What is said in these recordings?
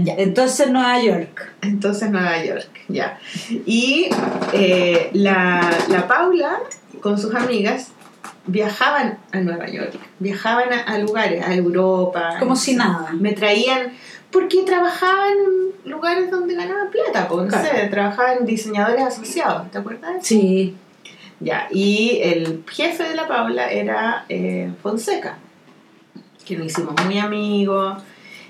Ya, entonces Nueva York. Entonces Nueva York, ya. Y eh, la, la Paula, con sus amigas, viajaban a Nueva York, viajaban a, a lugares, a Europa. Como si nada. Me traían, porque trabajaban en lugares donde ganaban plata, pues, no sé, trabajaban diseñadores asociados, ¿te acuerdas? Sí. Ya, y el jefe de la Paula era eh, Fonseca, que nos hicimos muy amigos.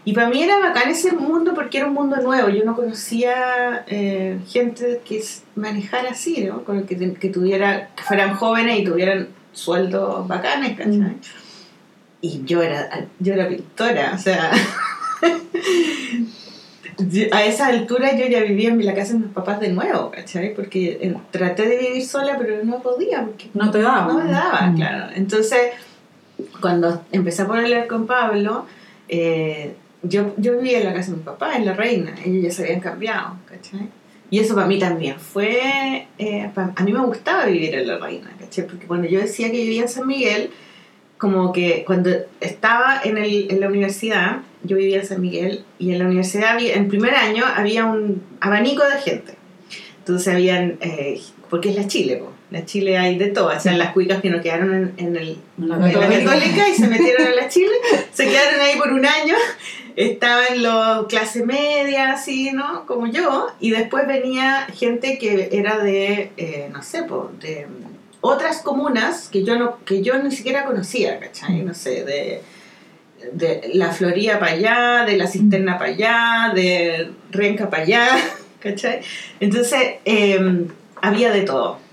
Y para mí era bacán ese mundo porque era un mundo nuevo. Yo no conocía eh, gente que manejara así, ¿no? Con que, te- que tuviera, que fueran jóvenes y tuvieran sueldos bacanes, ¿cachai? Mm. Y yo era, yo era pintora, o sea. a esa altura yo ya vivía en la casa de mis papás de nuevo, ¿cachai? Porque eh, traté de vivir sola, pero no podía, porque No te daba. no me daba, Mm. claro. Entonces, cuando empecé a ponerle con Pablo, eh, yo, yo vivía en la casa de mi papá, en La Reina, ellos ya se habían cambiado, ¿cachai? Y eso para mí también fue... eh, pa- a mí me gustaba vivir en La Reina, ¿cachai? Porque cuando yo decía que vivía en San Miguel, como que cuando estaba en, el, en la universidad, yo vivía en San Miguel, y en la universidad, había, en primer año, había un abanico de gente. Entonces habían, eh, porque es la Chile, po. la Chile hay de todo, o sea, las cuicas que no quedaron en, en el, En la católica y se metieron en la Chile, se quedaron ahí por un año, estaban los clase media, así, ¿no? Como yo, y después venía gente que era de, eh, no sé, po, de otras comunas que yo, no, que yo ni siquiera conocía, ¿cachai? No sé, de, de la Florida para allá, de la Cisterna para allá, de Renca para allá, ¿cachai? Entonces, eh, había de todo.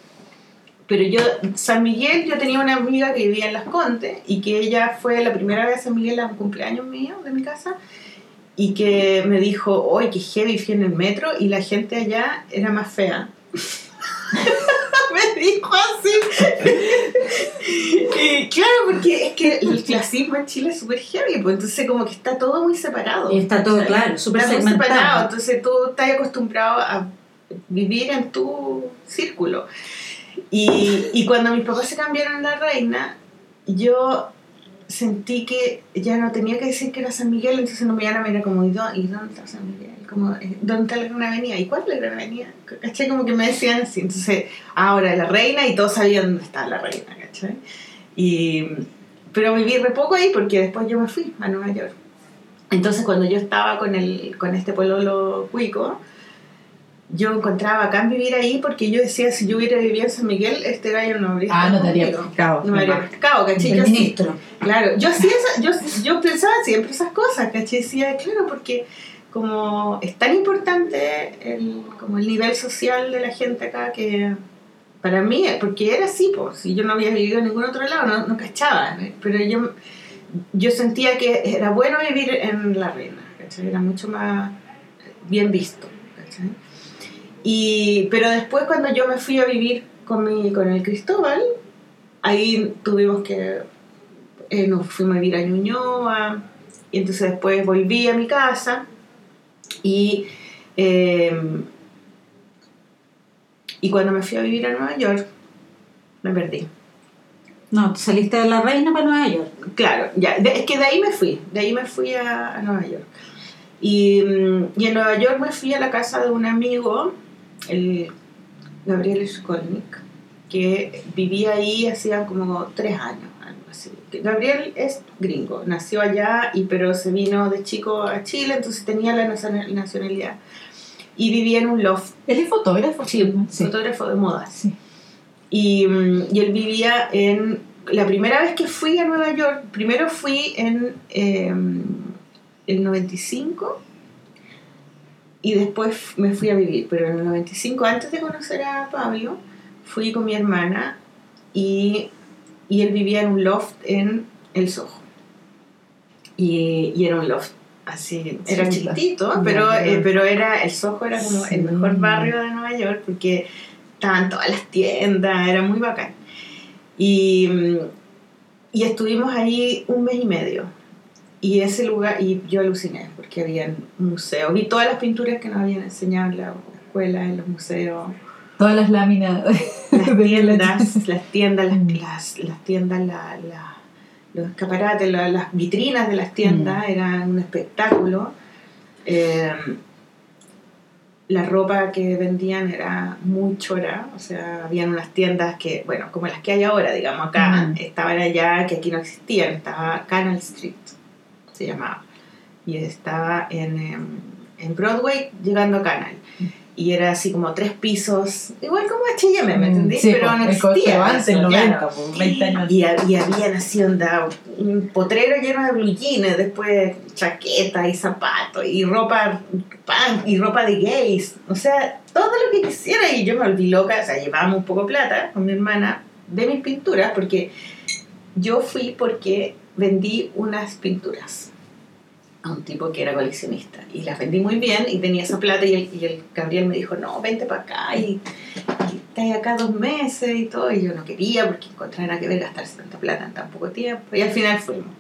Pero yo, San Miguel, yo tenía una amiga que vivía en Las Condes y que ella fue la primera vez a San Miguel a un cumpleaños mío de mi casa y que me dijo, hoy que heavy fui en el metro y la gente allá era más fea. me dijo así. y claro, porque es que el clasismo en Chile es súper heavy, pues entonces como que está todo muy separado. Y está todo, ¿cachai? claro, súper separado, entonces tú estás acostumbrado a vivir en tu círculo. Y, y cuando mis papás se cambiaron a la reina, yo sentí que ya no tenía que decir que era San Miguel, entonces no me iban a mirar como, ¿y dó- y dónde está San Miguel? Como, eh, ¿Dónde está la Gran Avenida? ¿Y cuál es la Gran Avenida? ¿Cachai? Como que me decían así. Entonces, ahora la reina y todos sabían dónde está la reina, ¿cachai? Y, pero viví re poco ahí porque después yo me fui a Nueva York. Entonces, cuando yo estaba con, el, con este pololo cuico, yo encontraba acá en vivir ahí porque yo decía, si yo hubiera vivido en San Miguel, este gallo no habría Ah, no te haría pescado. No me pescado, ¿cachai? Sí- ministro. Claro, yo hacía esa- yo, yo pensaba siempre esas cosas, ¿cachai? Decía, claro, porque como es tan importante el, como el nivel social de la gente acá que para mí, porque era así, pues, si yo no había vivido en ningún otro lado, no, no cachaba, pero yo, yo sentía que era bueno vivir en La Reina, ¿cachai? Era mucho más bien visto. Y, pero después cuando yo me fui a vivir con, mi, con el Cristóbal, ahí tuvimos que eh, nos fuimos a vivir a Ñuñoa y entonces después volví a mi casa y eh, y cuando me fui a vivir a Nueva York me perdí No, tú saliste de la reina para Nueva York. claro ya de- es que de ahí me fui de ahí me fui a, a Nueva York y, mm, y en Nueva York me fui a la casa de un amigo el Gabriel Skolnick que vivía ahí hacía como tres años algo así. Gabriel es gringo nació allá y pero se vino de chico a Chile entonces tenía la naciona- nacionalidad y vivía en un loft ¿Él es fotógrafo? Sí, sí. fotógrafo de modas Sí. y, mm, y él vivía en la primera vez que fui a Nueva York primero fui en eh, el 95 y después me fui a vivir pero en el 95 antes de conocer a Pablo fui con mi hermana y, y él vivía en un loft en el Soho y, y era un loft así era Sí, chiquitito la- pero, eh, pero era el Soho era como el mejor barrio de Nueva York porque estaban todas las tiendas, era muy bacán. Y, y estuvimos ahí un mes y medio. Y ese lugar, y yo aluciné, porque había un museo. Vi todas las pinturas que nos habían enseñado en la escuela, en los museos. Todas las láminas. Las tiendas, las tiendas, las, Mm. las, las tiendas, la, la- los escaparates, la- las vitrinas de las tiendas eran un espectáculo. Eh, la ropa que vendían era muy chora, o sea, habían unas tiendas que, bueno, como las que hay ahora, digamos, acá, Mm. estaban allá, que aquí no existían, estaba Canal Street, se llamaba, y estaba en, em, en Broadway llegando a Canal. Y era así como tres pisos, igual como H&M, ¿me Mm, entendí? sí, pero no existía. antes, eso, 90, claro. pues, 20 años. Y, y habían así onda, un potrero lleno de blue jeans, después chaqueta y zapatos y ropa punk y ropa de gays. O sea, todo lo que quisiera y yo me volví loca, o sea, llevábamos un poco de plata con mi hermana de mis pinturas porque yo fui porque vendí unas pinturas a un tipo que era coleccionista y las vendí muy bien y tenía esa plata y el, y el Gabriel me dijo, no, vente para acá y, y estás acá dos meses y todo y yo no quería porque encontrar nada que ver gastarse tanta plata en tan poco tiempo y al final fuimos.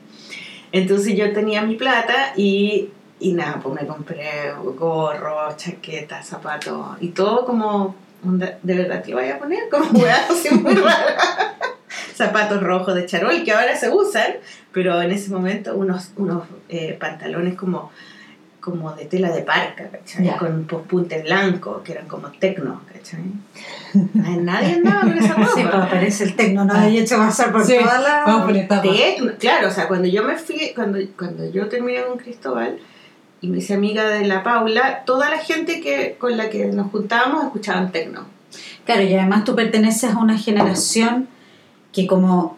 Entonces yo tenía mi plata y, y nada, pues me compré gorro, chaqueta, zapatos y todo como, ¿de verdad te lo voy a poner? Como weá así muy rara. Zapatos rojos de charol que ahora se usan, pero en ese momento unos, unos eh, pantalones como, como de tela de parca, ¿cachai? Ya. Con punte blanco, que eran como tecno, ¿cachai? Ay, Nadie andaba con esa ropa. Sí, pues aparece el tecno, no Ah. hay hecho pasar por Sí, toda la... vamos por etapas. Tecno, claro, o sea, cuando yo me fui, cuando, cuando yo terminé con Cristóbal y me hice amiga de la Paula, toda la gente que con la que nos juntábamos escuchaban tecno. Claro, y además tú perteneces a una generación que como,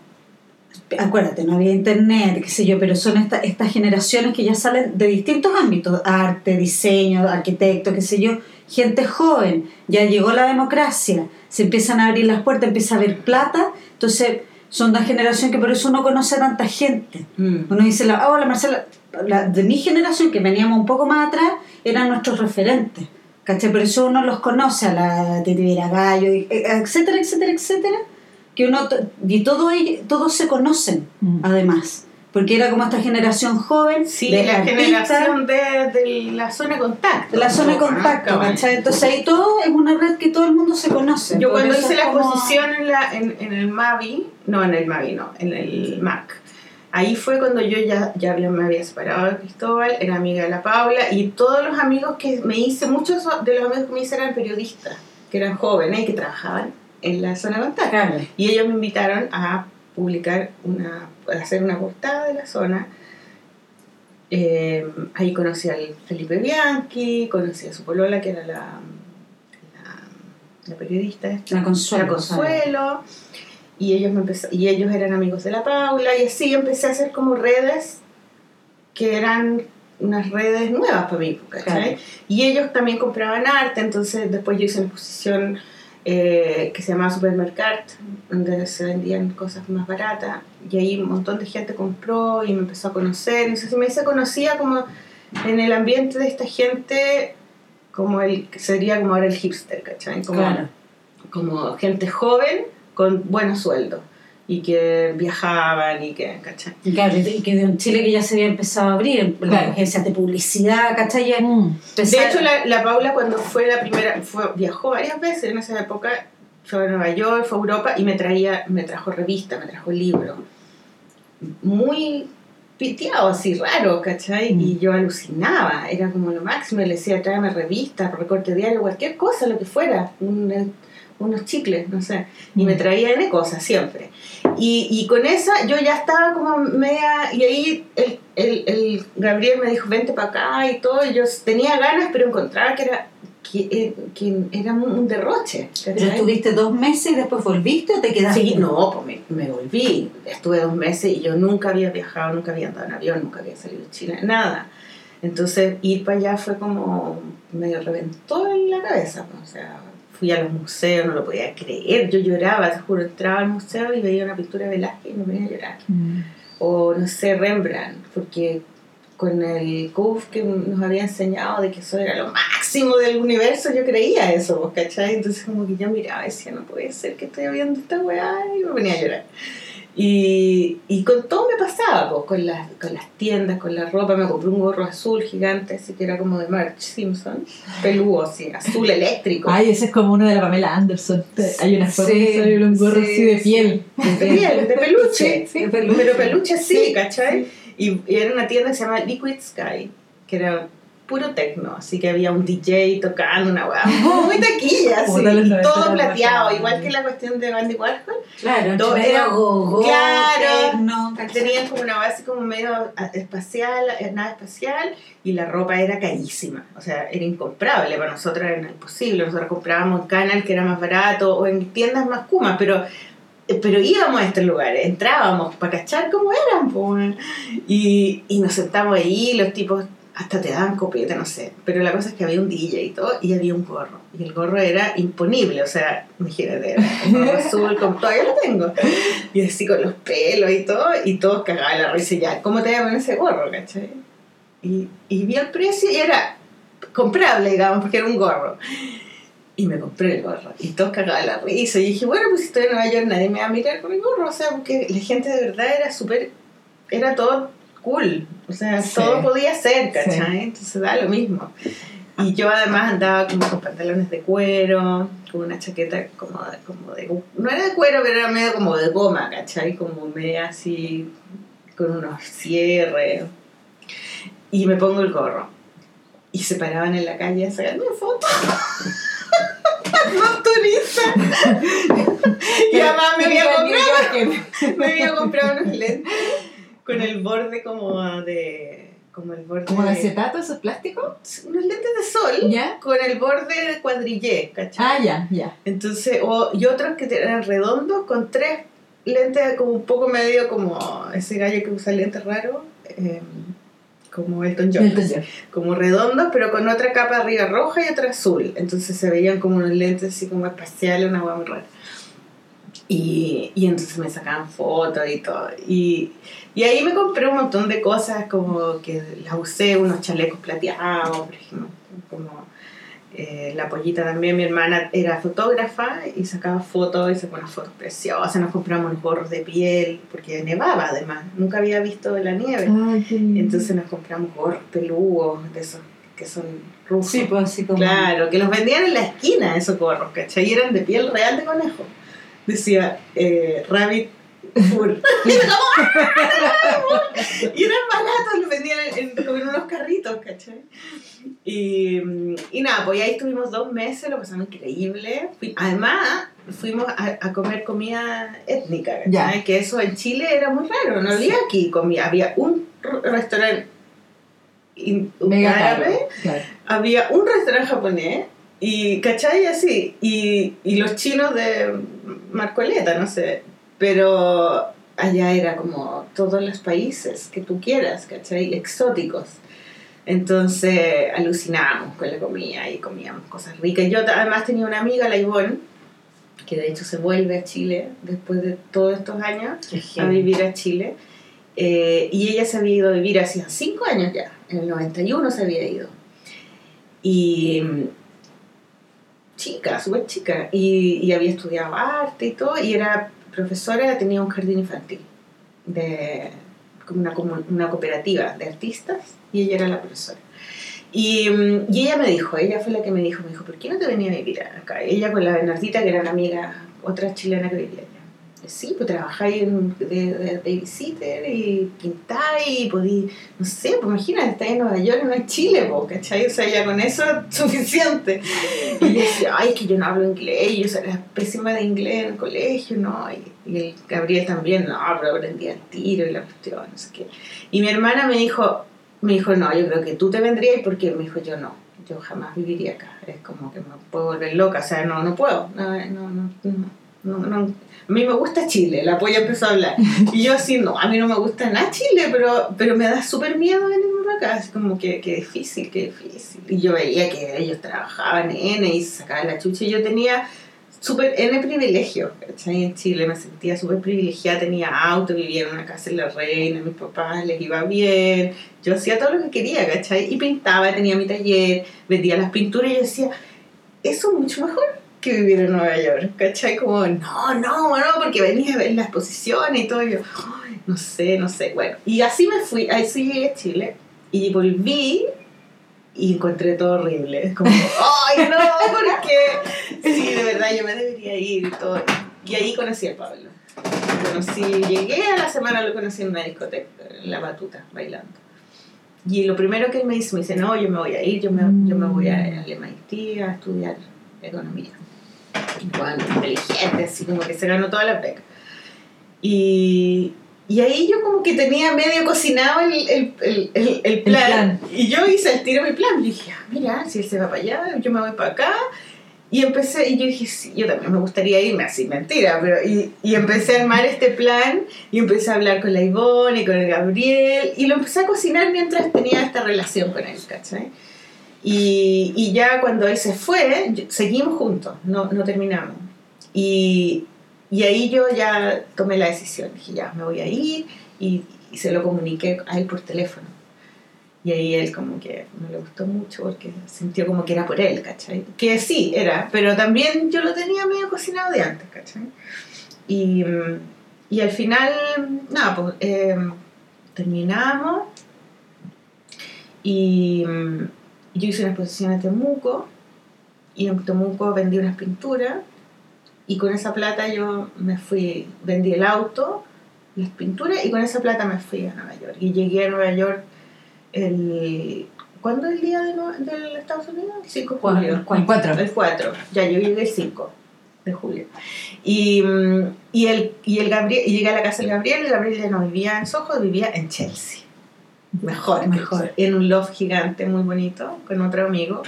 acuérdate, no había internet, qué sé yo, pero son esta- estas generaciones que ya salen de distintos ámbitos, arte, diseño, arquitecto, qué sé yo, gente joven, ya llegó la democracia, se empiezan a abrir las puertas, empieza a haber plata, entonces son una generación que por eso no conoce a tanta gente. Uno dice, ah, la Marcela, la, de mi generación, que veníamos un poco más atrás, eran nuestros referentes. ¿Cachai? Por eso uno los conoce, a la Titiviera Gallo, eh, etcétera, etcétera, etcétera. Que uno, y todo todos se conocen, Mm. además. Porque era como esta generación joven, Sí, de la generación de, de la zona de contacto. de la zona de contacto. Entonces ahí todo es una red que todo el mundo se conoce. Yo cuando hice la como- exposición en, la, en, en el Mavi, no en el Mavi, no, en el Mac, ahí fue cuando yo ya, ya había- me había separado de Cristóbal, era amiga de la Paula y todos los amigos que me hice, muchos de los amigos que me hice eran periodistas, que eran jóvenes y que trabajaban en la zona contacto. Claro. Y ellos me invitaron a publicar una, a hacer una portada de la zona. Eh, ahí conocí al Felipe Bianchi, conocí a su polola, que era la, la, la periodista esta, La Consuelo. la Consuelo. Y ellos, me empezó- y ellos eran amigos de la Paula, y así empecé a hacer como redes que eran unas redes nuevas para mí, ¿cachai? Claro. Y ellos también compraban arte, entonces después yo hice una exposición eh, que se llamaba Supermercat, donde se vendían cosas más baratas, y ahí un montón de gente compró y me empezó a conocer, no sé si me hice conocida como en el ambiente de esta gente, como el que sería como ahora el hipster, ¿cachai? Como, Claro. como gente joven con buenos sueldos y que viajaban y que, ¿cachai? Y Claro, y que de un Chile que ya se había empezado a abrir, las Claro. agencias de publicidad, ¿cachai? Ya Mm. De hecho, la, la Paula cuando fue la primera, fue, viajó varias veces en esa época, fue a Nueva York, fue a Europa y me traía, me trajo revista, me trajo libro. Muy piteado, así raro, ¿cachai? Mm. Y yo alucinaba, era como lo máximo, le decía, tráeme revistas, recorte diario, cualquier cosa, lo que fuera, un- unos chicles, no sé. Y me Mm. traía N cosas siempre. Y, y con esa yo ya estaba como media. Y ahí el, el, el Gabriel me dijo: Vente para acá y todo. Y yo tenía ganas, pero encontraba que era, que, eh, que era un, derroche. Pero estuviste dos meses y después volviste o te quedaste. Sí, no, pues me, me volví. Estuve dos meses y yo nunca había viajado, nunca había andado en avión, nunca había salido de Chile, nada. Entonces ir para allá fue como. me reventó en la cabeza. pues, O sea, fui a los museos, no lo podía creer. Yo lloraba, te juro, entraba al museo y veía una pintura de Velázquez y me venía a llorar. Mm. O no sé, Rembrandt, porque con el CUF que nos había enseñado de que eso era lo máximo del universo, yo creía eso, ¿vos ¿cachai? Entonces como que yo miraba y decía, no puede ser que estoy viendo esta weá y me venía a llorar. Y, y con todo me pasaba, pues, con, las, con las tiendas, con la ropa, me compré un gorro azul gigante, así que era como de Marge Simpson, peludo así, azul eléctrico. Ay, ese es como uno de la Pamela Anderson. Hay una foto Sí, sale un gorro sí, así de sí. piel. de piel, de peluche. Sí, sí, de peluche. Pero peluche sí, Sí, ¿cachai? Y, y era una tienda que se llama Liquid Sky, que era puro tecno, así que había un DJ tocando una weá muy taquilla, así, Puta, los y 90 todo plateado, igual que la cuestión de Andy Warhol. Claro, Todo era- gogo, claro, ¿cachai? Tenían como una base como medio espacial, eh, nada espacial, y la ropa era carísima, o sea, era incomprable, para nosotros era imposible, nosotros comprábamos en Canal que era más barato, o en tiendas más kumas, pero, eh, pero íbamos a estos lugares, entrábamos para cachar cómo eran, y, y nos sentamos ahí, los tipos hasta te daban copete, no sé, pero la cosa es que había un DJ y todo, y había un gorro, y el gorro era imponible, o sea, imagínate, era un gorro azul, como todavía lo tengo, y así con los pelos y todo, y todos cagaban la risa y ya, ¿cómo te voy a poner ese gorro, cachai? Y, y vi el precio y era comprable, digamos, porque era un gorro. Y me compré el gorro. Y todos cagaban la risa. Y dije, bueno, pues si estoy en Nueva York nadie me va a mirar con el gorro. O sea, porque la gente de verdad era súper, era todo cool. O sea, Sí. todo podía ser, Sí. ¿cachai? Entonces da lo mismo. Y yo además andaba como con pantalones de cuero, con una chaqueta como de, como de... No era de cuero, pero era medio como de goma, ¿cachai? Como media así, con unos cierres. Y me pongo el gorro. Y se paraban en la calle a sacarme fotos. Los turistas. Y además me había comprado, me había comprado unos lentes con el borde como de... Como el borde ¿Como de acetato, esos plásticos? Unos lentes de sol ¿Ya? con el borde de cuadrillé, ¿cachai? Ah, ya, ya. Entonces, o, y otros que eran redondos con tres lentes como un poco medio como ese gallo que usa lentes raros, eh, como Elton John, Elton John. como redondos, pero con otra capa arriba roja y otra azul. Entonces se veían como unos lentes así como espaciales, una hueá muy rara. Y, y entonces me sacaban fotos y todo. Y, y ahí me compré un montón de cosas como que las usé, unos chalecos plateados, por ejemplo, como eh, la pollita también, mi hermana era fotógrafa y sacaba fotos y sacaba unas fotos preciosas, nos compramos unos gorros de piel, porque nevaba además, nunca había visto la nieve. Ay, lindo. Entonces nos compramos gorros peludos, de esos que son rufos. Sí, pues así como. Claro, que los vendían en la esquina esos gorros, ¿cachai? Y eran de piel real de conejo. Decía eh, Rabbit Fur. y era ¡ah! y eran baratos, los vendían en, en- como en unos carritos, ¿cachai? Y, y nada, pues ahí estuvimos dos meses, lo pasamos increíble. Además, fuimos a, a comer comida étnica, ¿cachai? Ya. Que eso en Chile era muy raro, no había aquí comida. Había un restaurante in- Mega árabe. Claro. había un restaurante japonés y, ¿cachai? Así, y, y los chinos de Marcoleta, no sé, pero allá era como todos los países que tú quieras, ¿cachai? Exóticos. Entonces alucinábamos con la comida y comíamos cosas ricas. Yo además tenía una amiga, la Ivonne, que de hecho se vuelve a Chile después de todos estos años Qué a vivir a Chile. Eh, y ella se había ido a vivir hacía cinco años ya, en el 91 se había ido. Y chica, súper chica, y, y había estudiado arte y todo, y era profesora, tenía un jardín infantil, de como una, como una cooperativa de artistas, y ella era la profesora. Y, mm, y ella me dijo, ella fue la que me dijo, me dijo, ¿por qué no te venía a vivir acá? Ella con la Bernardita, que era una amiga, otra chilena que vivía. Sí, pues trabajáis en- de, de, babysitter y pintáis y podí, no sé, pues imagínate, estáis en Nueva York, no en Chile, pues, ¿cachai? O sea, ya con eso es suficiente. Y yo decía, ay, que yo no hablo inglés, y yo era pésima de inglés en el colegio, ¿no? Y, y el Gabriel también, no, pero aprendí al tiro y la cuestión, no sé qué. Y mi hermana me dijo, me dijo, no, yo creo que tú te vendrías porque me dijo, yo no, yo jamás viviría acá, es como que me puedo volver loca, o sea, no, no puedo, no, no, no, no, no, no. A mí me gusta Chile, la polla empezó a hablar. Y yo así, no, a mí no me gusta nada Chile, pero, pero me da súper miedo venirme acá, así como que, que difícil, que difícil. Y yo veía que ellos trabajaban en N y sacaban la chucha y yo tenía súper N privilegio, ¿cachai? En Chile me sentía súper privilegiada, tenía auto, vivía en una casa en La Reina, mis papás les iba bien, yo hacía todo lo que quería, ¿cachai? Y pintaba, tenía mi taller, vendía las pinturas y yo decía, eso es mucho mejor que vivir en Nueva York, ¿cachai? Como, no, no, no, porque venía a ver la exposición y todo, y yo, "Ay, no sé, no sé, bueno. Y así me fui, así llegué a Chile y volví y encontré todo horrible. Como, ay, no, porque sí, de verdad yo me debería ir y todo. Y ahí conocí al Pablo. Lo Conocí, llegué a la semana, lo conocí en una discoteca, en la batuta, bailando. Y lo primero que él me dice, me dice, no, yo me voy a ir, yo me, yo me voy a, al MIT a estudiar economía. Bueno, inteligente, así como que se ganó toda la beca. Y, y ahí yo como que tenía medio cocinado el, el, el, el, plan, plan. Y yo hice el tiro mi plan. Y dije, ah, mira, si él se va para allá, yo me voy para acá. Y empecé, y yo dije, sí, yo también me gustaría irme así, mentira, pero y, y empecé a armar este plan y empecé a hablar con la Ivonne y con el Gabriel y lo empecé a cocinar mientras tenía esta relación con él, ¿cachai? Y, ya cuando él se fue, seguimos juntos, no, no terminamos. Y, y ahí yo ya tomé la decisión, dije, ya, me voy a ir y, se lo comuniqué a él por teléfono. Y ahí él como que no le gustó mucho porque sintió como que era por él, ¿cachai? Que sí, era, pero también yo lo tenía medio cocinado de antes, ¿cachai? Y, al final, nada, pues eh, terminamos y yo hice una exposición en Temuco y en Temuco vendí unas pinturas y con esa plata yo me fui, vendí el auto, las pinturas y con esa plata me fui a Nueva York. Y llegué a Nueva York el... ¿Cuándo es el día de, del Estados Unidos? El 5 de julio. El cuatro. El 4. Ya, yo llegué el 5 de julio. Y, mm, y, el, y, el Gabriel, y llegué a la casa del Gabriel, y Gabriel ya no vivía en Soho, vivía en Chelsea. Mejor, mejor. En un loft gigante muy bonito, con otro amigo.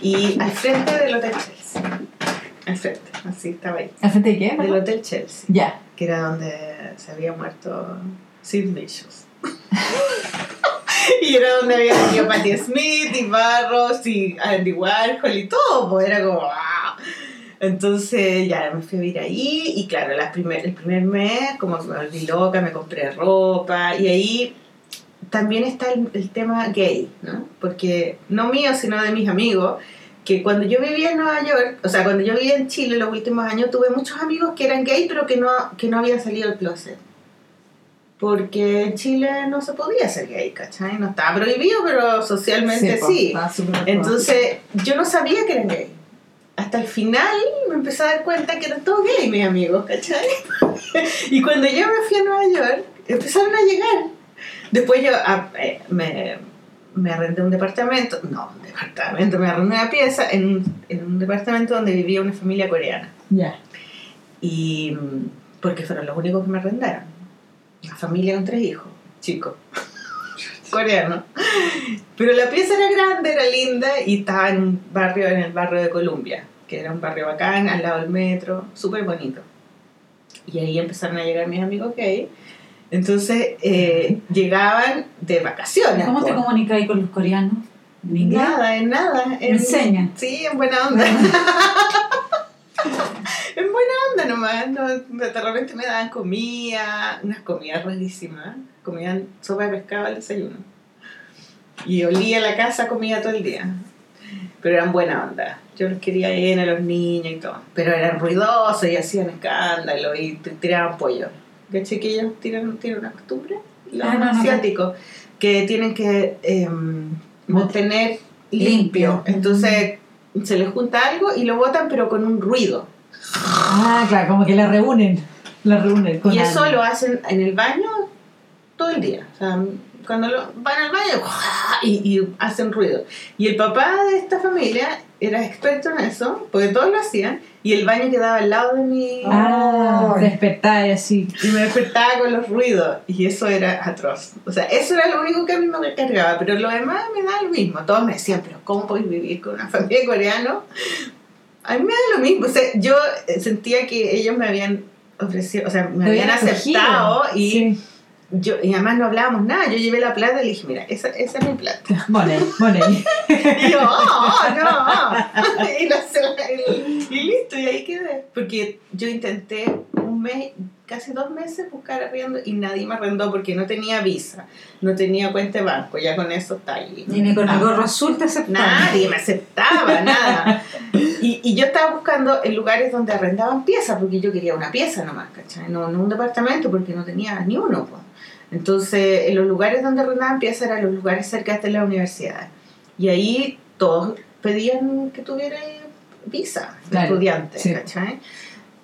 Y al frente del Hotel Chelsea. Al frente, así estaba ahí. ¿Al frente de qué? Del Hotel Chelsea, Ya. que era donde se había muerto Sid Vicious. y era donde había venido Patti Smith y Barros y Andy Warhol y todo, pues era como ¡wow! Entonces ya me fui a vivir ahí y claro, las primer, el primer mes como que me volví loca, me compré ropa y ahí también está el, el tema gay, ¿no? Porque no mío, sino de mis amigos, que cuando yo vivía en Nueva York, o sea, cuando yo vivía en Chile los últimos años, tuve muchos amigos que eran gay, pero que no, que no habían salido del closet. Porque en Chile no se podía ser gay, ¿cachai? No estaba prohibido, pero socialmente sí. Entonces, yo no sabía que eran gay. Hasta el final me empecé a dar cuenta que eran todos gay, mis amigos, ¿cachai? y cuando yo me fui a Nueva York, empezaron a llegar. Después yo ah, eh, me, me arrendé un departamento, no, un departamento, me arrendé una pieza en, un- en un departamento donde vivía una familia coreana. Ya. Y mm, porque fueron los únicos que me arrendaron. Una familia con tres hijos, chicos. Coreanos. Pero la pieza era grande, era linda y estaba en un barrio, en el barrio de Columbia, que era un barrio bacán, al lado del metro, súper bonito. Y ahí empezaron a llegar mis amigos gay. Entonces eh, llegaban de vacaciones. ¿Cómo te po. comunicas con los coreanos? ¿En inglés? Nada, en nada. Me En, enseña. Sí, en buena onda. en buena onda nomás. No, de repente me daban comida, unas comidas rarísimas. Comían sopa de pescado al desayuno. Y olía la casa comida todo el día. Pero eran buena onda. Yo los quería bien a los niños y todo. Pero eran ruidosos y hacían escándalo y tiraban pollo. ¿Cachai que ellos tiran, tienen una costumbre? Los Ah, no, no, asiáticos. Que tienen que em, mantener limpio. Limpio. Entonces se les junta algo y lo botan pero con un ruido. Ah, claro, como que la reúnen. La reúnen con y eso lo hacen en el baño todo el día. O sea, cuando lo- van al baño y, y hacen ruido. Y el papá de esta familia era experto en eso, porque todos lo hacían, y el baño quedaba al lado de mi... Ah, Ay. despertar y así. Y me despertaba con los ruidos, y eso era atroz. O sea, eso era lo único que a mí me recargaba, pero lo demás me da lo mismo. Todos me decían, pero ¿cómo podéis vivir con una familia de coreanos? A mí me da lo mismo. O sea, yo eh, sentía que ellos me habían ofrecido, o sea, me habían habían aceptado y, Sí. Yo, y además no hablábamos nada. Yo llevé la plata y le dije, mira, esa, esa es mi plata. Money, money. Y yo, oh, no. y, la- y- y listo, y ahí quedé. Porque yo intenté un mes, casi dos meses buscar arriendo y nadie me arrendó porque no tenía visa, no tenía cuenta de banco. Ya con eso está ahí. Y ni con el gorro azul te aceptaron. Nadie me aceptaba, nada. Y, y yo estaba buscando en lugares donde arrendaban piezas, porque yo quería una pieza nomás, ¿cachai? No, no un departamento, porque no tenía ni uno. pues. Entonces, en los lugares donde arrendaban piezas eran los lugares cerca de la universidad. Y ahí todos pedían que tuviera visa de Claro, estudiante, sí. ¿cachai?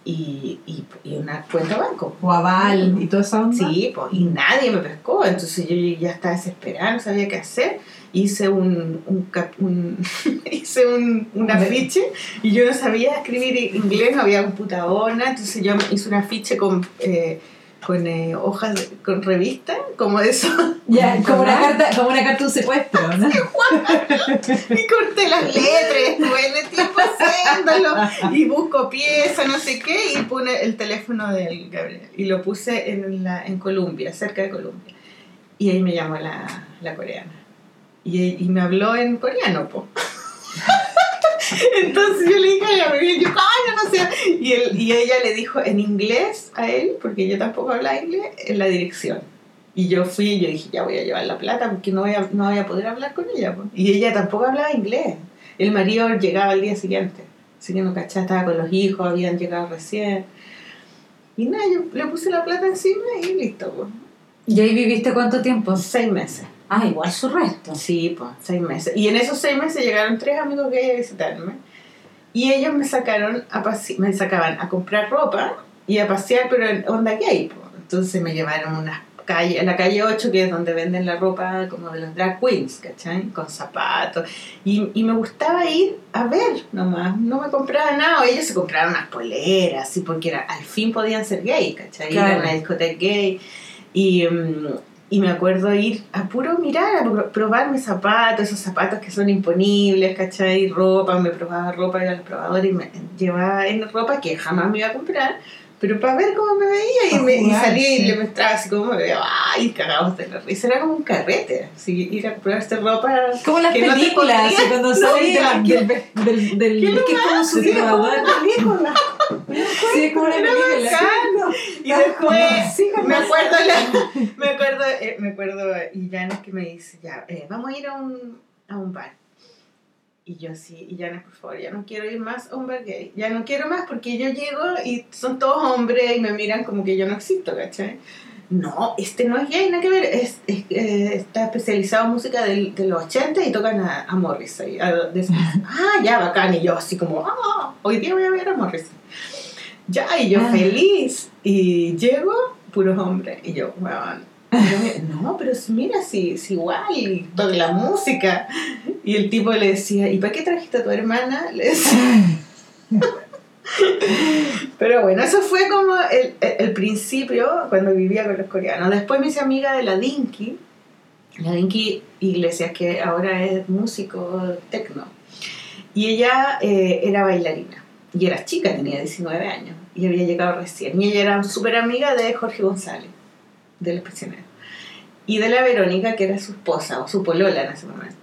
y, y, y una cuenta banco. O aval y toda esa onda. Sí, po, y nadie me pescó, entonces yo ya estaba desesperada, no sabía qué hacer. Hice un, un, un- hice un, un afiche y yo no sabía escribir inglés, no había computadora, entonces yo hice un afiche con, eh, con eh, hojas, de- con revistas, como eso, Ya, como una carta, como una carta de un secuestro, ¿no? y corté las letras, estuve en el tiempo haciéndolo, y busco pieza, no sé qué, y pone el teléfono del Gabriel, y lo puse en, la, en Colombia, cerca de Colombia. Y ahí me llamó la, la coreana. Y, y me habló en coreano, po. Entonces yo le dije a Gabriel, yo, coño, no sé. Y, él, y ella le dijo en inglés a él, porque yo tampoco hablaba inglés, en la dirección. Y yo fui y yo dije, ya voy a llevar la plata porque no voy a, no voy a poder hablar con ella. po. Y ella tampoco hablaba inglés. El marido llegaba al día siguiente. Así que no cachaba, estaba con los hijos, habían llegado recién. Y nada, yo le puse la plata encima y listo. Pues. ¿Y ahí viviste cuánto tiempo? Seis meses. Ah, igual su resto. Sí, pues, seis meses. Y en esos seis meses llegaron tres amigos gays a visitarme. Y ellos me sacaron a me sacaban a comprar ropa y a pasear, pero en onda gay. po. Entonces me llevaron a una calle, a la calle 8, que es donde venden la ropa como de los drag queens, ¿cachai? Con zapatos. Y, y me gustaba ir a ver nomás. No me compraba nada. Ellos se compraron unas poleras, sí, porque era, al fin podían ser gay, ¿cachai? Ir a Claro. una discoteca gay. Y, mm, y me acuerdo ir a puro mirar, a pro- probar mis zapatos, esos zapatos que son imponibles, ¿cachai? Ropa, me probaba ropa, iba al probador y me llevaba en ropa que jamás me iba a comprar, pero para ver cómo me veía y, me, y salía y le mostraba así como me veía, ¡ay! Cagados de la risa, era como un carrete, así, ir a comprarse ropa. Como las que no películas, así cuando no, salen de la- que- del, del, del, que es es como su grabador. película. Sí, es como una película. Y después Sí, me acuerdo, la- me acuerdo, eh, me acuerdo, y Janes que me dice, ya, eh, vamos a ir a un, a un bar. Y yo sí, y Janes, por favor, ya no quiero ir más a un bar gay. Ya no quiero más porque yo llego y son todos hombres y me miran como que yo no existo, ¿cachai? No, este no es gay, nada que ver. Es, es- eh, está especializado en música del, de los 80 y tocan a, a Morrissey. a- de- ah, ya, bacán. Y yo así como, ah, hoy día voy a ver a Morrissey. Ya, y yo Ah. feliz. Y llego, puros hombres. Y yo, weón. No, pero mira, si, si igual, toda la música. Y el tipo le decía, ¿y para qué trajiste a tu hermana? Le decía. Pero bueno, eso fue como el, el- el principio cuando vivía con los coreanos. Después me hice amiga de la Dinky, la Dinky Iglesias, que ahora es músico tecno. Y ella eh, era bailarina. Y era chica, tenía 19 años. Y había llegado recién. Y ella era súper amiga de Jorge González, de Los Prisioneros. Y de la Verónica, que era su esposa o su polola en ese momento.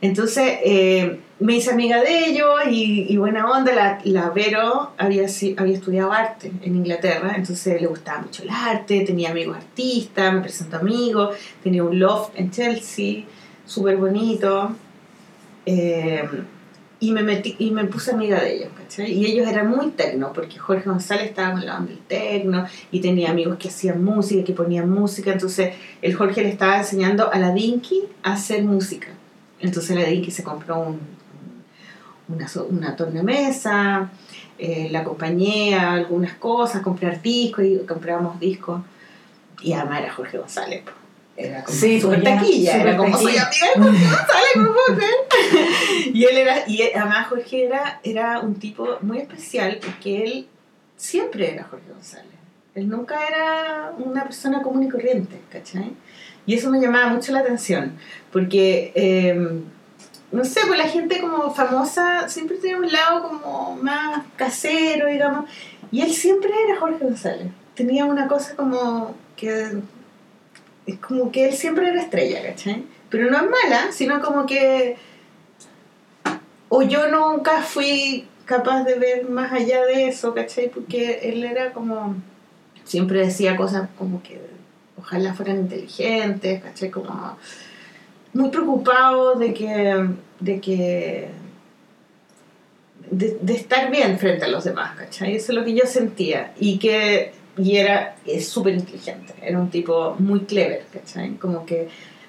Entonces eh, me hice amiga de ellos y, y buena onda. La, la Vero había, había estudiado arte en Inglaterra, entonces le gustaba mucho el arte, tenía amigos artistas, me presentó amigos, tenía un loft en Chelsea, súper bonito. Eh, y me metí y me puse amiga de ellos, ¿cachai? Y ellos eran muy tecno, porque Jorge González estaba con la onda del tecno y tenía amigos que hacían música, que ponían música, entonces el Jorge le estaba enseñando a la Dinky a hacer música. Entonces la Dinky se compró un, una, una tornamesa, eh, la acompañé a algunas cosas, comprar discos y comprábamos discos. Y además era Jorge González. po. Era como Sí, ya, taquilla, era como soy taquilla. amiga de Jorge González, ¿cómo puedo creer? Y él era, y además Jorge era, era un tipo muy especial porque él siempre era Jorge González. Él nunca era una persona común y corriente, ¿cachai? Y eso me llamaba mucho la atención, porque, eh, no sé, pues la gente como famosa siempre tiene un lado como más casero, digamos, y él siempre era Jorge González. Tenía una cosa como que, es como que él siempre era estrella, ¿cachai? Pero no es mala, sino como que, o yo nunca fui capaz de ver más allá de eso, ¿cachai? Porque él era como, siempre decía cosas como que ojalá fueran inteligentes, ¿cachai? Como muy preocupado de que, de que, de, estar bien frente a los demás, ¿cachai? Eso es lo que yo sentía. Y que, y era súper inteligente, era un tipo muy clever, ¿cachai? Como que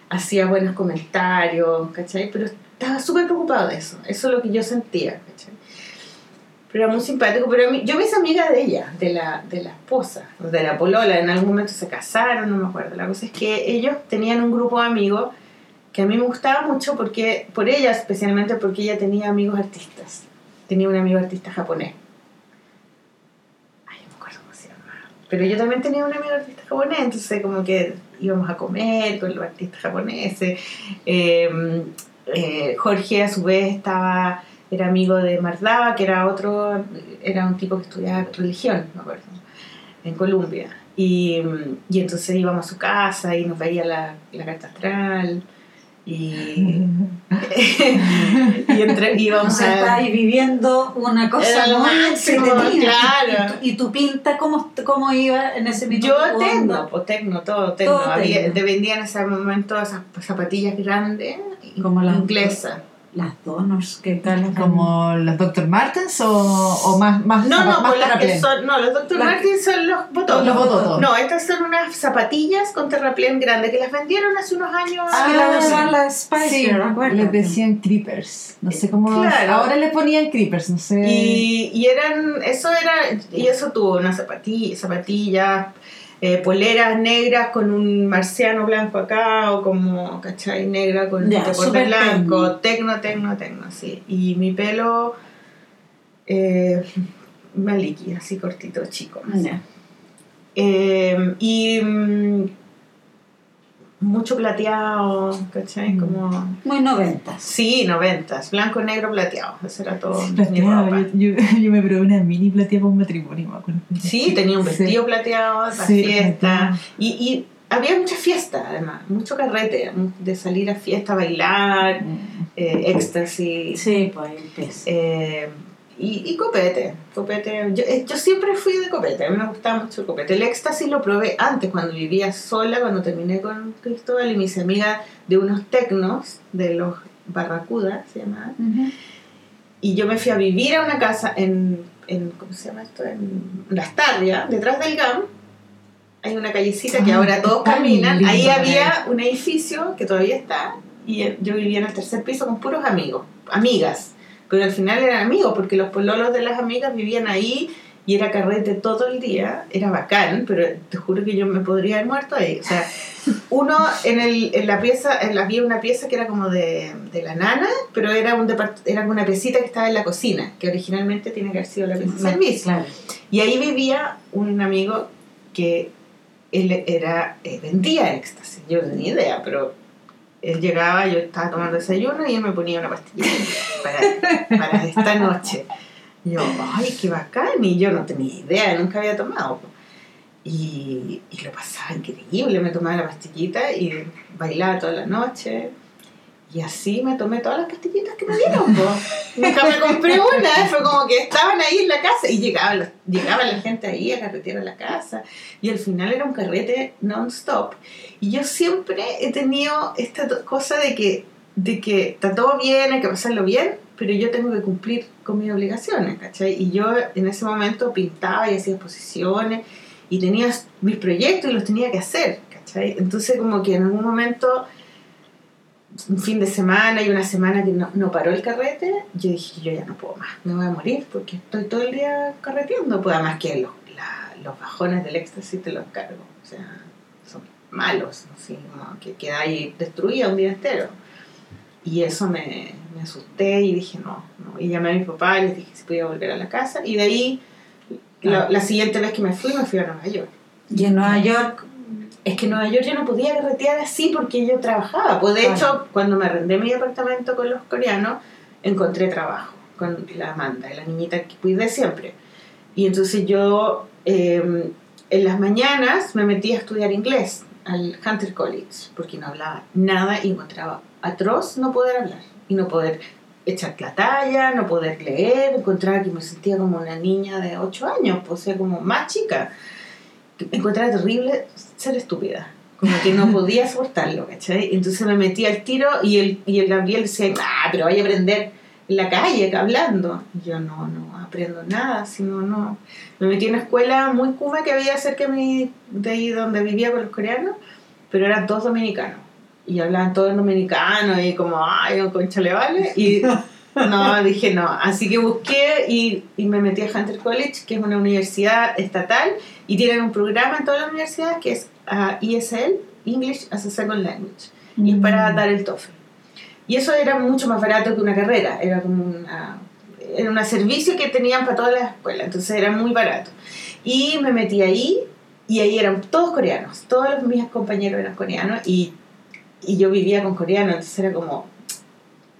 hacía buenos comentarios, ¿cachai? Pero estaba súper preocupado de eso, eso es lo que yo sentía, ¿cachai? Pero era muy simpático, pero yo me hice amiga de ella, de la, de la esposa, de la polola, en algún momento se casaron, no me acuerdo. La cosa es que ellos tenían un grupo de amigos que a mí me gustaba mucho porque, por ella especialmente porque ella tenía amigos artistas. Tenía un amigo artista japonés. Ay, no me acuerdo cómo se llama. Pero yo también tenía un amigo artista japonés, entonces como que íbamos a comer con los artistas japoneses. Eh, eh, Jorge a su vez estaba era amigo de Mardava, que era otro, era un tipo que estudiaba religión, me acuerdo, en Colombia. Y, y entonces íbamos a su casa y nos veía la, la carta astral. Y, y entre, O sea, estás a... ahí viviendo una cosa lo máximo, claro. ¿Y, tu, y tu pinta cómo, cómo iba en ese minuto? Yo ¿Tu tecno, pues tecno, todo tecno. Todo Había, tecno. te vendían en ese momento esas zapatillas grandes, Como las- inglesas. Las donors que tal ¿Como los Dr. Martens o, o más, más, No, no, más pues las que son, no, los Dr. Las- Martens son los botones. Los bototos. No, estas son unas zapatillas con terraplén grande que las vendieron hace unos años. Ah, Ah, la usaban la Spice Sí, les decían creepers. No sé cómo. Claro. Ahora le ponían creepers, no sé. Y, y eran, eso era, y eso tuvo unas zapatillas, zapatillas eh, poleras negras con un marciano blanco acá, o como, ¿cachai? Negra con Ya, un blanco, tecno, tecno, tecno, sí. Y mi pelo, eh, maliki, así cortito, chico. Eh, y mm, mucho plateado, ¿cachai? Mm. Como... Muy noventas. Sí, noventas, blanco, negro, plateado. Eso era todo Plateado, yo, yo, yo me probé una mini plateada para un matrimonio, me acuerdo. Sí, tenía un Sí. vestido plateado, la Sí, fiesta. Y, y había mucha fiesta, además, mucho carrete, de salir a fiesta, bailar, Mm. eh, éxtasis. Sí, pues eh, y, y copete, copete. Yo, eh, yo siempre fui de copete, a mí me gustaba mucho el copete. El éxtasis lo probé antes, cuando vivía sola, cuando terminé con Cristóbal y me hice amiga de unos tecnos, de los Barracudas, se llamaban. Ujú. Y yo me fui a vivir a una casa en, en ¿cómo se llama esto? En Las Tarrias, detrás del GAM. Hay una callecita que Ah, ahora todos caminan. lindo Ahí había un edificio que todavía está. Y eh, yo vivía en el tercer piso con puros amigos, amigas. Pero al final eran amigos porque los pololos de las amigas vivían ahí y era carrete todo el día. Era bacán, pero te juro que yo me podría haber muerto ahí. O sea, uno en, el, en la pieza, en la, había una pieza que era como de, de la nana, pero era, un era una piecita que estaba en la cocina, que originalmente tiene que haber sido la pieza de servicio. Claro. Y ahí vivía un amigo que él era, eh, vendía éxtasis. Yo no tenía idea, pero él llegaba, yo estaba tomando desayuno y él me ponía una pastilla para, para esta noche. Y yo, ay, qué bacán. Y yo no tenía idea, nunca había tomado. Y, y lo pasaba increíble, me tomaba la pastillita y bailaba toda la noche. Y así me tomé todas las pastillitas que me dieron. Nunca me compré una, fue como que estaban ahí en la casa y llegaba, la- llegaba la gente ahí a carretear a la casa. Y al final era un carrete non-stop. Y yo siempre he tenido esta cosa de que, de que está todo bien, hay que pasarlo bien, pero yo tengo que cumplir con mis obligaciones, ¿cachai? Y yo en ese momento pintaba y hacía exposiciones y tenía mis proyectos y los tenía que hacer, ¿cachai? Entonces como que en algún momento, un fin de semana y una semana que no, no paró el carrete, yo dije, yo ya no puedo más, me voy a morir porque estoy todo el día carreteando, pues además que los, la- los bajones del éxtasis te los cargo, o sea, son malos, así como que quedáis destruida un día entero. Y eso me, me asusté y dije, no, no. Y llamé a mi papá y les dije si podía volver a la casa. Y de ahí, la, la siguiente vez que me fui, me fui a Nueva York. Y en Nueva York, Es que en Nueva York yo no podía carretear así porque yo trabajaba. Pues de Claro. hecho, cuando me arrendé mi departamento con los coreanos, encontré trabajo con la Amanda, la niñita que cuidé siempre. Y entonces yo eh, en las mañanas me metí a estudiar inglés al Hunter College porque no hablaba nada y encontraba atroz no poder hablar y no poder echar la talla, no poder leer, encontraba que me sentía como una niña de 8 años, pues, o sea, como más chica. Encontraba terrible ser estúpida, como que no podía soportarlo, ¿cachai? Entonces me metí al tiro y el, y el Gabriel decía, ah, pero vaya a aprender en la calle, hablando. Y yo no, no aprendo nada, sino no. Me metí en una escuela muy cuba que había cerca de, mi- de ahí donde vivía con los coreanos, pero eran todos dominicanos. Y hablaban todos en dominicano y como, ay, concha le vale. Y No, dije no. Así que busqué y, y me metí a Hunter College, que es una universidad estatal, y tienen un programa en todas las universidades que es ah, ESL, English as a Second Language, y es para Mm. dar el TOEFL. Y eso era mucho más barato que una carrera, era como una, era un servicio que tenían para todas las escuelas, entonces era muy barato. Y me metí ahí, y ahí eran todos coreanos, todos mis compañeros eran coreanos, y, y yo vivía con coreanos, entonces era como,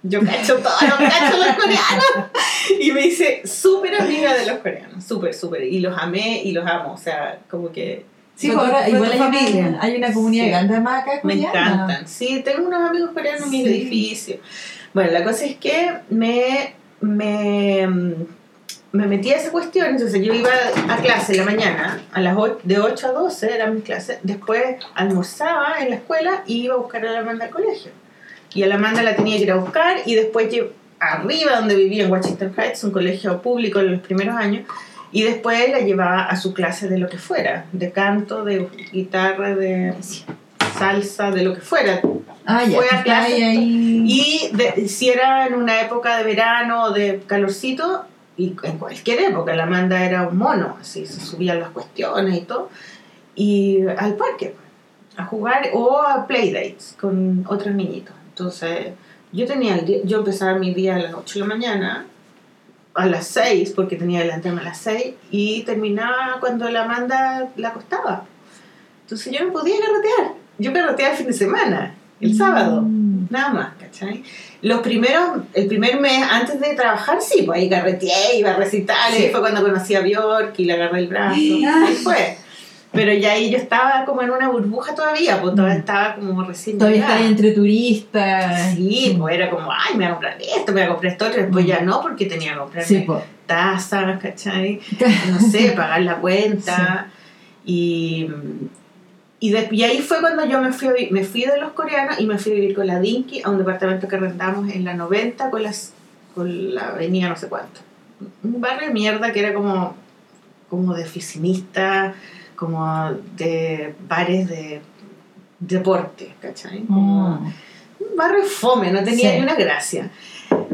yo cacho todo, yo cacho los coreanos. Y me hice súper amiga de los coreanos, súper, súper. Y los amé y los amo, o sea, como que Sí, pues ahora igual hay familia. una, hay una comunidad Sí. grande más acá me encantan. Sí, tengo unos amigos coreanos en mi edificio. Bueno, la cosa es que me, me, me metí a esa cuestión, entonces yo iba a clase en la mañana, a las ocho- de 8 a 12 era mi clase, después almorzaba en la escuela y iba a buscar a la Amanda al colegio. Y a la Amanda la tenía que ir a buscar y después arriba donde vivía en Washington Heights, un colegio público en los primeros años, y después la llevaba a su clase de lo que fuera, de canto, de guitarra, de salsa, de lo que fuera. Ah, ya. Fue a está clase. Y de- si era en una época de verano o de calorcito, y en cualquier época, la Amanda era un mono, así se subían las cuestiones y todo, y al parque a jugar o a playdates con otros niñitos. Entonces, yo tenía el día- yo empezaba mi día a las 8 de la mañana, a las 6, porque tenía que levantarme a las 6, y terminaba cuando la Amanda la acostaba. Entonces yo no podía carretear. Yo carreteaba el fin de semana, el sábado. Mm. Nada más, ¿cachai? Los primeros, el primer mes antes de trabajar, sí, pues ahí carreteé, iba a recitales, Sí. fue cuando conocí a Bjork y le agarré el brazo, ahí fue. Pero ya ahí yo estaba como en una burbuja todavía, pues todavía Mm. estaba como recién Todavía ahí entre turistas. Sí, pues era como, ay, me voy a comprar esto, me voy a comprar esto, otro, después ya no, porque tenía que comprarme Sí, pues. tazas, ¿cachai? no sé, pagar la cuenta. Y, y, de- y ahí fue cuando yo me fui, me fui de los coreanos y me fui a vivir con la Dinky a un departamento que arrendamos en la 90 con, las, con la avenida no sé cuánto. Un barrio de mierda que era como, como de oficinista, como de bares de deporte, ¿cachai? Como, Mm. un barrio fome, no tenía Sí. ni una gracia.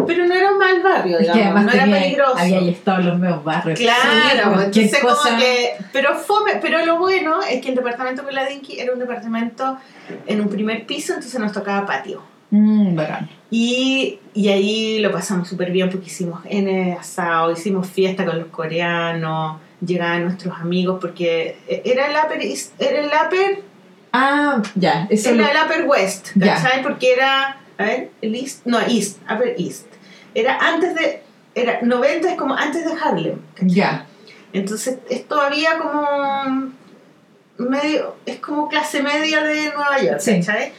Pero no era un mal barrio, Es que digamos, no era peligroso. había ahí estado en los medios barrios. Claro, entonces cosa. como que, pero fome, pero lo bueno es que el departamento con la Dinky era un departamento en un primer piso, entonces nos tocaba patio. Mm, bacán. Y, y ahí lo pasamos súper bien porque hicimos N asado, hicimos fiesta con los coreanos, llegaban nuestros amigos porque era el Upper, East- era el upper, Ah, ya. Eso era lo- el upper West. ¿cachai? Porque era, a ver, el East, no, East, Upper East. Era antes de, era 90 es como antes de Harlem, Ya. Entonces es todavía como medio, es como clase media de Nueva York, Sí. ¿cachai?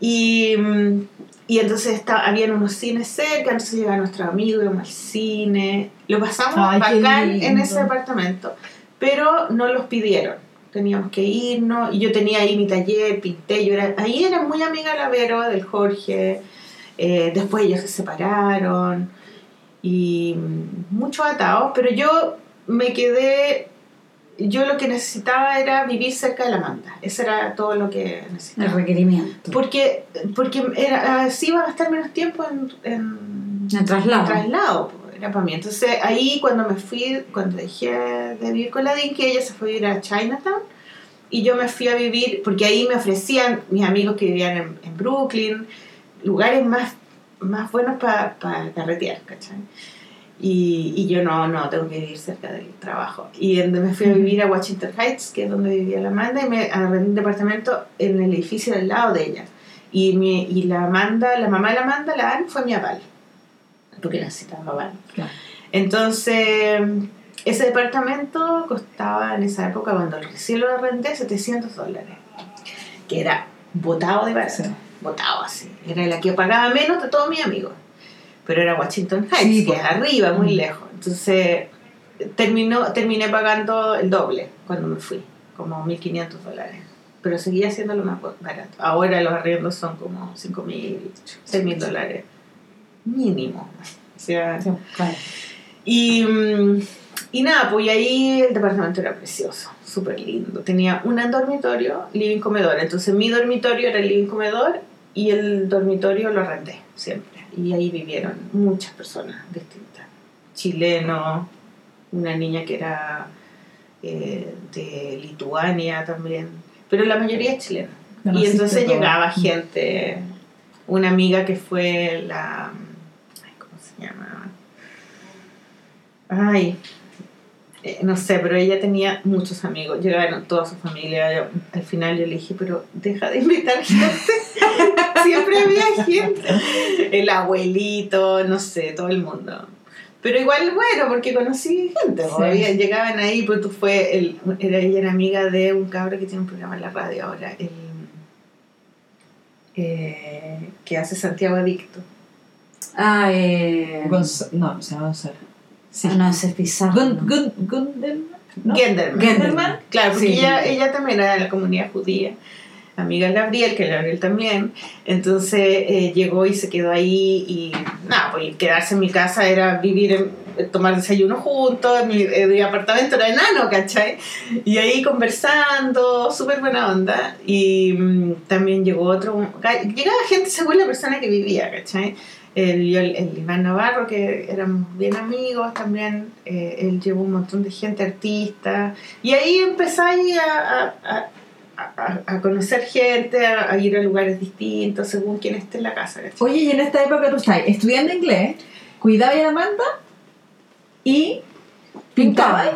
Y, mm, y entonces está, habían unos cines cerca, entonces llegaban nuestros amigos, íbamos al cine, lo pasamos Ay, bacán en ese departamento, pero no los pidieron, teníamos que irnos, y yo tenía ahí mi taller, pinté, yo era, ahí era muy amiga de la Vero, del Jorge, eh, después ellos se separaron, y muchos atados, pero yo me quedé, yo lo que necesitaba era vivir cerca de la Amanda, eso era todo lo que El necesitaba. requerimiento. Porque, porque era, así iba a gastar menos tiempo en, en, El traslado. en traslado, era para mí. Entonces ahí cuando me fui, cuando dejé de vivir con la Dinky, ella se fue a vivir a Chinatown y yo me fui a vivir, porque ahí me ofrecían mis amigos que vivían en, en Brooklyn, lugares más, más buenos para carretear, ¿cachai? Y, y yo no, no, tengo que vivir cerca del trabajo. Y me fui a vivir a Washington Heights, que es donde vivía la Amanda, y me arrendé un departamento en el edificio del lado de ella. Y, mi, y la Amanda, la mamá de la Amanda, la Ann, fue mi aval, porque necesitaba aval. Claro. Entonces, ese departamento costaba en esa época, cuando recién lo arrendé, 700 dólares. Que era botado de barato. Sí. Botado así. Era la que pagaba menos de todos mis amigos. Pero era Washington Heights, Sí, que pues. es arriba, muy Mm. lejos. Entonces, terminó, terminé pagando el doble cuando me fui, como 1.500 dólares. Pero seguía siendo lo más barato. Ahora los arriendos son como 5.000, 6.000 dólares. Mínimo. O sea, Sí, claro. y, mm, y nada, pues y ahí el departamento era precioso, súper lindo. Tenía un dormitorio, living comedor. Entonces mi dormitorio era el living comedor y el dormitorio lo arrendé siempre. Y ahí vivieron muchas personas distintas. Chilenos, una niña que era eh, de Lituania también, pero la mayoría es chilena. Y entonces todo. llegaba gente, una amiga que fue la, ¿cómo se llama? Ay, eh, no sé, pero ella tenía muchos amigos, llegaron toda su familia. Yo- al final yo le dije, pero deja de invitar gente. Siempre había gente. El abuelito, no sé, todo el mundo. Pero igual bueno, porque conocí gente. Sí. po. Había- llegaban ahí, pues tú fue, el, era, ella era amiga de un cabro que tiene un programa en la radio ahora, el, eh, que hace Santiago Adicto. Ah, eh. Gonz- no, se llama Gonzalo. Ah, no, ese es Pizarro. Gun, ¿no? Gun, Gundelman. ¿no? Genderman. Genderman. Claro, porque Sí, ella, ella también era de la comunidad judía, amiga de Gabriel, que Gabriel también. Entonces eh, llegó y se quedó ahí y nada, pues quedarse en mi casa era vivir, en- tomar desayuno juntos, mi, eh, mi apartamento era enano, ¿cachai? Y ahí conversando, súper buena onda. Y mm, también llegó otro, llegaba gente según la persona que vivía, ¿cachai? El, el Iván Navarro, que éramos bien amigos también, eh, él llevó un montón de gente, artistas, y ahí empezáis a, a, a, a- conocer gente, a, ir a lugares distintos, según quién esté en la casa. ¿cachai? Oye, y en esta época tú estás estudiando inglés, cuidabas a Amanda y pintabas.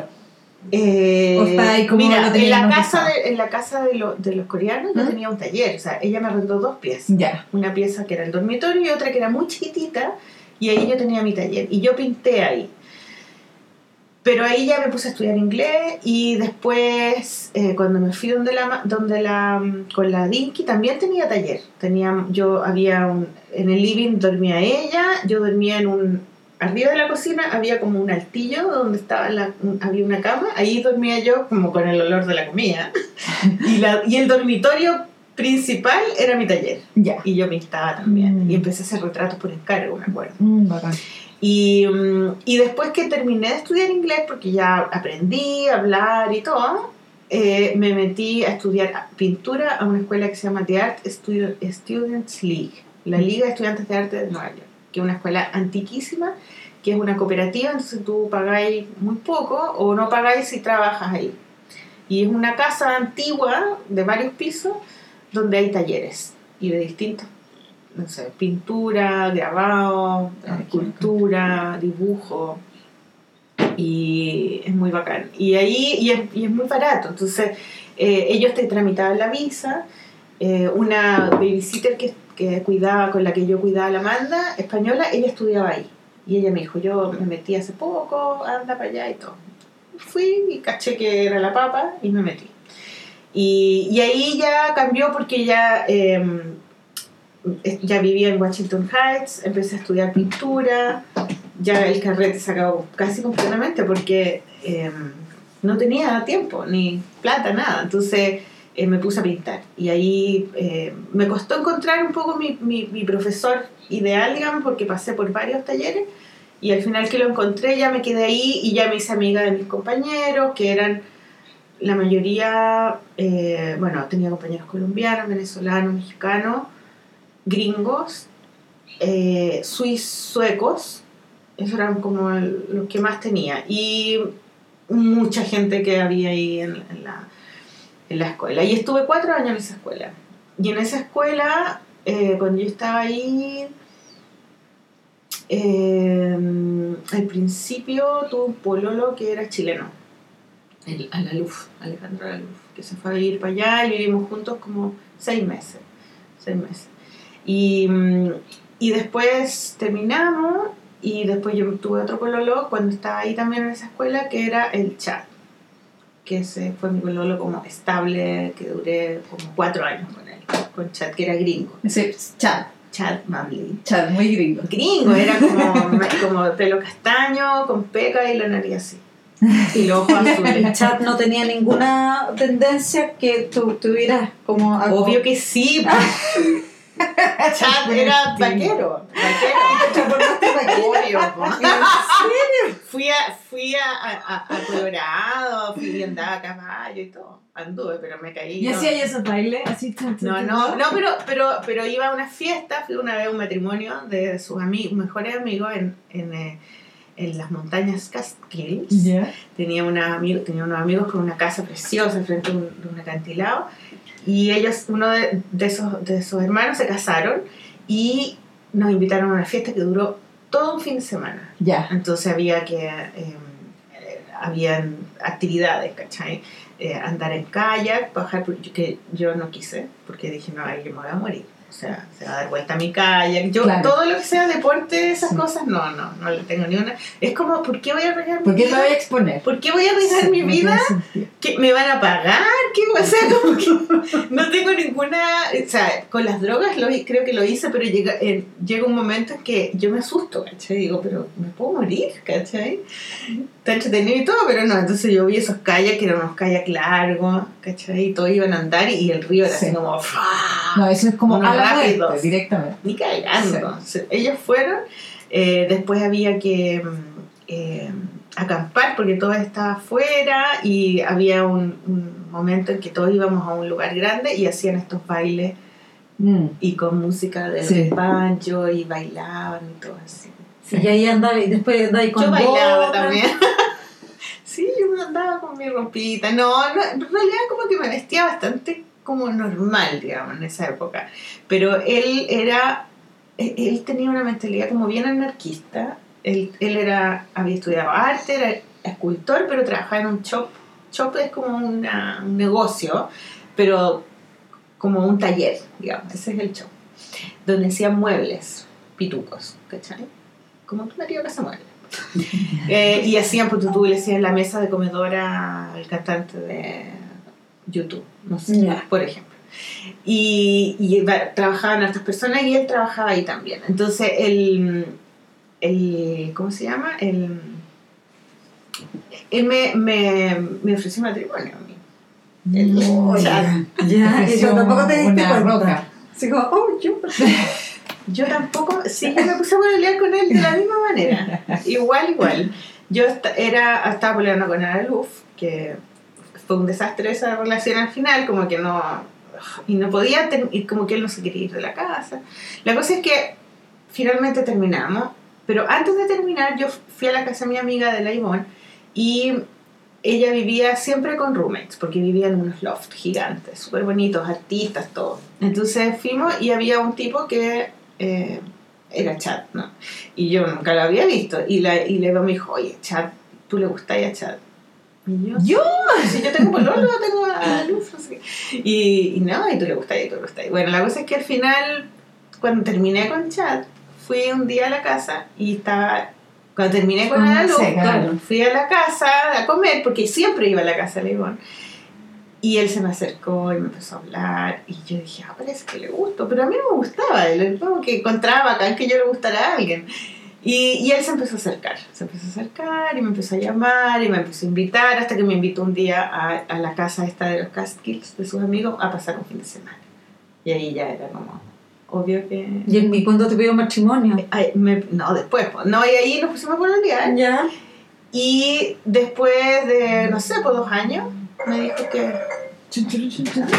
Eh, O mira, lo tenían en la casa, de, en la casa de, lo- de los coreanos yo tenía un taller, o sea, ella me arrendó dos piezas. Ya. Una pieza que era el dormitorio y otra que era muy chiquitita, y ahí yo tenía mi taller, y yo pinté ahí. Pero ahí ya me puse a estudiar inglés y después eh, cuando me fui donde la, donde la, mm, con la Dinky también tenía taller. Tenía, yo había un, en el living dormía ella, yo dormía en un, arriba de la cocina había como un altillo donde estaba la, había una cama, ahí dormía yo como con el olor de la comida. y, la, y el dormitorio principal era mi taller. Ya. Y yo pintaba también. Mm. Y empecé a hacer retratos por encargo, me acuerdo. Mm, bacán. Y, mm, y después que terminé de estudiar inglés, porque ya aprendí a hablar y todo, eh, me metí a estudiar pintura a una escuela que se llama The Art Stu- Students League, la Liga de Estudiantes de Arte de Nueva York, que es una escuela antiquísima, que es una cooperativa, entonces tú pagáis muy poco o no pagáis si trabajas ahí. Y es una casa antigua de varios pisos donde hay talleres y de distintos no sé, pintura, grabado, Ah, escultura, dibujo. Y es muy bacán. Y ahí, y es, y es muy barato. Entonces, eh, ellos te tramitaban la visa. eh, una babysitter que, que cuidaba, con la que yo cuidaba la Amanda, española, ella estudiaba ahí. Y ella me dijo, yo me metí hace poco, anda para allá y todo. Fui y caché que era la papa y me metí. Y, y ahí ya cambió porque ya, eh, ya vivía en Washington Heights, empecé a estudiar pintura, ya el carrete se acabó casi completamente porque eh, no tenía tiempo, ni plata, nada. Entonces eh, me puse a pintar. Y ahí eh, me costó encontrar un poco mi, mi, profesor ideal, porque pasé por varios talleres. Y al final que lo encontré ya me quedé ahí y ya me hice amiga de mis compañeros, que eran la mayoría, eh, bueno, tenía compañeros colombianos, venezolanos, mexicanos, gringos, suizos, suecos, esos eran como los que más tenía. Y mucha gente que había ahí en la, la escuela. Y estuve cuatro años en esa escuela. Y en esa escuela, eh, cuando yo estaba ahí, eh, al principio tuve un pololo que era chileno, el Alaluf, Alejandro Alaluf, que se fue a vivir para allá y vivimos juntos como seis meses. Seis meses. Y, mm, y después terminamos y después yo tuve otro pololo cuando estaba ahí también en esa escuela que era el Chad, que ese fue mi pololo como estable, que duré como cuatro años con él, con Chad, que era gringo. Ese Chad. Chad Mably. Chad, muy gringo. Gringo, era como, como de pelo castaño, con peca y la nariz así. Y los ojos azules. chat no tenía ninguna tendencia que tú tuvieras como algo- Obvio que sí. pues. Chad era vaquero. Vaquero. Obvio. ¿En serio? Fui a, fui a, a, a- Colorado, fui y andaba a caballo y todo. Anduve, pero me caí. ¿Y no. hacía esos bailes? Así, No, no, no, pero, pero, pero iba a una fiesta, fui una vez a un matrimonio de sus amigos, mejores amigos en, en, eh, en las montañas Catskills. Ya. Tenía, una, tenía unos amigos con una casa preciosa frente a un, de un acantilado y ellos, uno de, de esos, de esos hermanos se casaron y nos invitaron a una fiesta que duró todo un fin de semana. Entonces había que, eh, habían actividades, ¿cachai? Eh, andar en kayak, bajar, que yo no quise, porque dije, no, ahí yo me voy a morir. O sea, se va a dar vuelta mi kayak. Yo, Claro. todo lo que sea deporte, esas Sí. cosas, no, no, no le tengo ni una. Es como, ¿por qué voy a arriesgar mi ¿Por qué me vida? voy a exponer? ¿Por qué voy a arriesgar mi vida? ¿Que ¿Me van a pagar? ¿Qué? O sea, como que no tengo ninguna... O sea, con las drogas lo, creo que lo hice, pero llega, eh, llega un momento en que yo me asusto, ¿cachai? Digo, pero me puedo morir, ¿cachai? Está entretenido y todo, pero no. Entonces yo vi esos kayaks, que eran unos kayaks largos, ¿cachai? Y todos iban a andar y, el río era Sí. así como... ¡fua! No, eso es como rápidos. muerte, directamente. Ni cagando. Entonces, Ellos fueron, eh, después había que mm, eh, acampar porque todo estaba afuera y había un, un momento en que todos íbamos a un lugar grande y hacían estos bailes Mm. y con música de Sí. banjo y bailaban y todo así. Sí, y ahí andaba y después andaba ahí con Yo bailaba también. sí, yo andaba con mi ropita. No, no, en realidad como que me vestía bastante como normal, digamos, en esa época. Pero él era, él él tenía una mentalidad como bien anarquista. Él, él era, había estudiado arte, era escultor, pero trabajaba en un shop. Shop es como una- un negocio, pero como un taller, digamos, ese es el shop. Donde hacían muebles, pitucos, ¿cachai? Como tu marido que hace muebles. Eh, y hacían, pues tú le hacían la mesa de comedora al cantante de YouTube, no sé, por ejemplo. Y, trabajaban hartas personas y él trabajaba ahí también. Entonces, el, el ¿cómo se llama? El, él me, me, me ofreció matrimonio a mí. El- Oh, Chad. ya, ya, y Ofreció tú tampoco te diste cuenta. Así como, oh, yo. Yo tampoco, sí, yo me puse a pelear con él de la misma manera. Igual, igual. Yo estaba peleando con Ana Luz, que fue un desastre esa relación al final, como que no. Y no podía, y como que él no se quería ir de la casa. La cosa es que finalmente terminamos, pero antes de terminar, yo fui a la casa de mi amiga de la y ella vivía siempre con roommates, porque vivía en unos lofts gigantes, súper bonitos, artistas, todo. Entonces fuimos y había un tipo que eh, era Chad, ¿no? Y yo nunca lo había visto. Y, la, y Leo me dijo, oye, Chad, ¿tú le gustas a Chad? Y yo, ¿Yo? si yo tengo pololo, tengo a Luz, no sé qué. Y, y no, y tú le gustas y tú le gustas. Bueno, la cosa es que al final, cuando terminé con Chad, fui un día a la casa y estaba... Cuando terminé con Ana Luz, claro, fui a la casa a comer, porque siempre iba a la casa de León. Y él se me acercó y me empezó a hablar. Y yo dije, ah, parece que le gusto. Pero a mí no me gustaba. Él como que encontraba bacán que yo le gustara a alguien. Y, y él se empezó a acercar. Se empezó a acercar y me empezó a llamar y me empezó a invitar. Hasta que me invitó un día a, a la casa esta de los Catskills, de sus amigos, a pasar un fin de semana. Y ahí ya era como, obvio que... ¿Y en mi cuándo te pidió matrimonio? Ay, me- no, después. No, y ahí nos pusimos por el día. Ya. Y después de, no sé, por dos años, me dijo que...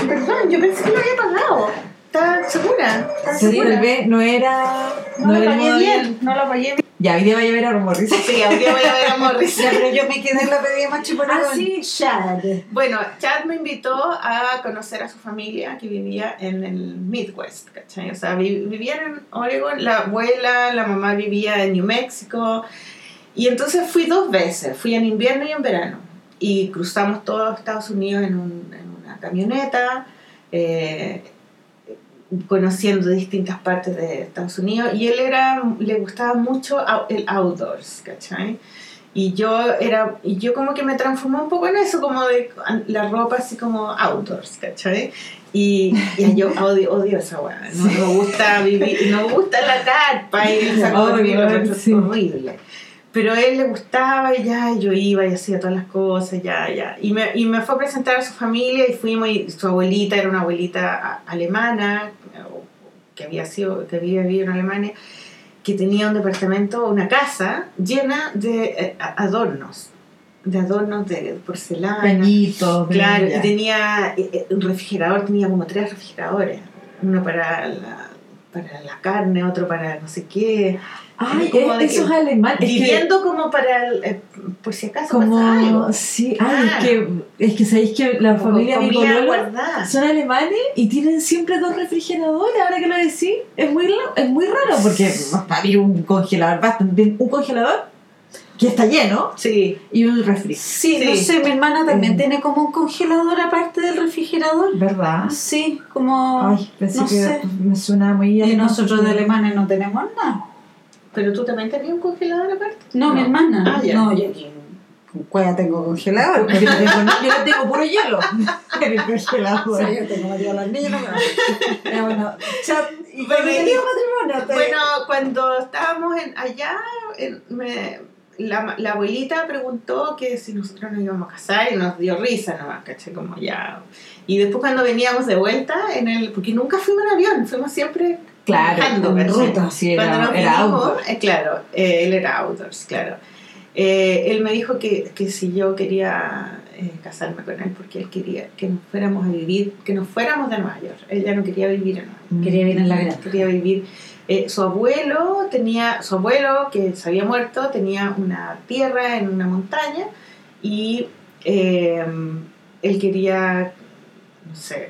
Perdón, yo pensé que lo había pagado. ¿Estás segura? ¿Estás Sí, segura? bebé, no era. No, lo era el pagué modo bien, no lo pagué bien. Ya, hoy día vaya a ver a Morris. Sí, ahora voy a ver a Morris. Ya, pero yo me quedé en la pedida matrimonio Ah, con sí. Chad. Bueno, Chad me invitó a conocer a su familia que vivía en el Midwest, ¿cachai? O sea, vi- vivían en Oregon, la abuela, la mamá vivía en New Mexico. Y entonces fui dos veces, fui en invierno y en verano. Y cruzamos todo Estados Unidos en, un- en una camioneta, eh, conociendo distintas partes de Estados Unidos. Y él era, le gustaba mucho el outdoors, ¿cachai? Y yo era, y yo como que me transformé un poco en eso, como de la ropa así como outdoors, ¿cachai? Y, y yo odio, odio esa weá, no me gusta vivir, no me gusta la carpa y el saco encuentro Sí. horrible. Pero a él le gustaba y ya, yo iba y hacía todas las cosas, ya, ya. Y me, y me fue a presentar a su familia y fuimos, y su abuelita era una abuelita alemana, que había, sido, que había vivido en Alemania. que tenía un departamento, una casa llena de eh, adornos, de adornos de porcelana. Pañitos. Claro, y tenía eh, eh, un refrigerador, tenía como tres refrigeradores. Uno para la, para la carne, otro para no sé qué. Ay, como es- de esos que- alemanes. es que- Viviendo como para, el, eh, por si acaso pasa Como, algo. sí, Ah. es que, es que sabéis que la familia de mi son alemanes y tienen siempre dos refrigeradores, ahora que lo decís, es muy, es muy raro porque para abrir un congelador, basta, un congelador que está lleno Sí, y un refri, Sí, Sí. no sé, mi hermana también Mm. tiene como un congelador aparte del refrigerador. ¿verdad? Sí, como... Ay, pensé no que sé. me suena muy Y alemán nosotros de alemanes no tenemos nada. Pero tú también tenías un congelador aparte. No, mi hermana. Ah, ya. No, yo aquí con cueva tengo congelador. Yo tengo, yo no tengo puro hielo en el congelador. Sí, yo tengo metido a los niños. pero- Pero bueno, cha- y Bueno, matrimonio, te- Bueno, cuando estábamos en, allá, en- me- la, la abuelita preguntó que si nosotros nos íbamos a casar y nos dio risa nomás, caché, como ya. Y después cuando veníamos de vuelta, en el porque nunca fuimos en avión, fuimos siempre Claro, Cuando nos era vinimos, outdoor. eh, claro, eh, él era outdoors, claro. Eh, él me dijo que, que si yo quería casarme con él porque él quería que nos fuéramos a vivir, que nos fuéramos de Nueva York. Él ya no quería vivir en Nueva York. Quería vivir en la granja. Quería vivir. eh, su abuelo tenía, su abuelo que se había muerto tenía una tierra en una montaña y eh, él quería, no sé,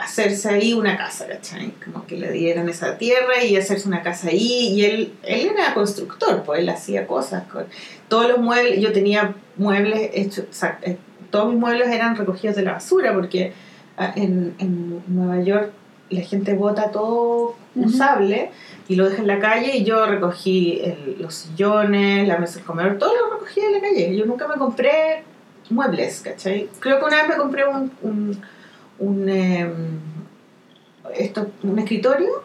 hacerse ahí una casa, ¿cachai? Como que le dieran esa tierra y hacerse una casa ahí. Y él, él era constructor, pues él hacía cosas con todos los muebles. Yo tenía muebles hechos, o sea, eh, todos mis muebles eran recogidos de la basura porque ah, en, en Nueva York la gente bota todo usable y lo deja en la calle y yo recogí el- los sillones, la mesa del comedor, todo lo recogí de la calle. Yo nunca me compré muebles, ¿cachai? Creo que una vez me compré un, un, un, em, esto, un escritorio,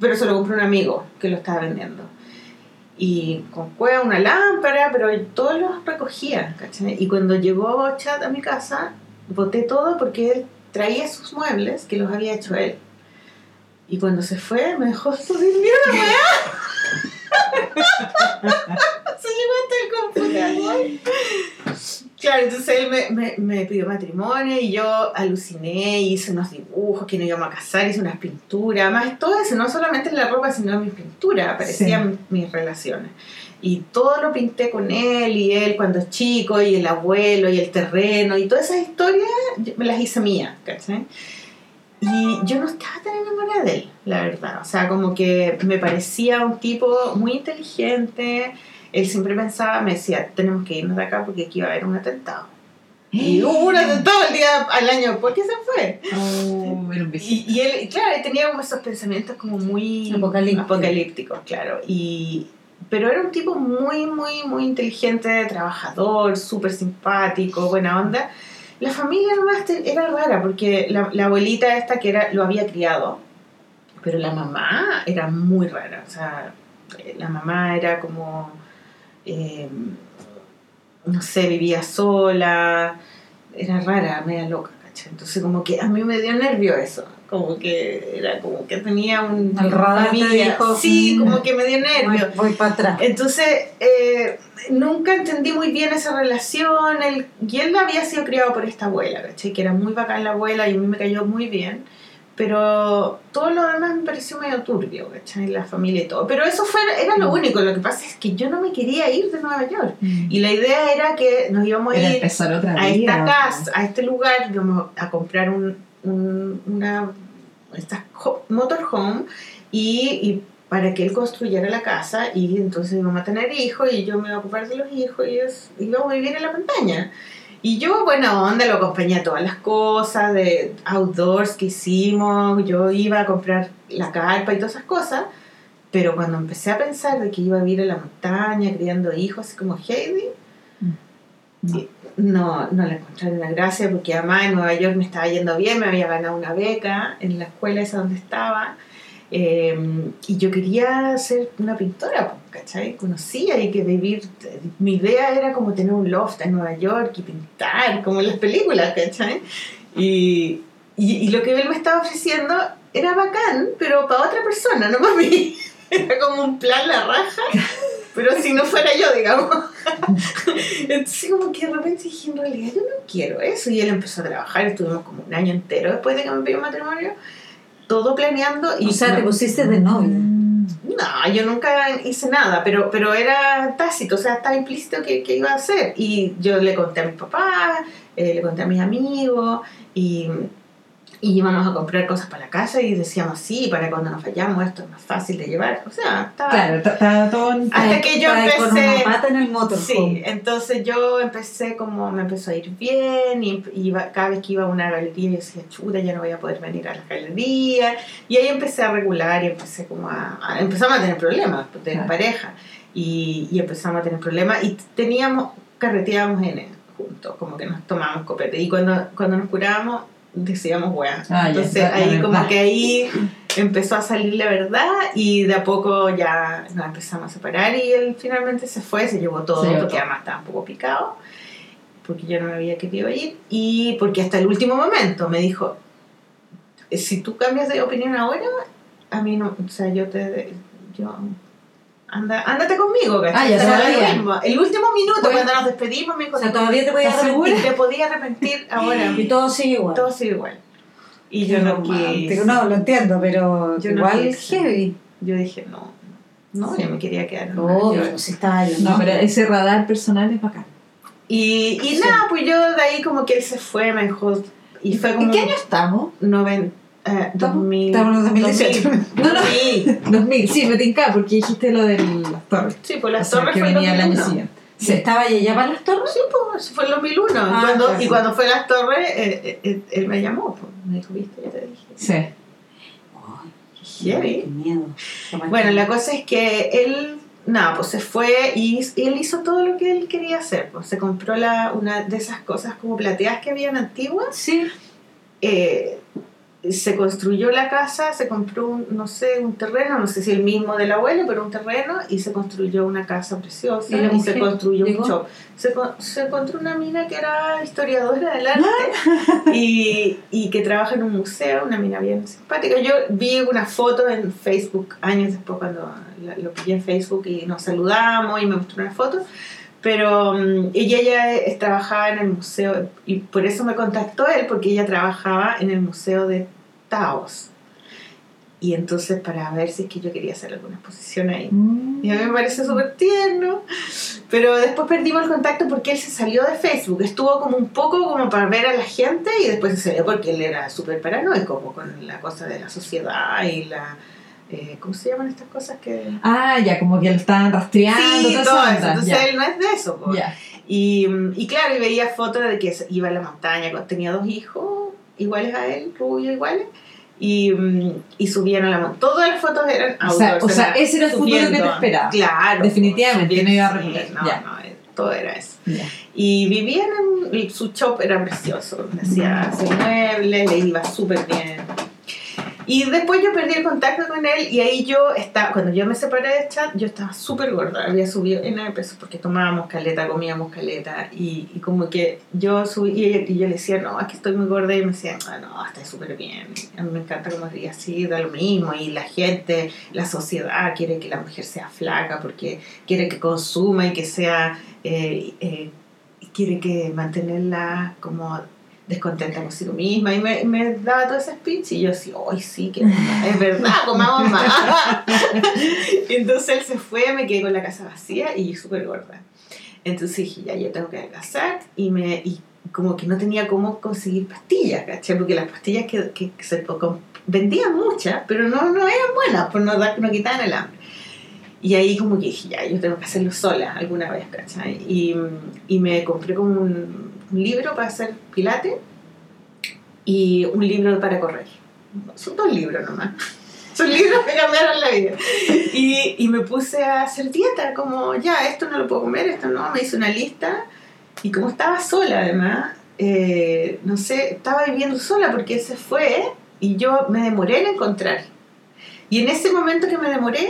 pero se lo compré a un amigo que lo estaba vendiendo. Y con cueva una lámpara, pero todos los recogía. Y cuando llegó Chad a mi casa, boté todo porque él traía sus muebles que los había hecho él. Y cuando se fue, me dejó weá. se llevó hasta el computador. Claro, entonces él me, me, me pidió matrimonio y yo aluciné, hice unos dibujos que nos íbamos a casar, hice unas pinturas, más todo eso, no solamente en la ropa, sino en mis pinturas, aparecían mis relaciones. Y todo lo pinté con él y él cuando es chico y el abuelo y el terreno y todas esas historias me las hice mías, ¿cachai? Y yo no estaba tan enamorada de él, la verdad. O sea, como que me parecía un tipo muy inteligente. Él siempre pensaba, me decía, tenemos que irnos de acá porque aquí va a haber un atentado. Y hubo un atentado el día al año, ¿por qué se fue? Oh. Y, y él, claro, él tenía como esos pensamientos como muy Apocalípticos. apocalípticos, claro. Y, pero era un tipo muy, muy, muy inteligente, trabajador, súper simpático, buena onda. La familia nomás era rara porque la, la abuelita esta que era, lo había criado, pero la mamá era muy rara. O sea, eh, la mamá era como, eh, no sé, vivía sola, era rara, media loca, ¿cachai? Entonces como que a mí me dio nervio eso, como que era como que tenía un... El radar dijo, Sí, mm, como que me dio nervio. voy, voy para atrás. Entonces, eh, nunca entendí muy bien esa relación. Él, y él había sido criado por esta abuela, ¿cachai? Que era muy bacán la abuela y a mí me cayó muy bien. Pero todo lo demás me pareció medio turbio, ¿cachai? La familia y todo. Pero eso fue, era lo único. Lo que pasa es que yo no me quería ir de Nueva York. Y la idea era que nos íbamos a ir otra a esta casa, a este lugar, íbamos a comprar un, un- una esta motorhome y, y para que él construyera la casa y entonces íbamos a tener hijos y yo me iba a ocupar de los hijos y ellos íbamos a vivir en la montaña. Y yo, buena onda, lo acompañé a todas las cosas de outdoors que hicimos, yo iba a comprar la carpa y todas esas cosas, pero cuando empecé a pensar de que iba a vivir en la montaña, criando hijos, así como Heidi, No. no, no le encontré una gracia porque además en Nueva York me estaba yendo bien, me había ganado una beca en la escuela esa donde estaba. Eh, y yo quería ser una pintora, ¿cachai? Conocía y que vivir. Mi idea era como tener un loft en Nueva York y pintar, como en las películas, ¿cachai? Y, y, y lo que él me estaba ofreciendo era bacán, pero para otra persona, no para mí. Era como un plan la raja, pero si no fuera yo, digamos. Entonces como que de repente dije, en realidad yo no quiero eso. Y él empezó a trabajar, estuvimos como un año entero después de que me pidió matrimonio, todo planeando. Y o sea, no- te pusiste de novia. no, yo nunca hice nada, pero, pero era tácito, o sea, estaba implícito que, que iba a hacer. Y yo le conté a mis papás, eh, le conté a mis amigos, y, y íbamos a comprar cosas para la casa y decíamos, sí, para cuando nos fallamos esto es más fácil de llevar. O sea, estaba... Claro, ta- estaba todo Hasta que yo Para- Con empecé- una pata en el motorhome. Sí, entonces yo empecé como, me empezó a ir bien y iba, cada vez que iba a una galería yo decía, chuta, ya no voy a poder venir a la galería. Y ahí empecé a regular y empecé como a, a- empezamos a tener problemas de Claro. pareja y, y empezamos a tener problemas y teníamos, carreteábamos en juntos, como que nos tomábamos copete y cuando, cuando nos curábamos decíamos, weá. Ah, entonces ahí como que ahí empezó a salir la verdad y de a poco ya nos empezamos a separar y él finalmente se fue, se llevó todo, Se llevó porque todo. además estaba un poco picado, porque yo no me había querido ir y porque hasta el último momento me dijo, si tú cambias de opinión ahora, a mí no, o sea, yo te... Yo, Anda, ándate conmigo, ¿cachai? Ah, ya lo sabía. mismo. El último minuto, Pues- cuando nos despedimos, me dijo, O sea, todavía te podías "¿Estás segura? arrepentir. te podía arrepentir ahora. Y todo sigue igual. Todo sigue igual. Y Qué yo no quise. No, lo entiendo, pero Yo no igual quise. heavy. Yo dije, no, no, yo me quería quedar. Nueva York. pues estaba yo. No, pero ese radar personal es bacán. Y, y Sí. nada, pues yo de ahí como que él se fue, me dejó. Y fue como. ¿En qué año estamos? Noven, eh, Estamos- 2000. estamos en 2018. 2000. No, no. Sí, 2000, sí, me tinca porque dijiste lo de las torres. sí, pues las O sea, torres que fue venía el año 2001. siguiente. Sí. ¿Estaba ya para las torres? Sí, pues fue el 2001. y, Ah, cuando, claro. y cuando fue las torres, eh, eh, eh, él me llamó. Pues, me dijo, viste, ya te dije. Sí. Ay, Heavy. qué miedo. Bueno, la cosa es que él, nada, pues se fue y él hizo todo lo que él quería hacer. Pues se compró la, una de esas cosas como plateadas que habían antiguas. Sí. eh, se construyó la casa, se compró, un, no sé, un terreno, no sé si el mismo del abuelo, pero un terreno, y se construyó una casa preciosa, ¿Y se construyó llegó? un shop. Se, se encontró una mina que era historiadora del arte y, y que trabaja en un museo, una mina bien simpática. Yo vi una foto en Facebook años después cuando la- lo pillé en Facebook y nos saludamos y me mostró una foto. Pero mm, ella ya trabajaba en el museo y por eso me contactó él, porque ella trabajaba en el museo de Taos. Y entonces para ver si es que yo quería hacer alguna exposición ahí. Y a mí me parece súper tierno. Pero después perdimos el contacto porque él se salió de Facebook. Estuvo como un poco como para ver a la gente y después se salió porque él era súper paranoico con la cosa de la sociedad y la... eh, ¿Cómo se llaman estas cosas que...? Ah, ya, como que lo estaban rastreando. Sí, todo eso. Entonces él no es de eso. Y, y claro, y veía fotos de que iba a la montaña, tenía dos hijos iguales a él, rubios iguales, y, mm, y subían a la montaña. Todas las fotos eran O sea, outdoors, o sea, ese era el futuro que te esperaba. Claro. Definitivamente, no iba a sí, No, ya. no, eh, todo era eso. ya. Y vivían en su shop, era precioso, hacía muebles, le iba súper bien. Y después yo perdí el contacto con él y ahí yo estaba, cuando yo me separé de Chat, yo estaba súper gorda, había subido en de peso porque tomábamos caleta, comíamos caleta y, y como que yo subí y, yo le decía, no, es que estoy muy gorda y me decía, ah, no, está súper bien, a mí me encanta como ríe así, da lo mismo y la gente, la sociedad quiere que la mujer sea flaca porque quiere que consuma y que sea... eh, eh, quiere que mantenerla como descontenta consigo misma y me, me daba todo ese speech y yo así, ¡ay sí, que es verdad, comamos más! y entonces él se fue, me quedé con la casa vacía y súper gorda. Entonces dije, ya, yo tengo que adelgazar y, me, y como que no tenía cómo conseguir pastillas, ¿cachai? Porque las pastillas que, que, que se vendían muchas, pero no, no eran buenas, pues no, no quitaban el hambre. Y ahí como que dije, ya, yo tengo que hacerlo sola alguna vez, ¿cachai? Y, y me compré como un, un libro para hacer pilate y un libro para correr. Son dos libros nomás. Son libros que cambiaron la vida. Y, y me puse a hacer dieta, como ya, esto no lo puedo comer, esto no, me hice una lista. Y como estaba sola además, eh, no sé, estaba viviendo sola porque se fue y yo me demoré en encontrar. Y en ese momento que me demoré,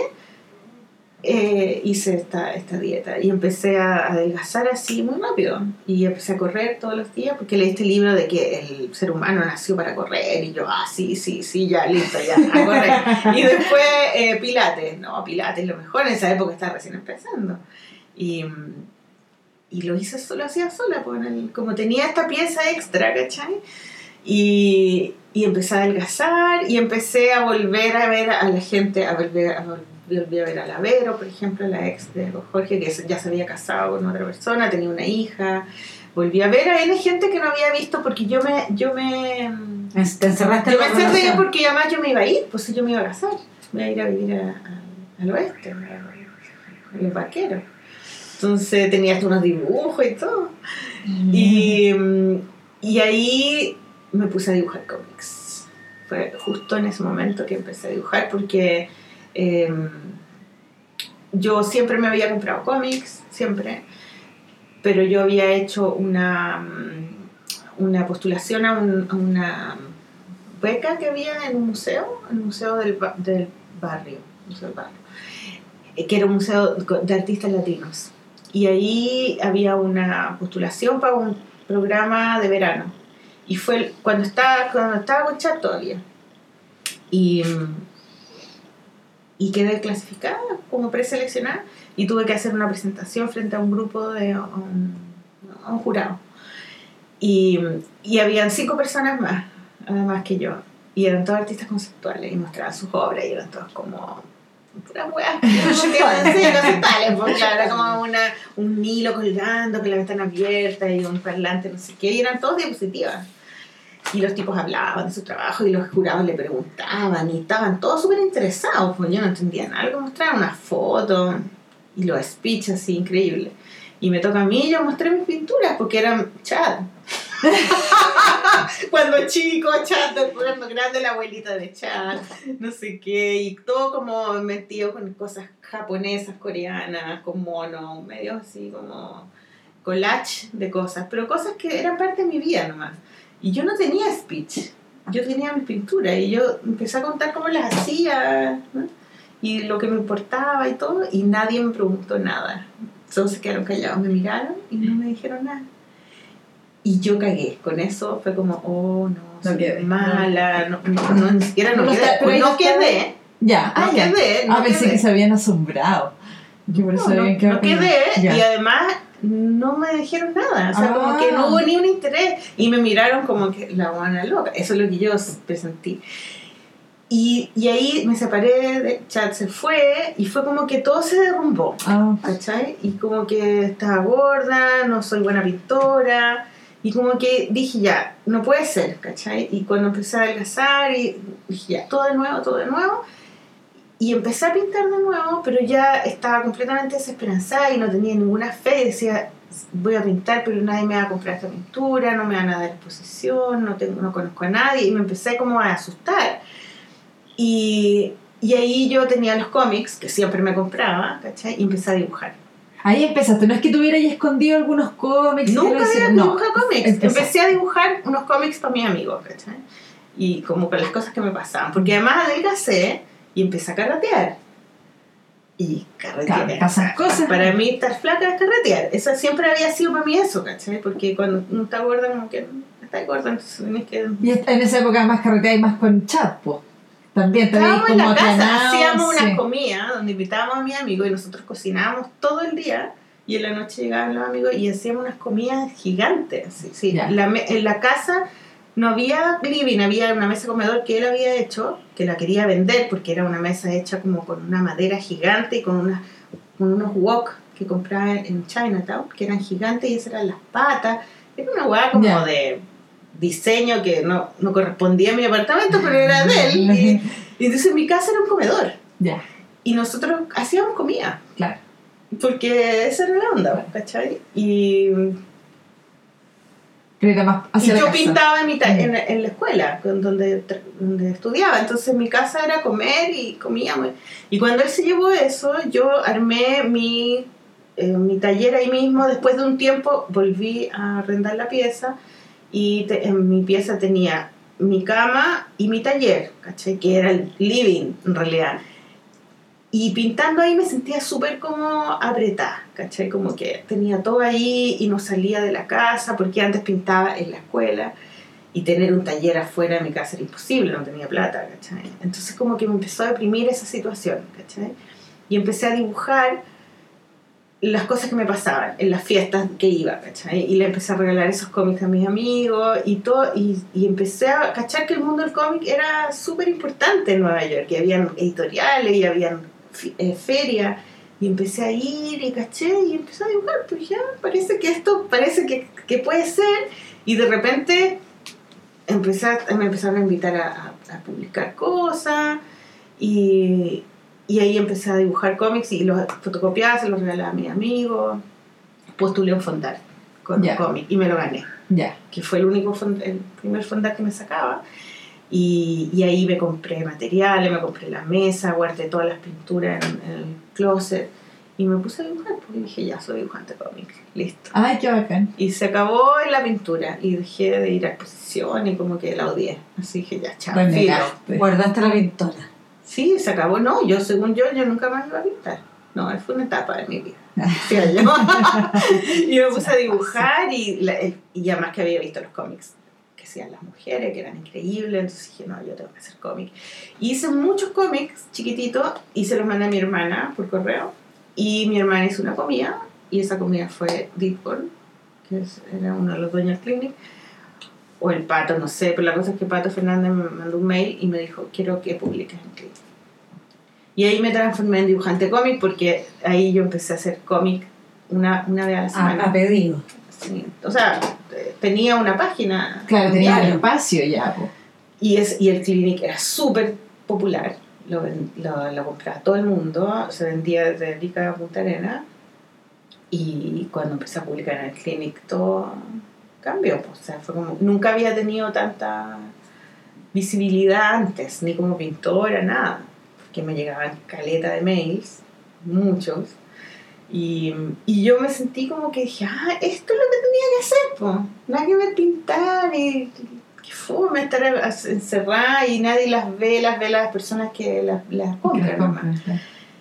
eh, hice esta, esta dieta y empecé a adelgazar así muy rápido. Y empecé a correr todos los días porque leí este libro de que el ser humano nació para correr. Y yo, ah, sí, sí, sí, ya, listo, ya, a correr. y después eh, Pilates. No, Pilates lo mejor. En esa época estaba recién empezando. Y, y lo hice solo, hacía sola, pues, el- como tenía esta pieza extra, ¿cachai? Y, y empecé a adelgazar y empecé a volver a ver a la gente, a volver a, vol- volví a ver a la Vero, por ejemplo, la ex de Jorge, que ya se había casado con otra persona, tenía una hija. Volví a ver a N gente que no había visto porque yo me... Yo me Te encerraste yo en me encerré porque además yo me iba a ir, pues yo me iba a casar. Me iba a ir a vivir a- a- al oeste, a, los vaqueros. Entonces tenía hasta unos dibujos y todo. Y, mm, y ahí me puse a dibujar cómics. Fue justo en ese momento que empecé a dibujar porque eh, yo siempre me había comprado cómics, siempre, pero yo había hecho una, mm, una postulación a, un- a una beca que había en un museo, el museo del, del barrio, museo del barrio, eh, que era un museo de artistas latinos. Y ahí había una postulación para un programa de verano. Y fue cuando estaba, cuando estaba con Chat todavía. Y, mm, y quedé clasificada como preseleccionada y tuve que hacer una presentación frente a un grupo de a un, a un jurado. Y, y habían cinco personas más, además que yo. Y eran todos artistas conceptuales y mostraban sus obras y eran todos como puras weas conceptuales, pues era como una, un hilo colgando con la ventana abierta y un parlante, no sé qué, y eran todos diapositivas. Y los tipos hablaban de su trabajo y los jurados le preguntaban y estaban todos súper interesados, pues yo no entendía nada, algo mostraban una foto y los speeches así increíbles. Y me toca a mí, yo mostré mis pinturas porque eran Chad. Cuando chico, Chad, cuando grande, la abuelita de Chad, no sé qué, y todo como metido con cosas japonesas, coreanas, con mono, medio así como collage de cosas, pero cosas que eran parte de mi vida nomás. Y yo no tenía speech, yo tenía mis pinturas y yo empecé a contar cómo las hacía ¿no? y lo que me importaba y todo, y nadie me preguntó nada. Todos se quedaron callados, me miraron y no me dijeron nada. Y yo cagué, con eso fue como, oh no, No soy quedé. mala, no, no, no, ni siquiera no No quedé, no quedé, Ya, ah, no ya. quedé, no ah, pensé que se habían asombrado. Yo por eso No, no, no quedé Ya. y además no me dijeron nada, o sea, como que Ah. no hubo ni un interés y me miraron como que la buena loca, eso es lo que yo presentí. Y, y ahí me separé de chat, se fue y fue como que todo se derrumbó, Ah, ¿cachai? Y como que estaba gorda, no soy buena pintora y como que dije ya, no puede ser, ¿cachai? Y cuando empecé a adelgazar y dije ya, todo de nuevo, todo de nuevo. Y empecé a pintar de nuevo, pero ya estaba completamente desesperanzada y no tenía ninguna fe. Decía, voy a pintar, pero nadie me va a comprar esta pintura, no me van a dar exposición, no, tengo, no conozco a nadie. Y me empecé como a asustar. Y, y ahí yo tenía los cómics, que siempre me compraba, ¿cachai? Y empecé a dibujar. ahí empezaste. No es que tuvieras escondido algunos cómics. Nunca había no, cómics. Empecé a dibujar unos cómics para mis amigos, ¿cachai? Y como con las cosas que me pasaban. Porque además adelgacé y empecé a carretear. Y carretear. Claro, pasan cosas. Para mí estar flaca es carretear. Eso siempre había sido para mí eso, ¿cachai? Porque cuando uno está gorda, como que está gorda, entonces tenés que... Y en esa época más carretea y más con chat, pues. También Estábamos en la casa, hacíamos sí. unas comidas donde invitábamos a mis amigos y nosotros cocinábamos todo el día y en la noche llegaban los amigos y hacíamos unas comidas gigantes. Sí, sí. La en la casa no había living, había una mesa comedor que él había hecho, que la quería vender porque era una mesa hecha como con una madera gigante y con, con unos wok que compraba en Chinatown, que eran gigantes y esas eran las patas. Era una hueá como de diseño que no, no correspondía a mi apartamento, pero era de él. Y, y entonces mi casa era un comedor y nosotros hacíamos comida, claro. porque esa era la onda, ¿cachai? Y, era más y hacia yo casa. pintaba en, mi Mm. en, en la escuela, donde, donde estudiaba, entonces mi casa era comer y comíamos. Y cuando él se llevó eso, yo armé mi, eh, mi taller ahí mismo, después de un tiempo volví a arrendar la pieza y te- en mi pieza tenía mi cama y mi taller, ¿cachai? Que era el living en realidad. y pintando ahí me sentía súper como apretada, ¿cachai? Como que tenía todo ahí y no salía de la casa porque antes pintaba en la escuela y tener un taller afuera de mi casa era imposible, no tenía plata, ¿cachai? Entonces como que me empezó a deprimir esa situación, ¿cachai? Y empecé a dibujar las cosas que me pasaban en las fiestas que iba, ¿cachai? Y le empecé a regalar esos cómics a mis amigos y todo, y, empecé a cachar que el mundo del cómic era súper importante en Nueva York, que habían editoriales y habían eh, ferias, y empecé a ir y caché y empecé a dibujar, pues ya, parece que esto, parece que, que puede ser, y de repente empecé a- me empezaron a invitar a, a- a publicar cosas, y, y ahí empecé a dibujar cómics y los fotocopiaba, se los regalaba a mis amigos. Postulé un fondar con Ya. un cómic y me lo gané, Ya. que fue el único fond- el primer fondar que me sacaba. Y, y ahí me compré materiales, me compré la mesa, guardé todas las pinturas en, en el closet y me puse a dibujar porque dije, ya soy dibujante cómic, listo. Ay, qué bacán. Y se acabó en la pintura y dejé de ir a exposición y como que la odié. Así que ya, chao. Guardaste la pintora. Sí, se acabó. No, yo, según yo, yo nunca más iba a pintar. No, fue una etapa de mi vida. Yo. y me puse a dibujar y, la- y además que había visto los cómics hacían las mujeres, que eran increíbles. Entonces dije, no, yo tengo que hacer cómics. Y hice muchos cómics chiquititos y se los mandé a mi hermana por correo. Y mi hermana hizo una comida y esa comida fue Deepborn, que es- era uno de los dueños del clinic. O el Pato, no sé, pero la cosa es que Pato Fernández me mandó un mail y me dijo, quiero que publiques en clinic. Y ahí me transformé en dibujante cómic porque ahí yo empecé a hacer cómic una, una vez a la semana. A, a pedido. Sí. O sea, tenía una página. Claro, tenía un espacio ya, po. Y, es, y el clinic era súper popular. Lo, ven- lo, lo compraba todo el mundo. Se vendía desde Rica a Punta Arena. Y cuando empecé a publicar en el clinic, todo cambió. pues, O sea, fue como. Nunca había tenido tanta visibilidad antes, ni como pintora, nada. Porque me llegaban caleta de mails, muchos. Y, y yo me sentí como que dije, ah, esto es lo que tenía que hacer, po. Nada que ver pintar y que fome estar encerrada y nadie las ve, las ve las personas que las, las compran nomás.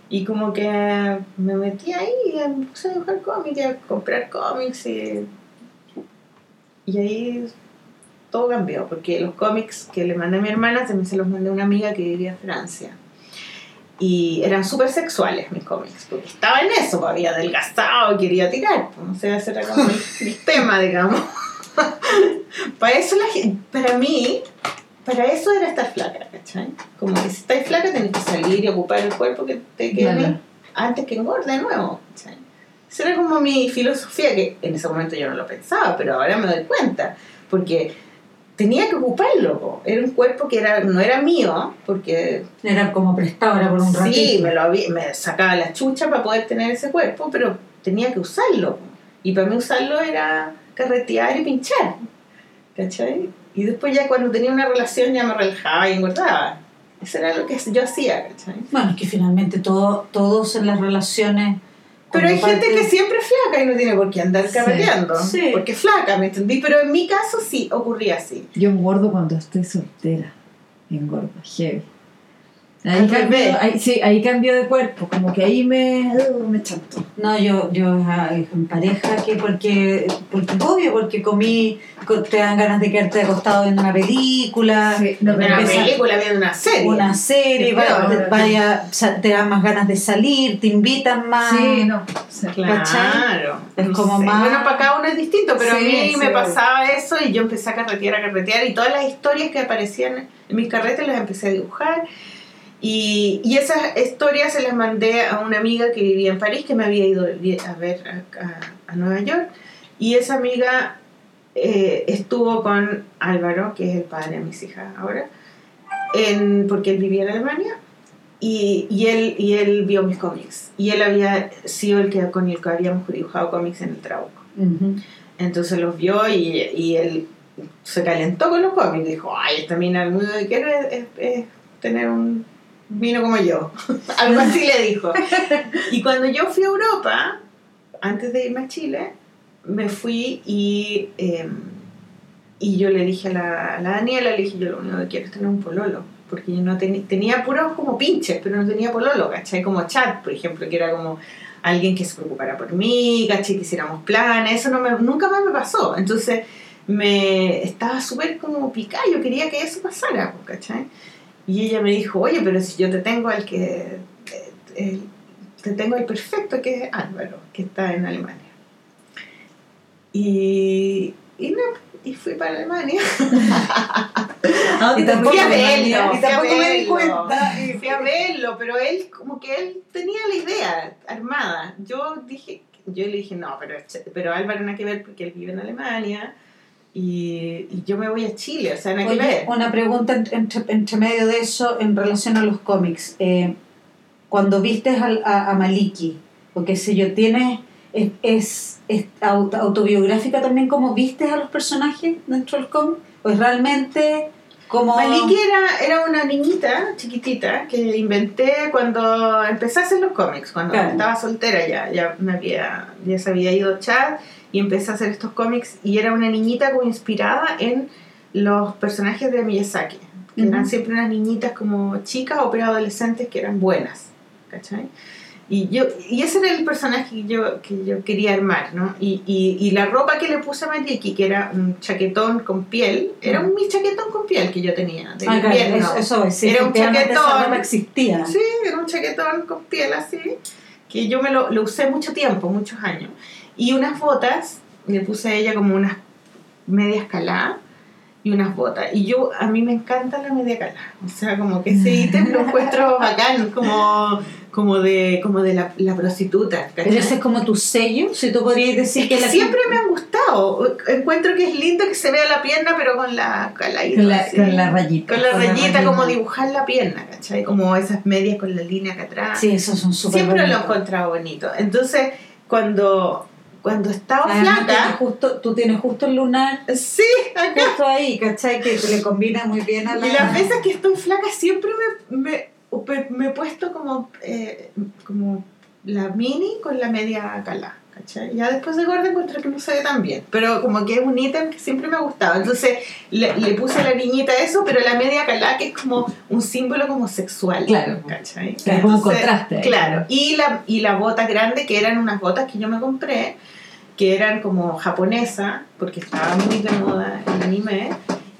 Y como que me metí ahí y me puse a dibujar cómics, y a comprar cómics y, y ahí todo cambió, porque los cómics que le mandé a mi hermana también se los mandé a una amiga que vivía en Francia. Y eran súper sexuales mis cómics, porque estaba en eso, pues, había adelgazado quería tirar, pues, no sé, ese era como mi, tema, digamos. para eso la gente, para mí, para eso era estar flaca, ¿cachai? Como que si estáis flaca tenés que salir y ocupar el cuerpo que te quede antes que engorde de nuevo, ¿cachai? Esa era como mi filosofía, que en ese momento yo no lo pensaba, pero ahora me doy cuenta, porque tenía que ocuparlo, po. era un cuerpo que era, no era mío, porque Era como prestado, era por un ratito. Sí, me, lo había- me sacaba la chucha para poder tener ese cuerpo, pero tenía que usarlo. Y para mí usarlo era carretear y pinchar. ¿Cachai? Y después ya cuando tenía una relación ya me relajaba y engordaba. Eso era lo que yo hacía, ¿cachai? Bueno, es que finalmente todo, todos en las relaciones. Pero hay gente que siempre es flaca y no tiene por qué andar Sí, carreteando. sí. Porque es flaca, ¿me entendí? Pero en mi caso sí ocurría así. Yo engordo cuando estoy soltera. Engordo, heavy. Ahí revés. ahí, sí, ahí cambio de cuerpo, como que ahí me, uh, me chanto. No, yo, yo ah, en pareja que porque, porque obvio, porque comí, co- te dan ganas de quedarte acostado viendo una película, Sí, no, Una película, viendo una serie. una serie, Sí, claro, vaya, te dan más ganas de salir, te invitan más. Sí, no. Claro. Es como más- Bueno, para cada uno es distinto, pero Sí, a mí sí, me pasaba eso y yo empecé a carretear, a carretear y todas las historias que aparecían en mis carretes las empecé a dibujar. Y, y esas historias se las mandé a una amiga que vivía en París, que me había ido a ver a, a- a Nueva York. Y esa amiga eh, estuvo con Álvaro, que es el padre de mis hijas ahora, en, porque él vivía en Alemania. Y, y, él, y él vio mis cómics. Y él había sido el que con el que habíamos dibujado cómics en el Trauco. Ujú. Entonces los vio y, y él se calentó con los cómics. Dijo, ay, esta mina lo único que quiere es, es- es tener un vino como yo. Algo así le dijo. Y cuando yo fui a Europa, antes de irme a Chile, me fui y, eh, y yo le dije a la, a la Daniela, le dije, yo lo único que quiero es tener un pololo. porque yo no teni- tenía puros como pinches, pero no tenía pololo, ¿cachai? Como chat, por ejemplo, que era como alguien que se preocupara por mí, ¿cachai? Que hiciéramos planes, eso no me, nunca más me pasó. Entonces me estaba súper como picada, yo quería que eso pasara, ¿cachai? Y ella me dijo, oye, pero si yo te tengo al que... el- te tengo el perfecto, que es Álvaro, que está en Alemania. Y, y no, y fui para Alemania. Ah, Y tampoco Fui a me- verlo, y fui a tampoco me di cuenta. Y fui a verlo, pero él, como que él tenía la idea armada. Yo dije, yo le dije, no, pero, pero Álvaro nada que ver porque él vive en Alemania y, y yo me voy a Chile, o sea, nada que Oye, una pregunta entre, entre, medio de eso en relación a los cómics. Eh, cuando vistes al- a, a Maliki, o qué sé yo, ¿tienes, es, es, es auto- autobiográfica también como vistes a los personajes dentro del cómic? ¿O es realmente como... Maliki era, era una niñita chiquitita que inventé cuando empecé a hacer los cómics, cuando Claro. estaba soltera ya, ya me había, ya se había ido Chad y empecé a hacer estos cómics y era una niñita como inspirada en los personajes de Miyazaki, que Ujú. eran siempre unas niñitas como chicas o preadolescentes que eran buenas, ¿cachai? Y, yo, y ese era el personaje que yo, que yo quería armar, ¿no? Y, y, y la ropa que le puse a Maliki, que era un chaquetón con piel, era un mi chaquetón con piel que yo tenía, de Ah, claro, eso, eso es, sí, Era un chaquetón. ropa existía. Sí, era un chaquetón con piel así, que yo me lo, lo usé mucho tiempo, muchos años. Y unas botas, le puse a ella como unas medias caladas y unas botas. Y yo, a mí me encanta la media calada. O sea, como que ese ítem lo encuentro bacán, como, como de, como de la, la prostituta. ¿cachai? Pero ese es como tu sello, si tú podrías decir Es que que la siempre me han gustado. Encuentro que es lindo que se vea la pierna, pero con la caladita. Con la, con la rayita. Con la Con rayita, como dibujar la pierna, ¿cachai? Como esas medias con la línea acá atrás. Sí, esos son súper Siempre lo he bonitos. encontrado bonito. Entonces, cuando, cuando estaba Además, tienes flaca, justo, tú tienes justo el lunar sí, acá. justo ahí, ¿cachai? Que le combina muy bien a la... Y las veces que estoy flaca siempre me, me, me he puesto como, eh, como la mini con la media cala. ¿cachai? Ya después de gorda encuentro que no se ve tan bien, pero como que es un ítem que siempre me ha gustado. Entonces le, le puse a la niñita eso, pero la media calá que es como un símbolo como sexual. Claro. ¿cachai? Claro, como un contraste. Claro, y la, y la bota grande, que eran unas botas que yo me compré, que eran como japonesa, porque estaba muy de moda el anime,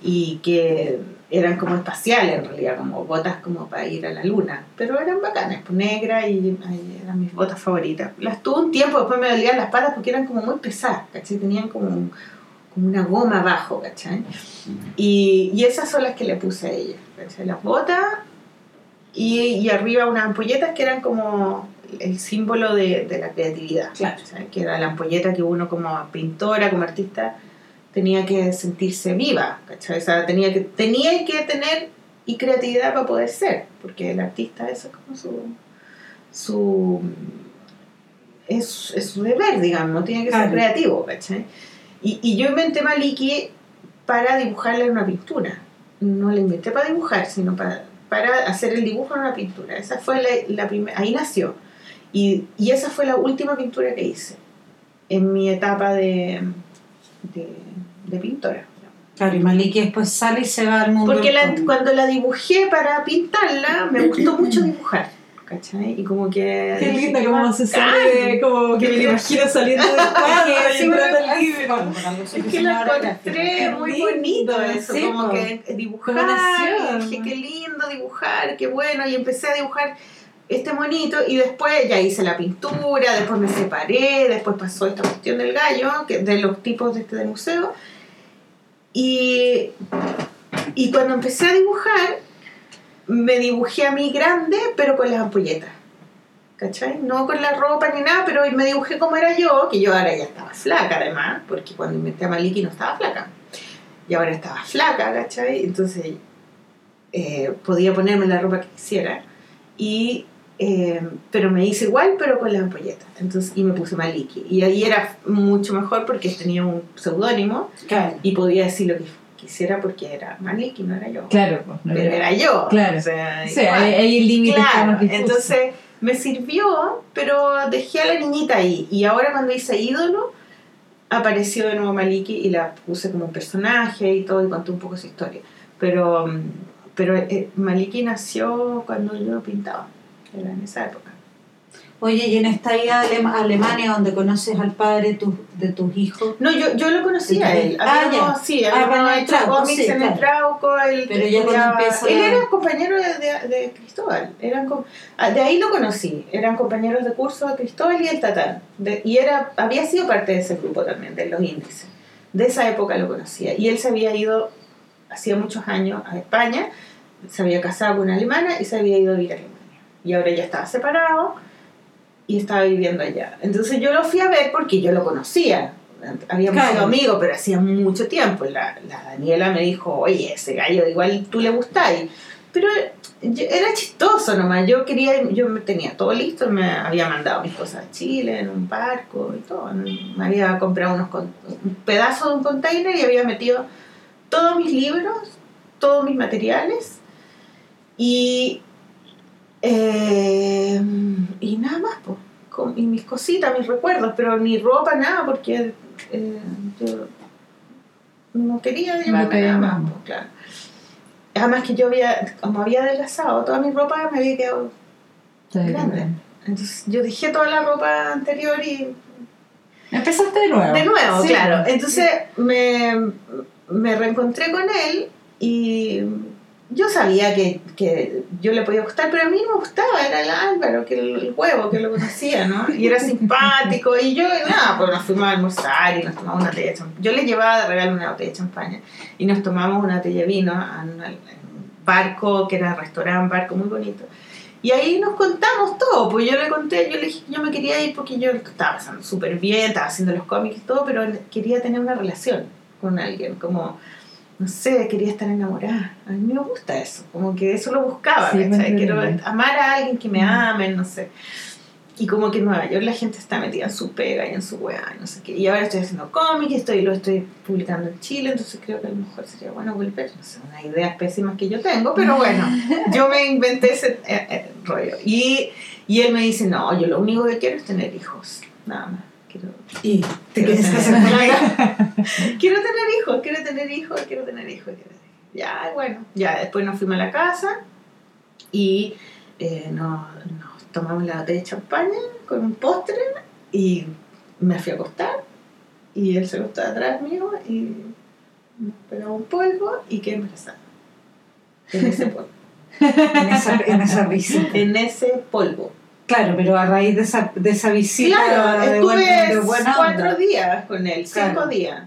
y que eran como espaciales en realidad, como botas como para ir a la luna, pero eran bacanas, pues negra y eran mis botas favoritas. Las tuve un tiempo, después me dolían las patas porque eran como muy pesadas, ¿cachai? Tenían como, como una goma abajo, ¿cachai? Y, y esas son las que le puse a ella. Las botas y, y arriba unas ampolletas que eran como el símbolo de, de la creatividad, Claro. que era la ampolleta que uno como pintora, como artista, tenía que sentirse viva, ¿cachai? O sea, tenía que, tenía que tener y creatividad para poder ser, porque el artista eso es como su... su es, es su deber, digamos, tiene que Claro. ser creativo, ¿cachai? Y, y yo inventé Maliki para dibujarle en una pintura. No la inventé para dibujar, sino para, para hacer el dibujo en una pintura. Esa fue la, la primera, ahí nació. Y, y esa fue la última pintura que hice en mi etapa de, de, de pintora. Claro, y Maliki después sale y se va al mundo Porque la- cuando la dibujé para pintarla, me gustó mucho dibujar. ¿Cachai? Y como que. Qué linda ¿qué como se sale, como que me imagino saliendo del cuadro y Sí, entrando bueno, al libro. Es que lo encontré muy lindo, bonito eso, sí, como que dibujar, qué lindo dibujar, qué bueno, y empecé a dibujar este monito y después ya hice la pintura, después me separé, después pasó esta cuestión del gallo, que, de los tipos de este del museo, y, y cuando empecé a dibujar, me dibujé a mí grande, pero con las ampolletas. ¿Cachai? No con la ropa ni nada, pero me dibujé como era yo, que yo ahora ya estaba flaca además, porque cuando inventé a Maliki no estaba flaca. Y ahora estaba flaca, ¿cachai? Entonces eh, podía ponerme la ropa que quisiera. Y, eh, pero me hice igual, pero con las ampolletas. Entonces, y me puse Maliki. Y ahí era mucho mejor porque tenía un seudónimo Claro. y podía decir lo que quisiera porque era Maliki, no era yo. Claro, pues, no Pero era- era yo. Claro. O sea, ahí, el límite Claro, entonces me sirvió, pero dejé a la niñita ahí. Y ahora cuando hice ídolo, apareció de nuevo Maliki y la puse como un personaje y todo y conté un poco su historia. Pero, mm, pero eh, Maliki nació cuando yo pintaba, era en esa época. Oye, y en esta ida a Alem- a Alemania donde conoces al padre de tus- de tus hijos, No, yo, yo lo conocía a él. Ah, ya. sí, Ah, habíamos el hecho Trauco, cómics sí, en el. Trauco. Él, Pero ya cuando él era compañero de, de, de Cristóbal. Eran ah, de ahí lo conocí. Eran compañeros de curso de Cristóbal y el Tatán. De- y era, había sido parte de ese grupo también, de los índices. De esa época lo conocía. Y él se había ido, hacía muchos años, a España. Se había casado con una alemana y se había ido a vivir a Alemania. Y ahora ya estaba separado y estaba viviendo allá. Entonces yo lo fui a ver porque yo lo conocía. Habíamos Claro. sido amigos, pero hacía mucho tiempo. La, la Daniela me dijo, oye, ese gallo igual tú le gustáis. Pero yo- era chistoso nomás. Yo quería, yo me tenía todo listo, me había mandado mis cosas a Chile en un barco y todo. Me había comprado unos con- un pedazo de un container y había metido todos mis libros, todos mis materiales y eh, y nada más, pues, con, y mis cositas, mis recuerdos, pero ni ropa, nada, porque eh, yo no quería llevarme nada más. pues, claro. Además que yo había, como había adelgazado, toda mi ropa me había quedado grande. Entonces yo dejé toda la ropa anterior y Empezaste de nuevo. de nuevo, Sí, claro. Entonces me, me reencontré con él y yo sabía que, que yo le podía gustar, pero a mí no me gustaba, era el Álvaro, que el, huevo, que lo conocía, ¿no? Y era simpático y yo, nada, pues nos fuimos a almorzar y nos tomamos una botella de champaña. Yo le llevaba de regalo una botella de champaña y nos tomamos una botella de vino en un barco, que era restaurante, barco muy bonito. Y ahí nos contamos todo, pues yo le conté, yo le dije que yo me quería ir porque yo estaba pasando súper bien, estaba haciendo los cómics y todo, pero quería tener una relación con alguien, como, no sé, quería estar enamorada. A mí me gusta eso, como que eso lo buscaba, Sí, Quiero amar a alguien que me Mm. ame, no sé. Y como que en Nueva York la gente está metida en su pega y en su weá, y no sé qué. Y ahora estoy haciendo cómics y estoy, lo estoy publicando en Chile, entonces creo que a lo mejor sería bueno volver. No sé, una idea pésima que yo tengo, pero bueno, yo me inventé ese eh, eh, rollo. Y, y él me dice, no, yo lo único que quiero es tener hijos, nada más. Quiero, y te quieres casar con él. quiero tener hijos, quiero tener hijos, quiero tener hijos. Ya, bueno, ya después nos fuimos a la casa y eh, nos, nos tomamos la botella de champaña con un postre y me fui a acostar y él se acostó atrás mío y nos pegaba un polvo y quedé embarazada. En ese polvo. en esa, en esa en ese polvo. Claro, pero a raíz de esa, de esa visita Claro, de, estuve buen- de buena cuatro onda. días con él, cinco Claro. días.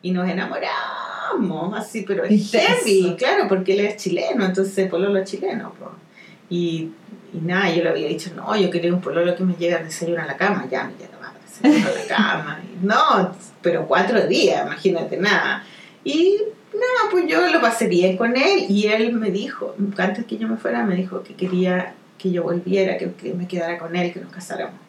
Y nos enamoramos, así, pero es heavy, claro, porque él es chileno, entonces pololo es chileno. po. Y, y nada, yo le había dicho, no, yo quería un pololo que me llegue al desayuno a la cama, ya me llegaba al desayuno a la cama. Y no, pero cuatro días, imagínate, nada. Y nada, pues yo lo pasé bien con él y él me dijo, antes que yo me fuera, me dijo que quería que yo volviera, que, me quedara con él, que nos casáramos.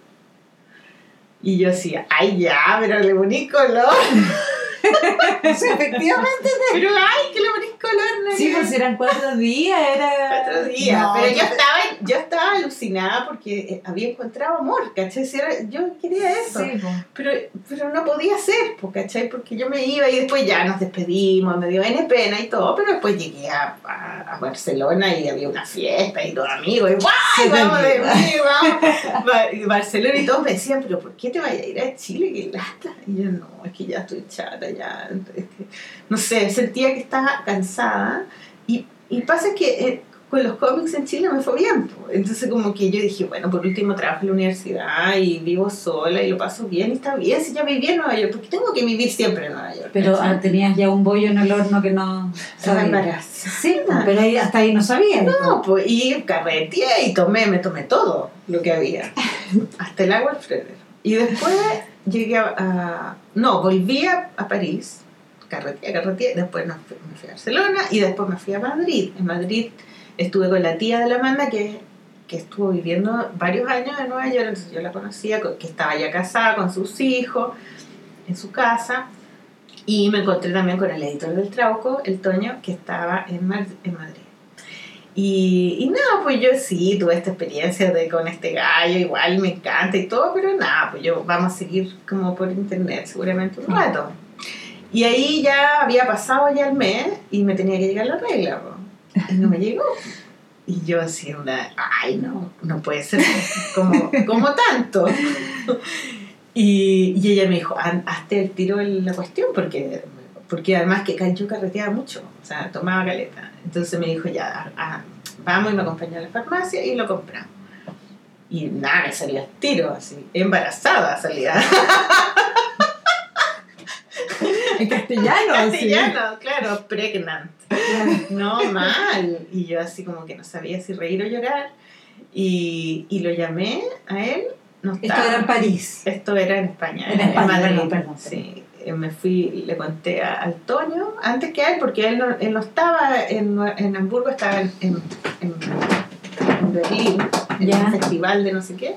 Y yo decía, ay ya, pero le poní color. Efectivamente. Pero ay, que le poní color, ¿no? Sí, pues eran cuatro días, era. cuatro días. No, pero yo estaba, yo estaba alucinada porque eh, había encontrado amor, ¿cachai? Yo quería eso. Sí, pues. Pero, pero no podía ser, ¿cachai? Porque yo me iba y después ya nos despedimos, me dio N pena y todo, pero después llegué a, a, a Barcelona y había una fiesta y todos amigos, y vamos de mí, vamos. Barcelona y todos me decían, pero ¿por qué te vayas a ir a Chile? ¡Qué lata! Y yo, no, es que ya estoy chata, ya. no sé, sentía que estaba cansada y, y pasa que... eh, con los cómics en Chile me fue bien. Entonces como que yo dije, bueno, por último trabajo en la universidad y vivo sola y lo paso bien y está bien si ya viví en Nueva York, porque tengo que vivir siempre en Nueva York. Pero ah, tenías ya un bollo en el horno que no sabía. Sí, pero ahí, hasta ahí no sabía. No, pues, y carreteé y tomé, me tomé todo lo que había. Hasta el agua al. Y después llegué a, No, volví a, París, carreteé, carreteé, después me fui a Barcelona y después me fui a Madrid. En Madrid estuve con la tía de la Amanda que, que estuvo viviendo varios años en Nueva York, entonces yo la conocía, co- que estaba ya casada con sus hijos, en su casa. Y me encontré también con el editor del Trauco, el Toño, que estaba en, en Madrid. Y, y nada, pues yo sí tuve esta experiencia de con este gallo, igual me encanta y todo, pero nada, pues yo vamos a seguir como por internet seguramente un rato. Y ahí ya había pasado ya el mes y me tenía que llegar la regla. Y no me llegó. Y yo así, una, ay, no, no puede ser como, como tanto. Y, y ella me dijo, "Han- hazte el tiro en la cuestión, porque, porque además que yo carreteaba mucho, o sea, tomaba caleta. Entonces me dijo, ya, ah, vamos y me acompañó a la farmacia y lo compramos. Y nada, me salía el tiro, así, embarazada salía. En castellano, así. Castellano, claro, pregnant. No, mal. Y yo así como que no sabía si reír o llorar. Y, y lo llamé a él. No Esto era en París. Esto era en España, En en, España, Madrid. perdón, perdón, Sí, Eh, me fui, le conté a, al Toño antes que a él, porque él no, él no estaba en, en Hamburgo, estaba en, en, Berlín, en Ya. un festival de no sé qué,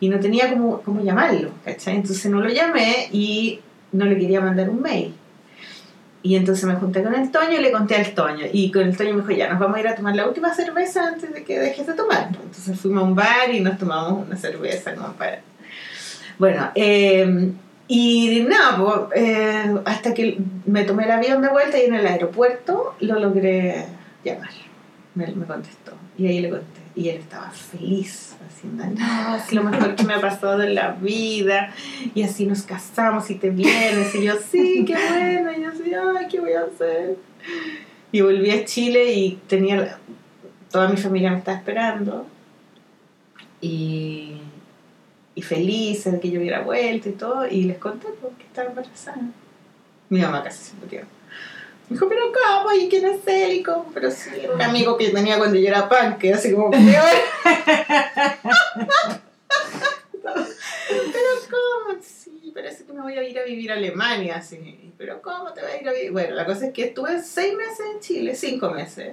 y no tenía cómo, cómo llamarlo, ¿cachai? Entonces no lo llamé y no le quería mandar un mail. Y entonces me junté con el Toño y le conté al Toño. Y con el Toño me dijo, ya, nos vamos a ir a tomar la última cerveza antes de que dejes de tomar. Entonces fuimos a un bar y nos tomamos una cerveza como para... Bueno, eh, y nada, pues, eh, hasta que me tomé el avión de vuelta y en el aeropuerto lo logré llamar. Me, contestó. Y ahí le conté. Y él estaba feliz, haciendo, no, es lo mejor que me ha pasado en la vida. Y así nos casamos y te vienes. Y yo, sí, qué bueno. Y yo, sí, ay, ¿qué voy a hacer? Y volví a Chile y tenía, toda mi familia me estaba esperando. Y, y felices de que yo hubiera vuelto y todo. Y les conté pues, que estaba embarazada. Mi mamá casi se murió. Me dijo, pero ¿cómo? ¿Y quién es él? Y cómo? Pero sí, un amigo que tenía cuando yo era punk, así como peor. pero ¿cómo? Sí, parece que me voy a ir a vivir a Alemania, así. Pero ¿cómo te vas a ir a vivir? Bueno, la cosa es que estuve seis meses en Chile, cinco meses.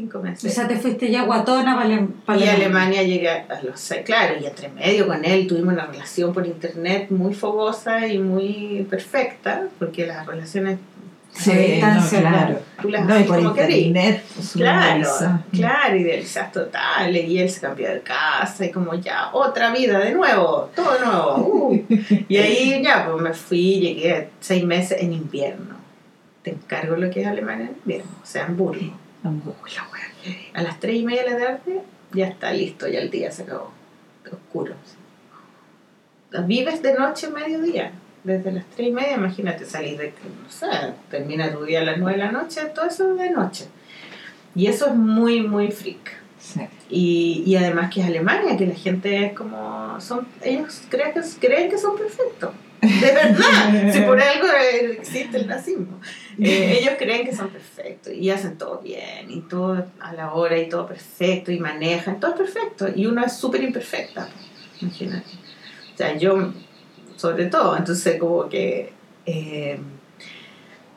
Cinco O meses. sea, te fuiste ya guatona para, para Y a Alemania llegué a los seis, claro, y entre medio con él tuvimos una relación por internet muy fogosa y muy perfecta, porque las relaciones Sí, no, claro. tú las No, y por como internet. pues, Claro, claro, idealizas total, y él se cambió de casa y como ya, otra vida de nuevo, todo nuevo. uh. Y ahí ya, pues me fui, llegué seis meses en invierno. Te encargo lo que es Alemania en invierno, o sea, La wea que- A las 3 y media de la tarde ya está listo, ya el día se acabó. Oscuro. sí. Vives de noche a mediodía. Desde las 3 y media, imagínate salir de. No sé, termina tu día a las 9 de la noche, todo eso es de noche. Y eso es muy, muy freak. Sí. Y, y además que es Alemania, que la gente es como. son Ellos creen que, creen que son perfectos. De verdad, si por algo existe el nazismo. Eh, ellos creen que son perfectos y hacen todo bien y todo a la hora y todo perfecto y manejan, todo es perfecto y uno es súper imperfecta, imagínate. O sea, yo sobre todo, entonces como que eh,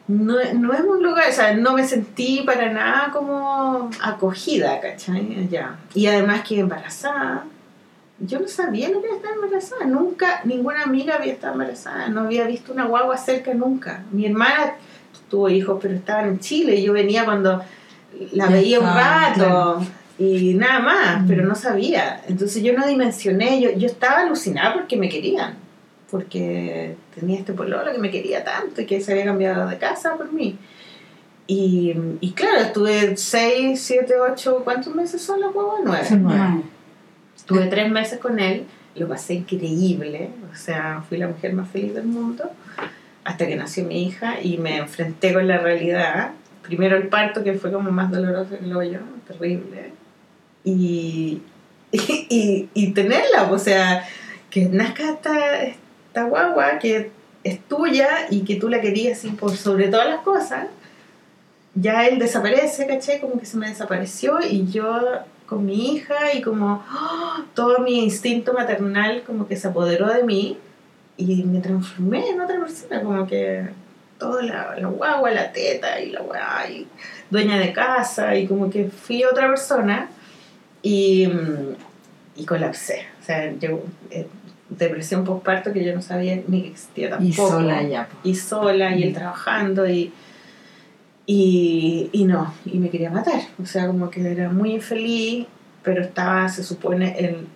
no, no es un lugar, o sea, no me sentí para nada como acogida, ¿cachai? Allá. Y además que embarazada, yo no sabía lo que era estar embarazada, nunca, ninguna amiga había estado embarazada, no había visto una guagua cerca nunca. Mi hermana tuvo hijos, pero estaban en Chile yo venía cuando la Ya veía un rato claro. y nada más, Mm. pero no sabía. Entonces yo no dimensioné, yo, yo estaba alucinada porque me querían, porque tenía este pololo que me quería tanto y que se había cambiado de casa por mí. Y, y claro, estuve 6, 7, 8, ¿cuántos meses son los huevos? 9. Son nueve. No. Estuve tres meses con él, lo pasé increíble, o sea, fui la mujer más feliz del mundo hasta que nació mi hija y me enfrenté con la realidad. Primero el parto, que fue como más doloroso que lo yo, terrible. Y, y, y, y tenerla, o sea, que nazca esta, esta guagua que es tuya y que tú la querías así por sobre todas las cosas. Ya él desaparece, ¿caché? Como que se me desapareció y yo con mi hija y como ¡oh! todo mi instinto maternal como que se apoderó de mí y me transformé en otra persona, como que todo la, la guagua, la teta y la guagua y dueña de casa y como que fui otra persona y, mm, y colapsé. O sea, yo, eh, depresión postparto que yo no sabía ni que existía tampoco Y sola ya. po. y sola y él trabajando y, y, y no, y me quería matar. O sea, como que era muy infeliz, pero estaba, se supone, en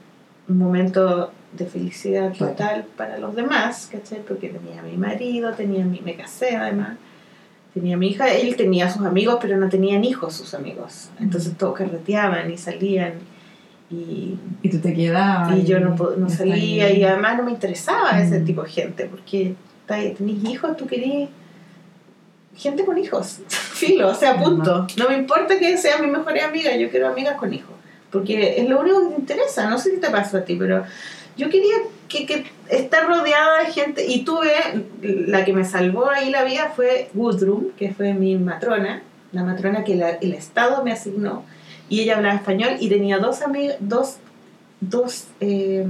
un momento de felicidad total para los demás, ¿cachai? Porque tenía a mi marido, tenía a mi, me casé además, Tenía mi hija, él tenía sus amigos, pero no tenían hijos sus amigos. Entonces todos carreteaban y salían. Y, Y tú te quedabas. y yo no, no salía y además no me interesaba ese tipo de gente, porque tenés hijos, tú querías gente con hijos, filo, o sea, punto. No me importa que sea mi mejor amiga, yo quiero amigas con hijos, porque es lo único que te interesa, no sé si te pasa a ti, pero yo quería que, que estar rodeada de gente y tuve, la que me salvó ahí la vida fue Gudrun, que fue mi matrona, la matrona que la- el Estado me asignó, y ella hablaba español y tenía dos amigas, dos, dos eh,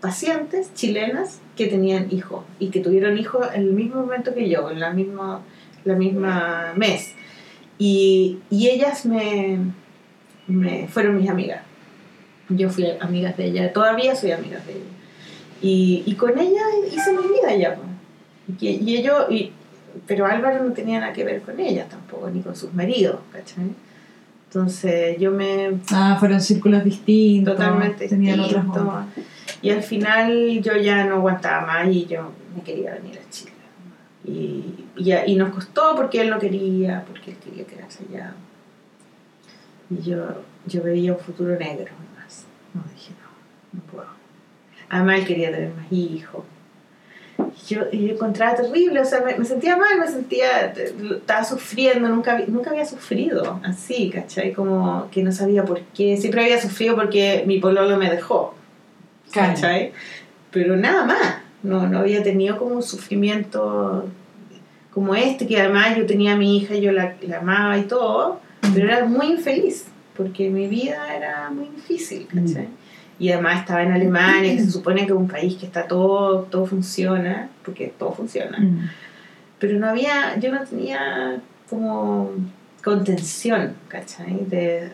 pacientes chilenas que tenían hijos y que tuvieron hijos en el mismo momento que yo, en la misma, la misma mes. Y, y ellas me, me fueron mis amigas. Yo fui amiga de ella, todavía soy amiga de ella. Y, y con ella hice mi vida ya. pues. Y, y y, pero Álvaro no tenía nada que ver con ella tampoco, ni con sus maridos, ¿cachai? Entonces yo me Ah, fueron círculos distintos. totalmente Tenían otras distinto. ondas. Y al final yo ya no aguantaba más y yo me quería venir a Chile. Y, y, y nos costó porque él no quería, porque él quería quedarse allá. Y yo, yo veía un futuro negro más. No dije, no, no puedo. Además él quería tener más hijos. Y yo, y yo encontraba terrible, o sea, me, me sentía mal, me sentía, estaba sufriendo, nunca, había- nunca había sufrido así, ¿cachai? Como que no sabía por qué, siempre había sufrido porque mi pololo me dejó, Claro. ¿cachai? Pero nada más, no, no había tenido como un sufrimiento como este, que además yo tenía a mi hija, yo la, la amaba y todo, pero era muy infeliz, porque mi vida era muy difícil, ¿cachai? Y además estaba en Alemania, que se supone que es un país que está todo, todo funciona, porque todo funciona. Mm. Pero no había, yo no tenía como contención, ¿cachai? De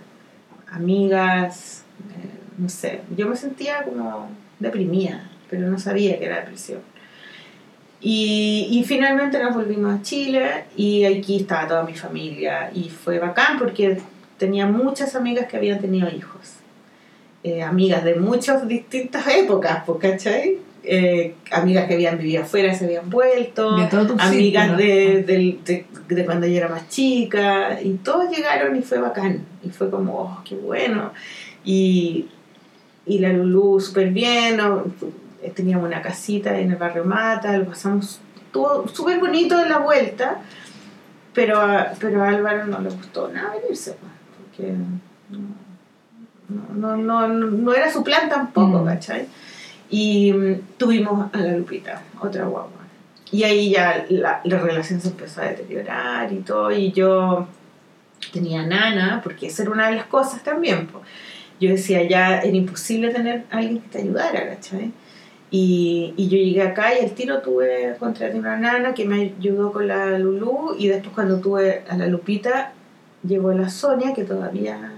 amigas, eh, no sé, yo me sentía como deprimida, pero no sabía que era depresión. Y, y finalmente nos volvimos a Chile y aquí estaba toda mi familia y fue bacán porque tenía muchas amigas que habían tenido hijos. Eh, amigas de muchas distintas épocas, pues, ¿cachai? Eh, amigas que habían vivido afuera, se habían vuelto De amigas de, de, de cuando yo era más chica y todos llegaron y fue bacán y fue como, oh, qué bueno y, y la Lulú súper bien. Teníamos una casita en el barrio Mata lo pasamos todo súper bonito en la vuelta pero a, pero a Álvaro no le gustó nada venirse pues, porque no, no, no, no, no era su plan tampoco Mm. ¿cachai? y mm, tuvimos a la Lupita otra guagua y ahí ya la, la relación se empezó a deteriorar y todo, y yo tenía nana, porque esa era una de las cosas también. po. Yo decía, ya era imposible tener a alguien que te ayudara, ¿cachai? Y, y yo llegué acá y al tiro tuve, contraté una nana que me ayudó con la Lulú, y después cuando tuve a la Lupita, llegó la Sonia, que todavía...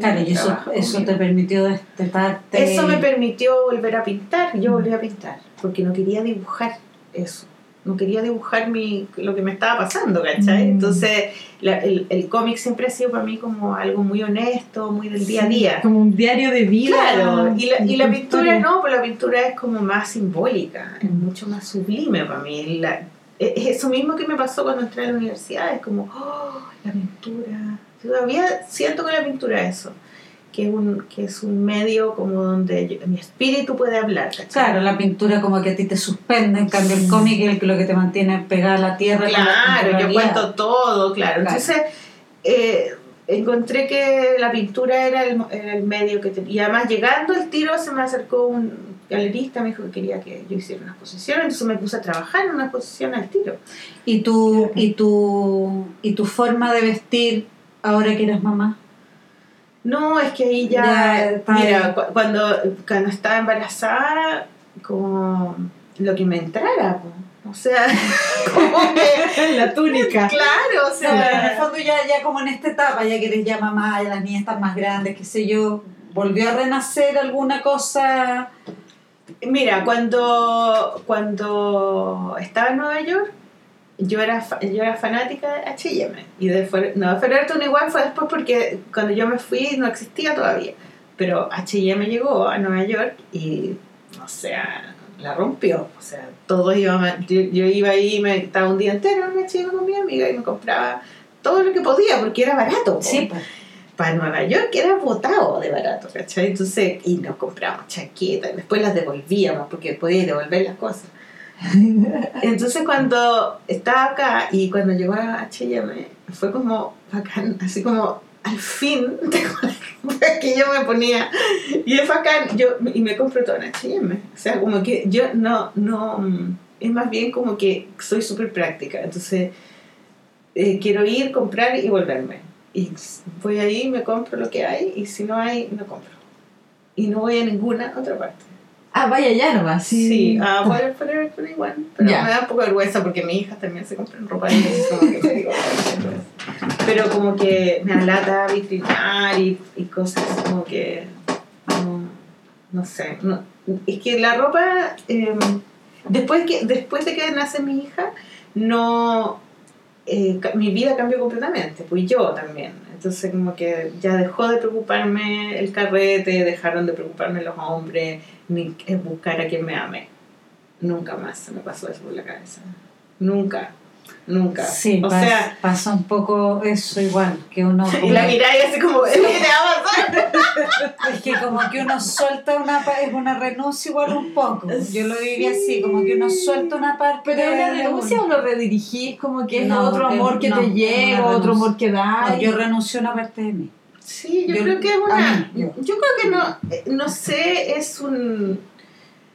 Claro, y eso, eso te permitió destetarte. Eso me permitió volver a pintar. Yo volví a pintar porque no quería dibujar eso. No quería dibujar mi, lo que me estaba pasando, ¿cachai? Mm. Entonces, la- el, el cómic siempre ha sido para mí como algo muy honesto, muy del día a día. Como un diario de vida. Claro, y la, y la tu pintura no, pues la pintura es como más simbólica, es mucho más sublime para mí. La- es eso mismo que me pasó cuando entré a la universidad, es como, oh, la pintura. Todavía siento que la pintura es eso, que es un, que es un medio como donde yo- mi espíritu puede hablar, ¿cachai? Claro, la pintura como que a ti te suspende, en cambio el cómic es el lo que te mantiene pegada a la tierra. la Claro, yo cuento todo, claro. Claro. Entonces, eh, encontré que la pintura era el, era el medio que tenía. Y además, llegando al tiro, se me acercó un galerista, me dijo que quería que yo hiciera una exposición, entonces me puse a trabajar en una exposición al tiro. ¿Y tu, y, tu, ¿Y tu forma de vestir ahora que eres mamá? No, es que ahí ya, mira, cu- cuando, cuando estaba embarazada, como lo que me entrara, po. o sea, como que, la túnica. claro, o No, pero en el sea, fondo ya, ya como en esta etapa, ya que eres ya mamá, ya las niñas están más grandes, qué sé yo, ¿volvió a renacer alguna cosa? mira, cuando, cuando estaba en Nueva York, yo era, yo era fanática de H&M, y de Forever, no, Forever 21 fue después porque cuando yo me fui no existía todavía, pero H&M llegó a Nueva York y, o sea, la rompió. O sea, todos íbamos, yo, yo iba ahí, me estaba un día entero en chica con mi amiga y me compraba todo lo que podía porque era barato. Sí, pues. Para Nueva York era botado de barato, ¿cachai? Entonces, y nos compramos chaquetas, después las devolvíamos porque podía devolver las cosas. Entonces cuando estaba acá y cuando llegó a H&M fue como bacán, así como al fin que yo me ponía. Y es bacán, yo y me compro todo en H&M, o sea como que yo no, no, mm, es más bien como que soy súper práctica, entonces eh, quiero ir, comprar y volverme. Y voy ahí, me compro lo que hay y si no hay, no compro. Y no voy a ninguna otra parte. Ah, vaya ya nomás. Sí. Sí, ah, poner por igual. Pero Ya. me da un poco de vergüenza porque mi hija también se compra ropa y como que me digo. Pero como que me alata vitrinar y, y cosas como que. No, no sé. No, es que la ropa. eh, después, que, después de que nace mi hija, no. eh, mi vida cambió completamente, pues yo también. Entonces, como que ya dejó de preocuparme el carrete, dejaron de preocuparme los hombres, ni buscar a quien me ame. Nunca más se me pasó eso por la cabeza. Nunca, nunca. Sí, o pas- sea, pasa un poco eso igual, que uno y la mirada y así como, es que te va a pasar. es que como que uno suelta una es una renuncia igual un poco. Yo lo viví así, como que uno suelta una parte Pero es una renuncia o lo redirigís como que es No, otro amor que no, te llega, otro amor que da. No, yo renuncio a una parte de mí. Sí, yo, Yo- creo que es una. mí, Yo, yo. creo que no, eh, no sé, es un.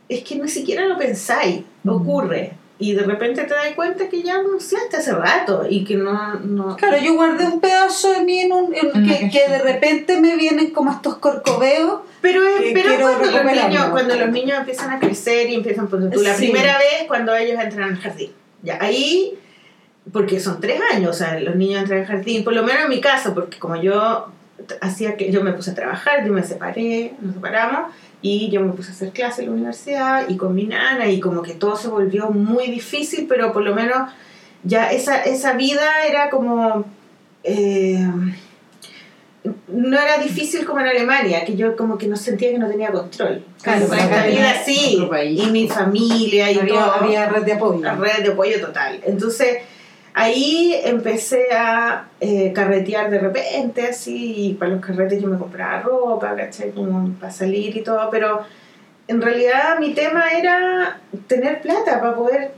Es que ni siquiera lo pensáis, Mm. ocurre. Y de repente te das cuenta que ya anunciaste hace rato y que no. no Claro, yo guardé un pedazo de mí en un, en- En una que, que de repente me vienen como estos corcoveos. Pero, es- pero cuando, los niños, cuando los niños empiezan a crecer y empiezan, por tú, la Sí. primera vez cuando ellos entran al jardín. Ya, ahí, porque son tres años, o sea, los niños entran al jardín, por lo menos en mi caso, porque como yo hacía que yo me puse a trabajar, yo me separé, nos separamos, y yo me puse a hacer clases en la universidad y con mi nana, y como que todo se volvió muy difícil, pero por lo menos ya esa, esa vida era como... eh, no era difícil como en Alemania, que yo como que no sentía que no tenía control. Claro, esta vida sí, y mi familia y había, todo, había red de apoyo. la red de apoyo total. Entonces ahí empecé a eh, carretear de repente, así, y para los carretes yo me compraba ropa, ¿cachai? Como para salir y todo, pero en realidad mi tema era tener plata para poder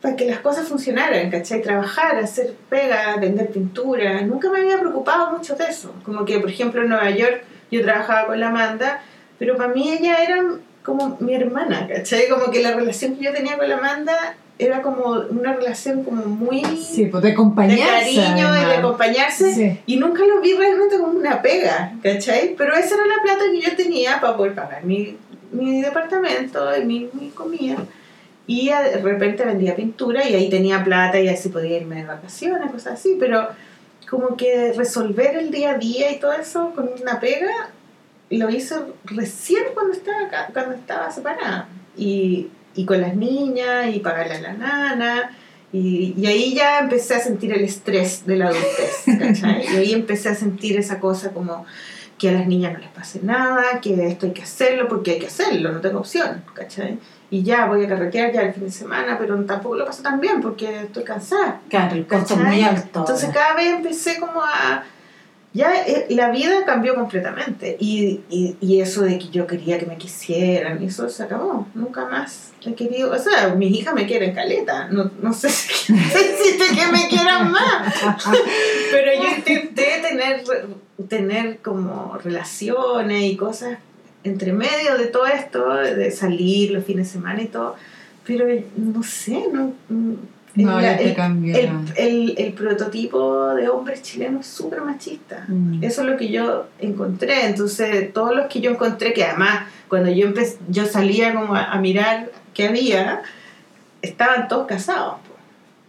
para que las cosas funcionaran, ¿cachai? Trabajar, hacer pega, vender pintura. Nunca me había preocupado mucho de eso. Como que, por ejemplo, en Nueva York yo trabajaba con la Amanda, pero para mí ella era como mi hermana, ¿cachai? Como que la relación que yo tenía con la Amanda era como una relación como muy Sí, pues de de acompañarse. cariño y de acompañarse. Sí. Y nunca lo vi realmente como una pega, ¿cachai? Pero esa era la plata que yo tenía para poder pagar mi, mi departamento y mi, mi comida. Y de repente vendía pintura y ahí tenía plata y así podía irme de vacaciones, cosas así. Pero como que resolver el día a día y todo eso con una pega, lo hice recién cuando estaba, acá- cuando estaba separada. Y, y con las niñas y pagarle a la nana. Y, y ahí ya empecé a sentir el estrés de la adultez, ¿cachai? Y ahí empecé a sentir esa cosa como que a las niñas no les pase nada, que esto hay que hacerlo porque hay que hacerlo, no tengo opción, ¿cachai? Y ya voy a carretear ya el fin de semana, pero tampoco lo paso tan bien porque estoy cansada. Claro, el costo muy alto. Entonces ahora. cada vez empecé como a... Ya eh, la vida cambió completamente. Y, y, y eso de que yo quería que me quisieran, eso se acabó, nunca más he querido, o sea, mis hijas me quieren caleta, no, no sé si necesito que me quieran más, pero yo intenté tener, tener como relaciones y cosas entre medio de todo esto, de salir los fines de semana y todo, pero no sé, no... No, la- el- el, el, el prototipo de hombres chilenos es súper machista. Mm. Eso es lo que yo encontré. Entonces, todos los que yo encontré, que además, cuando yo, empe- yo salía como a, a mirar qué había, estaban todos casados.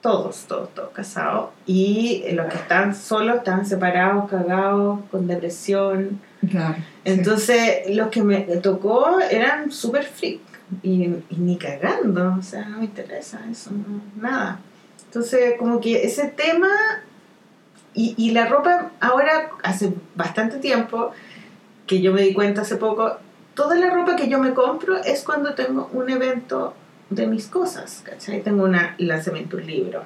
Todos, todos, todos casados. Y los que están solos estaban separados, cagados, con depresión. Claro. Entonces, los que me tocó eran súper freak y, y ni cagando, o sea, no me interesa eso, no, nada. Entonces, como que ese tema y, y la ropa ahora, hace bastante tiempo, que yo me di cuenta hace poco, toda la ropa que yo me compro es cuando tengo un evento de mis cosas, ¿cachai? Tengo una lanzamiento de un libro,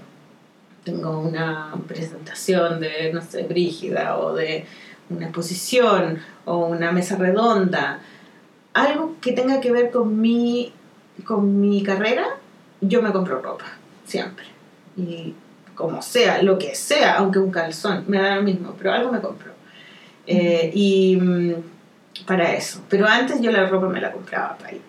tengo una presentación de, no sé, Brígida o de una exposición o una mesa redonda, algo que tenga que ver con mi, con mi carrera, yo me compro ropa, siempre. Y como sea, lo que sea, aunque un calzón, me da lo mismo, pero algo me compro. Eh, y mm, para eso. Pero antes yo la ropa me la compraba para, ir,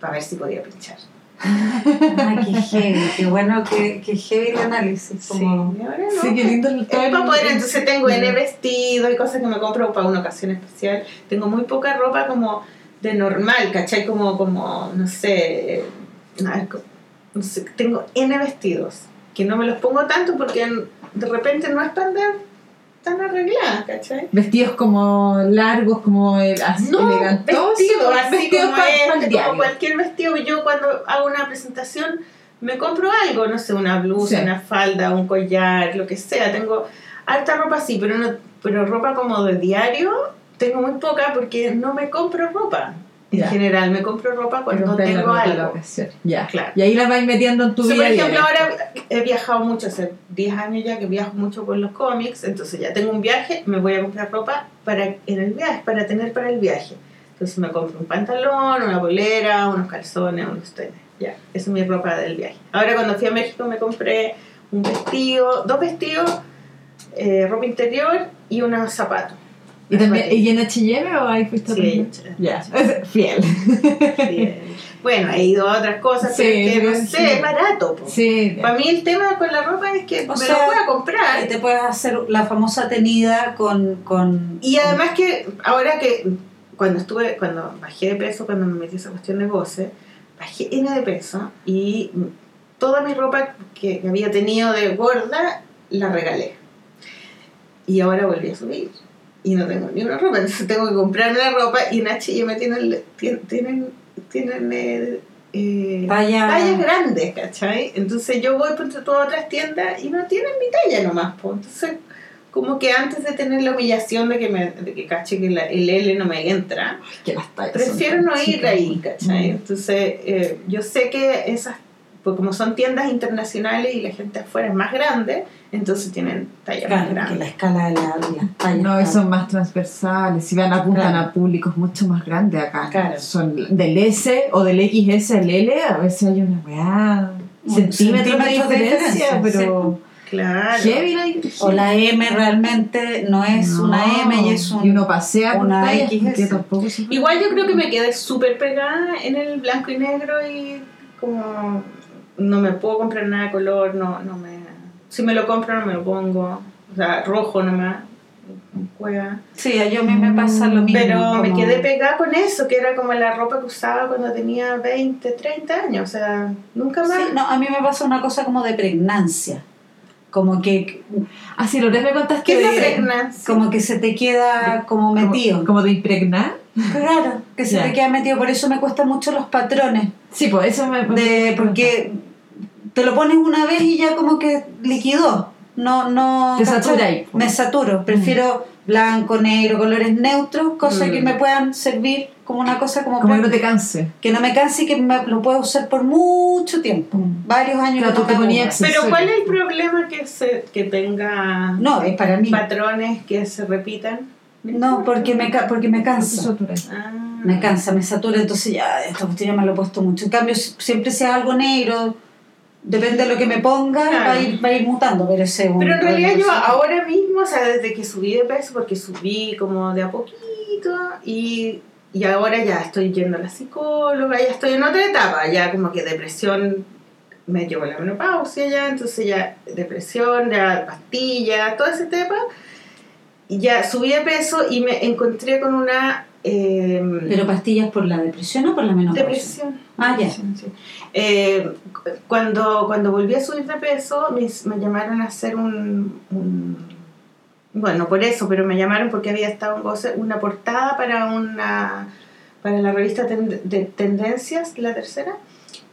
para ver si podía pinchar. Ay, qué heavy, qué bueno, qué, qué heavy el análisis. Como... Sí, ahora no. Sí, qué lindo el Es para poder, entonces tengo N vestido y cosas que me compro para una ocasión especial. Tengo muy poca ropa como de normal, ¿cachai? Como, como no sé, no sé, tengo N vestidos que no me los pongo tanto porque de repente no es para andar tan arreglada, ¿cachai? Vestidos como largos, como así No, elegantosos. vestido, así vestidos como, este, como cualquier vestido. Yo cuando hago una presentación me compro algo, no sé, una blusa, Sí. una falda, un collar, lo que sea. Tengo harta ropa así, pero, no, pero ropa como de diario tengo muy poca porque no me compro ropa. En general, me compro ropa cuando tengo algo. Ya. Claro. Y ahí la vais metiendo en tu So, vida. por ejemplo, ahora he viajado mucho, hace 10 años ya que viajo mucho con los cómics, entonces ya tengo un viaje, me voy a comprar ropa para en el viaje, para tener para el viaje. Entonces me compro un pantalón, una bolera, unos calzones, unos tenis. Ya, esa es mi ropa del viaje. Ahora cuando fui a México me compré un vestido, dos vestidos, eh, ropa interior y unos zapatos. ¿Y, también. ¿Y en H&M o ahí fuiste a Sí, aprender? Ya, fiel. Bien. Bueno, he ido a otras cosas, Sí, pero que no sí. sé, es barato. po. Sí. Para mí el tema con la ropa es que O me sea, lo puedo comprar. Y te puedes hacer la famosa tenida con... con Y además que ahora que cuando estuve, cuando bajé de peso, cuando me metí esa cuestión de goce, bajé N de peso y toda mi ropa que había tenido de gorda la regalé. Y ahora volví a subir. Y no tengo ni una ropa, entonces tengo que comprarme la ropa y en H&M tienen, tienen, tienen, eh, eh, Talla- tallas grandes, ¿cachai? Entonces yo voy por todas otras tiendas y no tienen mi talla nomás, pues. Entonces, como que antes de tener la humillación de que me de que que la- el L no me entra, Que las prefiero no ir chicas. ahí, ¿cachai? Mm. Entonces, eh, yo sé que esas, pues como son tiendas internacionales y la gente afuera es más grande, entonces tienen tallas más Claro, que la grandes. escala de la, las tallas. No, y son más transversales. Si van apuntan Claro. a públicos mucho más grandes acá. Claro. Son del S o del XS al L, a veces hay una weá. Centímetros de centímetro de diferencia, pero. Claro. Heavy la. O la M realmente no es No, una M y es un... Y uno pasea una XS. porque tampoco Igual yo creo que me quedé súper pegada en el blanco y negro y como no me puedo comprar nada de color, no, no me... Si me lo compro no me lo pongo, o sea, rojo nomás, juega. Sí, a yo a mí me pasa lo mismo. Pero me quedé pegada con eso, que era como la ropa que usaba cuando tenía 20, 30 años, o sea, nunca más. Sí, no, a mí me pasa una cosa como de pregnancia. Como que, Ah, sí, Lourdes me contaste ¿Qué es la pregnancia? como que se te queda como metido. Como, como de impregnar. Claro, que se Ya. te queda metido. Por eso me cuestan mucho los patrones. Sí, pues eso me. De, porque te lo pones una vez y ya como que liquidó. No, no. Te satura ahí, po. Me saturo. Prefiero blanco, negro, colores neutros, cosas Mm. que me puedan servir como una cosa como, Como que no te canse. que no me canse y que me, lo pueda usar por mucho tiempo. Mm. Varios años Claro, que no tú te ponías. Pero ¿cuál es el problema que, se, que tenga No, es para mí. patrones que se repitan? No, porque me, ca- porque me cansa. Satura. Ah. Me cansa, me satura, entonces ya, esta cuestión ya me lo he puesto mucho. En cambio, si- siempre sea algo negro, depende de lo que me ponga, Claro. va, a ir, va a ir mutando, pero ese Pero en realidad yo ahora mismo, o sea, desde que subí de peso, porque subí como de a poquito y, y ahora ya estoy yendo a la psicóloga, ya estoy en otra etapa, ya como que depresión, me llevo la menopausia ya, entonces ya depresión, ya pastillas, todo ese tema. Ya subí de peso y me encontré con una... eh, ¿Pero pastillas por la depresión o por la menopausia? Depresión. Ah, ya. Depresión, sí. Eh, cu- cuando, cuando volví a subir de peso, me, me llamaron a hacer un, un- Bueno, por eso, pero me llamaron porque había estado en Goce una portada para una para la revista de Tendencias, la tercera,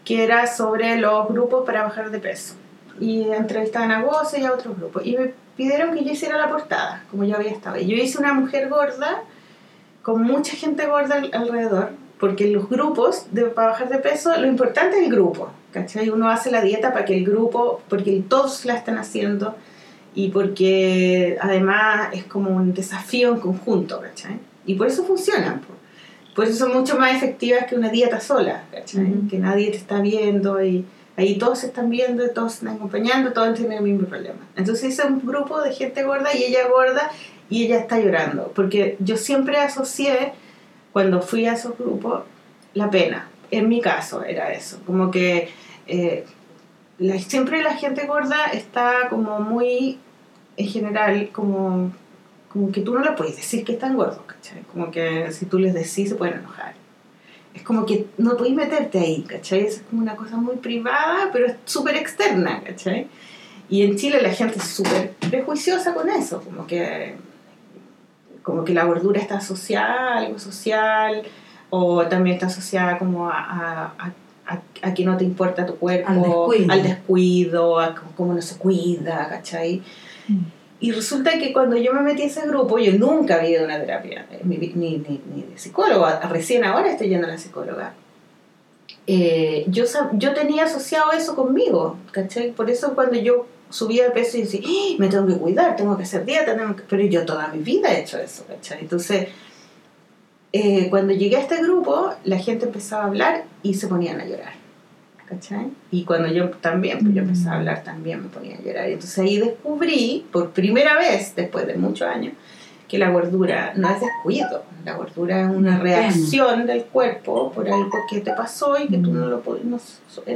que era sobre los grupos para bajar de peso. Y entrevistaban a Goce y a otros grupos. Y me pidieron que yo hiciera la portada, como yo había estado. Y yo hice una mujer gorda, con mucha gente gorda al- alrededor, porque los grupos de, para bajar de peso lo importante es el grupo, ¿cachai? Uno hace la dieta para que el grupo, porque todos la están haciendo y porque además es como un desafío en conjunto, ¿cachai? Y por eso funcionan, po. por eso son mucho más efectivas que una dieta sola, ¿cachai? Ujú. Que nadie te está viendo y ahí todos se están viendo, todos se están acompañando, todos tienen el mismo problema. Entonces hice un grupo de gente gorda y ella gorda y ella está llorando, porque yo siempre asocié, cuando fui a esos grupos, la pena. En mi caso era eso, como que eh, siempre la gente gorda está como muy, en general, como, como que tú no le puedes decir que están gordos, ¿cachai? Como que si tú les decís se pueden enojar. Es como que no podéis meterte ahí, ¿cachai? Es como una cosa muy privada, pero es súper externa, ¿cachai? Y en Chile la gente es súper prejuiciosa con eso, como que, como que la gordura está asociada a algo social, o también está asociada como a, a, a- a- que no te importa tu cuerpo, Al descuido. al descuido, a cómo- no se cuida, ¿cachai? Y resulta que cuando yo me metí a ese grupo, yo nunca había ido a una terapia, ni, ni, ni, de psicóloga, recién ahora estoy yendo a la psicóloga. Eh, yo, yo tenía asociado eso conmigo, ¿cachai? Por eso cuando yo subía de peso y decía, "¡Ah! me tengo que cuidar, tengo que hacer dieta, tengo que-". pero yo toda mi vida he hecho eso, ¿cachai? Entonces, eh, cuando llegué a este grupo, la gente empezaba a hablar y se ponían a llorar. ¿Cachai? Y cuando yo también, pues yo empecé a hablar, también me ponía a llorar. Y entonces ahí descubrí, por primera vez, después de muchos años, que la gordura no es descuido. La gordura es una reacción del cuerpo por algo que te pasó y que tú no, lo, no,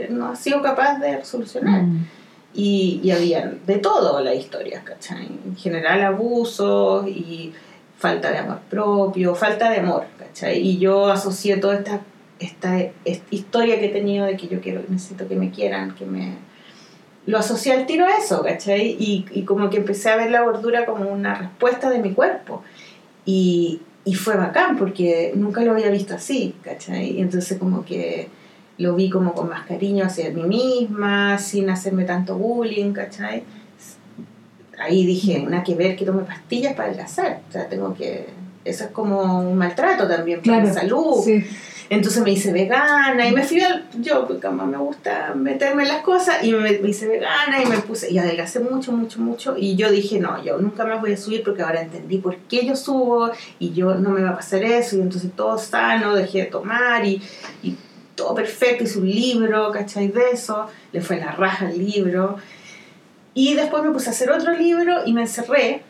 no has sido capaz de solucionar Mm. y, y habían de todo las historias, ¿cachai? En general abusos y falta de amor propio, falta de amor, ¿cachai? Y yo asocié toda esta, esta, esta historia que he tenido de que yo quiero, necesito que me quieran, que me... Lo asocié al tiro a eso, ¿cachai? Y, y como que empecé a ver la gordura como una respuesta de mi cuerpo. Y, y fue bacán porque nunca lo había visto así, ¿cachai? Y entonces como que lo vi como con más cariño hacia mí misma, sin hacerme tanto bullying, ¿cachai? Ahí dije, nada que ver que tome pastillas para adelgazar, o sea, tengo que... Eso es como un maltrato también para Claro. mi salud. Sí. Entonces me hice vegana y me fui al... Yo, porque como me gusta meterme en las cosas, y me, me hice vegana y me puse... Y adelgacé mucho, mucho, mucho. Y yo dije, no, yo nunca más voy a subir porque ahora entendí por qué yo subo y yo no me va a pasar eso. Y entonces todo sano, dejé de tomar y, y todo perfecto. Hice un libro, ¿cachai? De eso. Le fue la raja el libro. Y después me puse a hacer otro libro y me encerré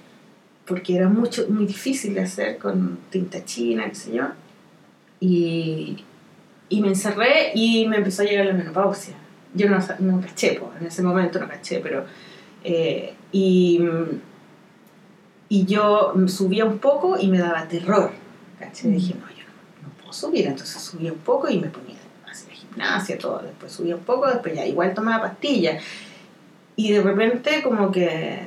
porque era mucho, muy difícil de hacer con tinta china, qué sé yo. Y, y me encerré y me empezó a llegar la menopausia. Yo no, no caché, po, en ese momento no caché, pero... eh, y, y yo subía un poco y me daba terror. ¿caché? Dije, no, yo no, no puedo subir. Entonces subía un poco y me ponía a hacer gimnasia, todo. Después subía un poco, después ya igual tomaba pastillas. Y de repente como que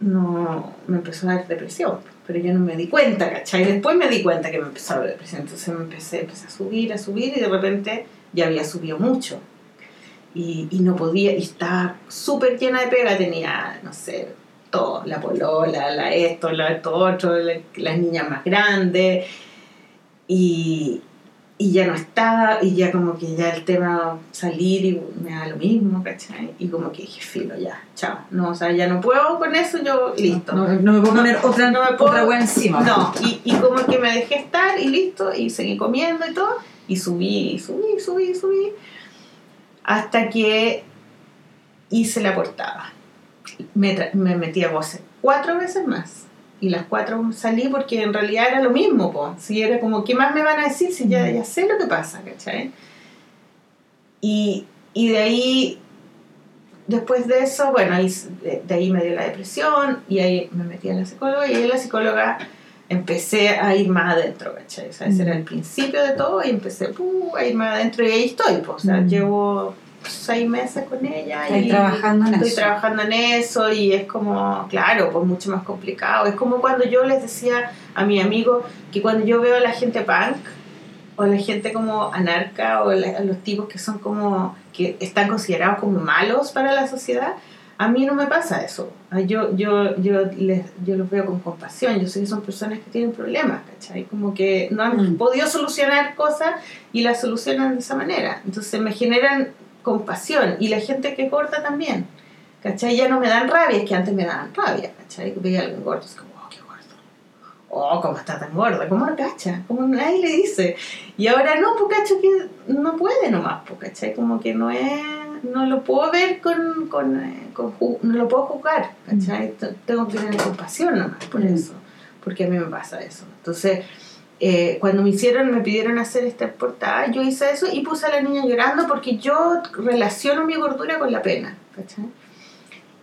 no me empezó a dar depresión, pero yo no me di cuenta, ¿cachai? Después me di cuenta que me empezó a depresión, entonces me empecé, empecé a subir, a subir y de repente ya había subido mucho. Y, y no podía, y estaba súper llena de pega, tenía, no sé, todo, la polola, la esto, la esto otro, la- las niñas más grandes, y, y ya no estaba, y ya como que ya el tema salir y me da lo mismo, ¿cachai? Y como que dije, filo, ya, chao, no, o sea, ya no puedo con eso, yo, listo. No, no me puedo poner otra, no me puedo- otra wea encima. No, y, y como que me dejé estar y listo, y seguí comiendo y todo, y subí, y subí, y subí, y subí, hasta que hice la portada. Me, me metí a voces cuatro veces más, y las cuatro salí porque en realidad era lo mismo, po. Si era como, ¿qué más me van a decir si ya, ya sé lo que pasa, ¿cachai? Y, y de ahí después de eso, bueno, ahí, de, de ahí me dio la depresión y ahí me metí a la psicóloga y ahí la psicóloga empecé a ir más adentro, ¿cachai? O sea, ese Mm. era el principio de todo y empecé ¡pum! a ir más adentro y ahí estoy, pues, o sea, Mm. llevo seis meses con ella Estoy y trabajando en estoy eso. trabajando en eso y es como, claro, pues mucho más complicado. Es como cuando yo les decía a mi amigo que cuando yo veo a la gente punk o la gente como anarca o la- los tipos que son como, que están considerados como malos para la sociedad, A mí no me pasa eso. Ah, Yo, yo, yo, les, yo los veo con compasión. Yo sé que son personas que tienen problemas, ¿cachai? Como que no han Mm. podido solucionar cosas y las solucionan de esa manera. Entonces me generan compasión. Y la gente que corta también. ¿Cachai? Ya no me dan rabia, es que antes me daban rabia, ¿cachai? Que veía a alguien gordo, es como, oh, qué gordo. Oh, cómo está tan gorda, cómo no cacha, cómo nadie le dice. Y ahora no, pues cacho que no puede nomás, pues, ¿cachai? Como que no es, no lo puedo ver con, con, eh, con no lo puedo jugar, ¿cachai? T- Tengo que tener compasión nomás por Mm. eso, porque a mí me pasa eso. Entonces, eh, cuando me hicieron, me pidieron hacer esta portada, yo hice eso y puse a la niña llorando porque yo relaciono mi gordura con la pena.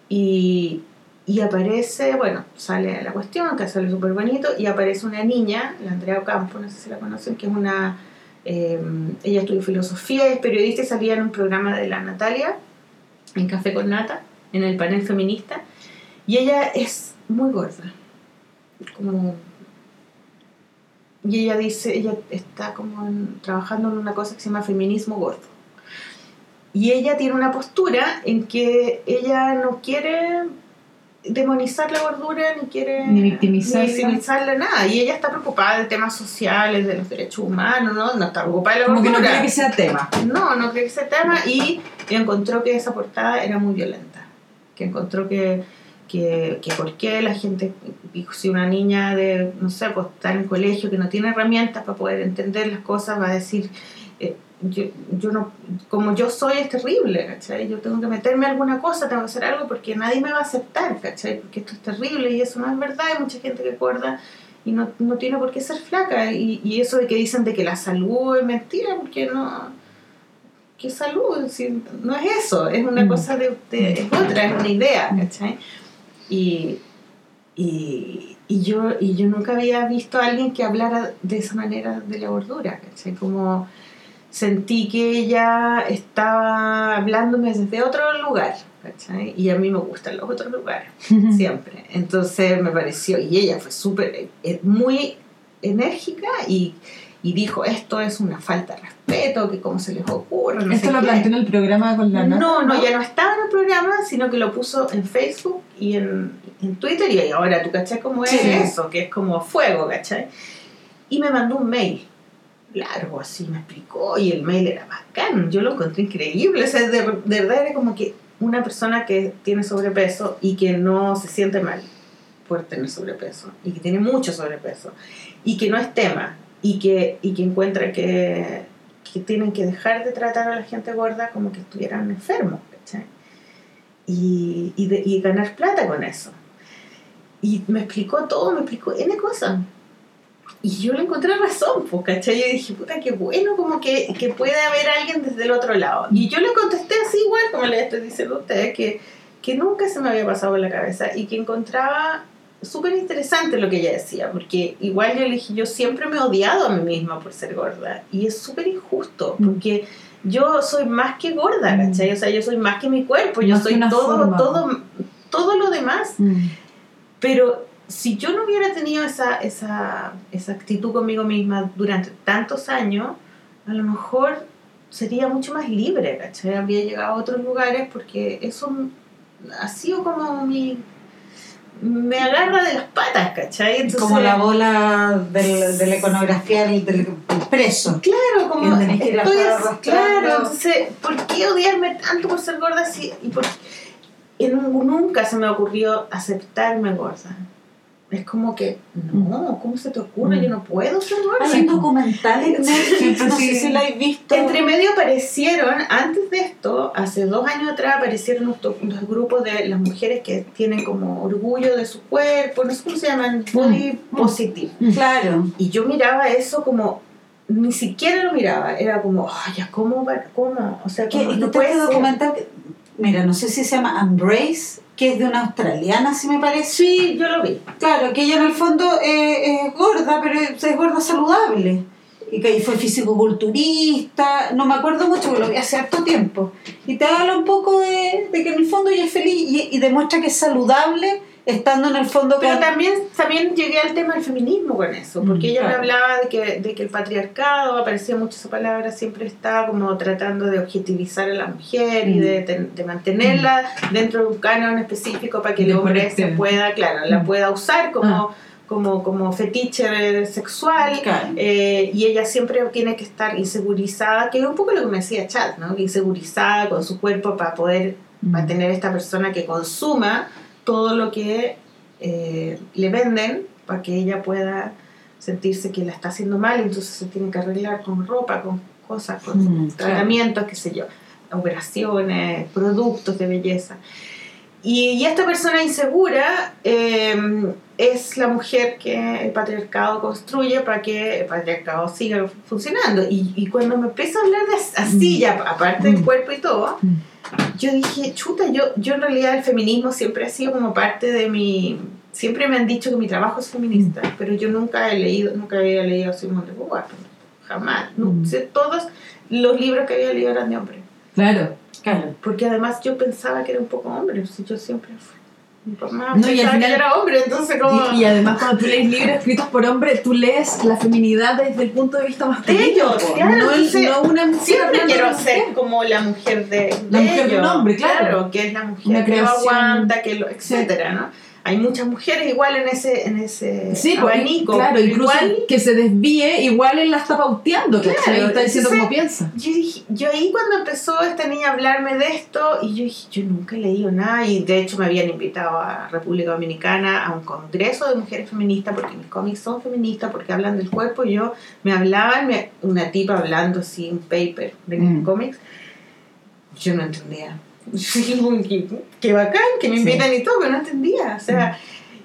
Y, y aparece, bueno, sale la cuestión, que sale súper bonito, y aparece una niña, la Andrea Ocampo, no sé si la conocen, que es una, eh, ella estudió filosofía, es periodista y salía en un programa de la Natalia, en Café con Nata, en el panel feminista, y ella es muy gorda, como... Y ella dice, ella está como en- trabajando en una cosa que se llama feminismo gordo. Y ella tiene una postura en que ella no quiere demonizar la gordura ni quiere Ni victimizarla. ni victimizarla, nada. Y ella está preocupada de temas sociales, de los derechos humanos, ¿no? No está preocupada de la Como que gordura. no quiere que sea tema. No, no cree que ese tema y encontró que esa portada era muy violenta. Que encontró que, que, que por qué la gente, si una niña de, no sé, pues está en el colegio que no tiene herramientas para poder entender las cosas, va a decir, eh, yo, yo no, como yo soy es terrible, ¿cachai? Yo tengo que meterme a alguna cosa, tengo que hacer algo porque nadie me va a aceptar, ¿cachai? Porque esto es terrible y eso no es verdad, hay mucha gente que acuerda y no, no tiene por qué ser flaca y, y eso de que dicen de que la salud es mentira porque no ¿qué salud? Si no es eso, es una Mm. cosa de, de- es otra, es una idea, ¿cachai? Y, y, y yo, y yo nunca había visto a alguien que hablara de esa manera de la gordura, ¿cachai? Como sentí que ella estaba hablándome desde otro lugar, ¿cachai? Y a mí me gustan los otros lugares siempre. Entonces me pareció, y ella fue súper, eh, muy enérgica y, y dijo, esto es una falta de respeto, que cómo se les ocurre, no Esto lo qué". planteó en el programa con la No, no, ya no estaba en el programa, sino que lo puso en Facebook y en, en Twitter y ahora tú cachai cómo es Sí. eso, que es como fuego, ¿cachai? Y me mandó un mail largo, así me explicó y el mail era bacán, yo lo encontré increíble, o sea, de, de verdad era como que una persona que tiene sobrepeso y que no se siente mal por tener sobrepeso y que tiene mucho sobrepeso y que no es tema y que, y que encuentra que, que tienen que dejar de tratar a la gente gorda como que estuvieran enfermos, ¿cachai? Y, y, ganar plata con eso. Y me explicó todo, me explicó N cosas. Y yo le encontré razón, pues, ¿cachai? Yo dije, puta, qué bueno, como que, que puede haber alguien desde el otro lado. Y yo le contesté así igual, como le estoy diciendo a ustedes, que, que nunca se me había pasado por la cabeza y que encontraba súper interesante lo que ella decía, porque igual yo le dije, yo siempre me he odiado a mí misma por ser gorda y es súper injusto, Mm. porque yo soy más que gorda, Mm. ¿cachai? O sea, yo soy más que mi cuerpo, yo Más soy todo, forma. todo, todo lo demás, Mm. pero si yo no hubiera tenido esa, esa, esa actitud conmigo misma durante tantos años, a lo mejor sería mucho más libre, ¿cachai? Habría llegado a otros lugares porque eso ha sido como mi... me agarra de las patas, ¿cachai? Entonces, como la bola del- de la iconografía del, del preso. Claro, como Que que estoy claro, entonces, ¿por qué odiarme tanto por ser gorda así? Y por, en un- nunca se me ocurrió aceptarme gorda. Es como que, no, ¿cómo se te ocurre? Mm. Yo no puedo ser gorda. Hay un documental en Netflix, no sé si lo habéis visto. Entre medio aparecieron, antes de esto, hace dos años atrás, aparecieron los, grupos de las mujeres que tienen como orgullo de su cuerpo, no sé cómo se llaman, body Mm. positive. Claro. Y yo miraba eso como, ni siquiera lo miraba, era como, ay, ya, ¿cómo? ¿Cómo? O sea, Que, ¿cómo? este no puede documental, mira, no sé si se llama Embrace, que es de una australiana, si me parece. Sí, yo lo vi. Claro, que ella en el fondo eh, es gorda, pero es gorda saludable. Y que ahí fue fisicoculturista, no me acuerdo mucho, porque lo vi hace harto tiempo. Y te habla un poco de, de que en el fondo ella es feliz y, y demuestra que es saludable estando en el fondo Pero con- también, también llegué al tema del feminismo con eso, porque Mm, ella me hablaba de que, de que el patriarcado, aparecía mucho esa palabra, siempre está como tratando de objetivizar a la mujer y Mm. de, ten- de mantenerla dentro de un canon específico para que el hombre se pueda, claro, la Mm. pueda usar como, Ah. como, como fetiche sexual. Claro. eh, y ella siempre tiene que estar insegurizada, que es un poco lo que me decía Chad, ¿no? Insegurizada con su cuerpo para poder Mm. va a tener esta persona que consuma todo lo que eh, le venden para que ella pueda sentirse que la está haciendo mal, entonces se tiene que arreglar con ropa, con cosas, con Mm, tratamientos, qué sé yo, operaciones, productos de belleza. Y, y esta persona insegura eh, es la mujer que el patriarcado construye para que el patriarcado siga funcionando. Y, y cuando me empieza a hablar de as- así, Mm. ya, aparte del Mm. cuerpo y todo, Mm. Yo dije, chuta, yo, yo en realidad el feminismo siempre ha sido como parte de mi... Siempre me han dicho que mi trabajo es feminista, pero yo nunca he leído, nunca había leído a Simone de Beauvoir, jamás. No, Mm. todos los libros que había leído eran de hombres. Claro. Claro. Porque además yo pensaba que era un poco hombre, yo siempre fui. Mamá No, y al final- que era hombre, entonces como... Y, y además cuando tú lees libros escritos por hombres, tú lees la feminidad desde el punto de vista masculino. ellos, claro, no, entonces, no una mujer Siempre quiero ser mujer. como la mujer de, La de un hombre, claro. que es la mujer que lo aguanta, que lo, etcétera, ¿no? Hay muchas mujeres igual en ese, en ese Sí, pues, abanico. claro, incluso igual que se desvíe, igual él la está pauteando, Claro, ¿cachai? Está diciendo cómo piensa. yo, dije- yo ahí cuando empezó esta niña a hablarme de esto, y yo dije, yo nunca he leído nada, y de hecho me habían invitado a República Dominicana a un congreso de mujeres feministas, porque mis cómics son feministas, porque hablan del cuerpo, y yo me hablaban, me- una tipa hablando así, un paper de mis Mm. cómics, yo no entendía. qué bacán, que me Sí. invitan y todo, pero no entendía, o sea...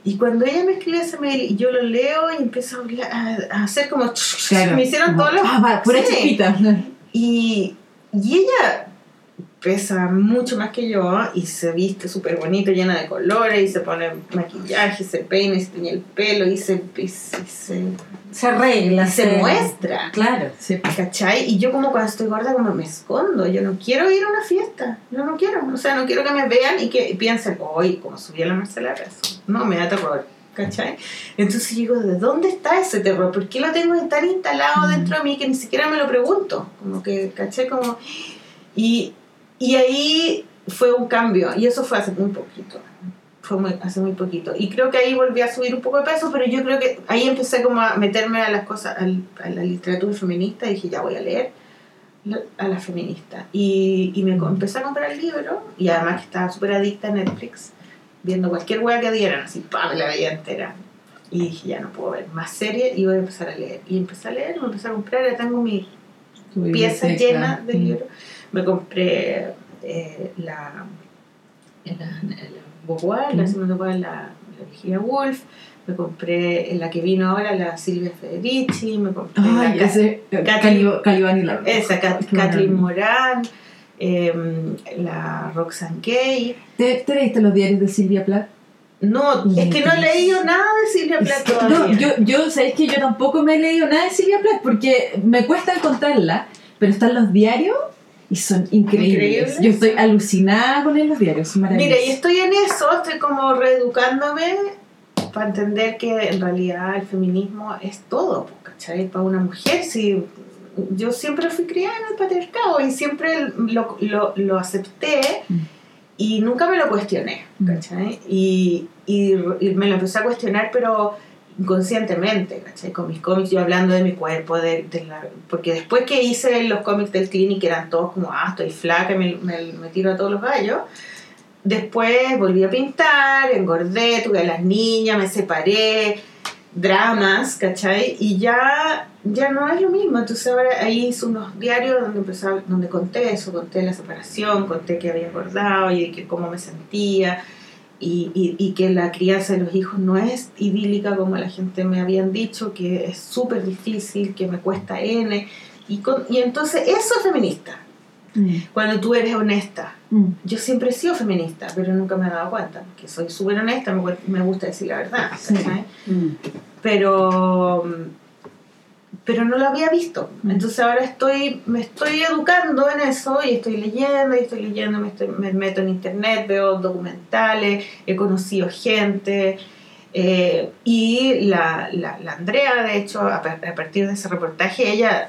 Y cuando ella me escribe ese mail yo lo leo y empiezo a, hablar- a- a hacer como... Claro. Me hicieron Como, todos los... Ah, va, pura Sí. chispita. Y, y ella pesa mucho más que yo y se viste súper bonito, llena de colores y se pone maquillaje, se peina, y se tiñe el pelo y se, y se, se, Se arregla, y se muestra. Claro. Sí. ¿Cachai? Y yo como cuando estoy gorda como me escondo, yo no quiero ir a una fiesta, yo no quiero, o sea, no quiero que me vean y que piensen, hoy como subí a la Marcela Rezo, no, me da terror, ¿cachai? Entonces digo, ¿de dónde está ese terror? ¿Por qué lo tengo tan instalado dentro de mí que ni siquiera me lo pregunto? Como que, ¿cachai? Como... Y, y ahí fue un cambio, y eso fue hace muy poquito, fue muy, hace muy poquito. Y creo que ahí volví a subir un poco de peso, pero yo creo que ahí empecé como a meterme a las cosas, a la literatura feminista, y dije, ya voy a leer a la feminista. Y, y me empecé a comprar el libro, y además estaba súper adicta a Netflix, viendo cualquier wea que dieran, así, pa, me la veía entera. Y dije, ya no puedo ver más series, y voy a empezar a leer. Y empecé a leer, me empecé a comprar, ya tengo mi pieza llena de Mm. Me compré eh, la, la, la la segunda Beauvoir, la, la Virginia Woolf. Me compré la que vino ahora, la Silvia Federici. Me compré Ay, la, ese Cat- Calibán y la esa, Cat- Kathleen. Moran. em, la Roxane Gay. ¿Te, te leíste los diarios de Silvia Plath? No, es que no he leído nada de Silvia Plath No, todavía. yo, yo, sabéis que yo tampoco me he leído nada de Silvia Plath porque me cuesta encontrarla, pero están los diarios y son increíbles. Increíbles. Yo estoy alucinada con él, los diarios, son maravillosos. Mira, y estoy en eso, estoy como reeducándome para entender que en realidad el feminismo es todo, pues, ¿cachai? Para una mujer, si yo siempre fui criada en el patriarcado y siempre lo, lo, lo acepté Mm. y nunca me lo cuestioné, Mm. ¿cachai? Y, y, y me lo empecé a cuestionar, pero inconscientemente, ¿cachai? Con mis cómics, yo hablando de mi cuerpo, de, de porque después que hice los cómics del clinic, eran todos como, ah, estoy flaca, me, me, me tiro a todos los gallos, después volví a pintar, engordé, tuve a las niñas, me separé, dramas, ¿cachai? Y ya, ya no es lo mismo, entonces ahora ahí hice unos diarios donde, empecé a- donde conté eso, conté la separación, conté que había engordado y que cómo me sentía. Y, y, y que la crianza de los hijos no es idílica como la gente me habían dicho, que es súper difícil, que me cuesta N. Y, con, y entonces eso es feminista, Mm, cuando tú eres honesta. mm. Yo siempre he sido feminista, pero nunca me he dado cuenta, que soy súper honesta, me, me gusta decir la verdad. Sí. Mm. Pero, pero no lo había visto. Entonces ahora estoy, me estoy educando en eso y estoy leyendo y estoy leyendo, me, estoy- me meto en internet, veo documentales, he conocido gente. eh, y la, la, la Andrea, de hecho, a, par- a partir de ese reportaje, ella,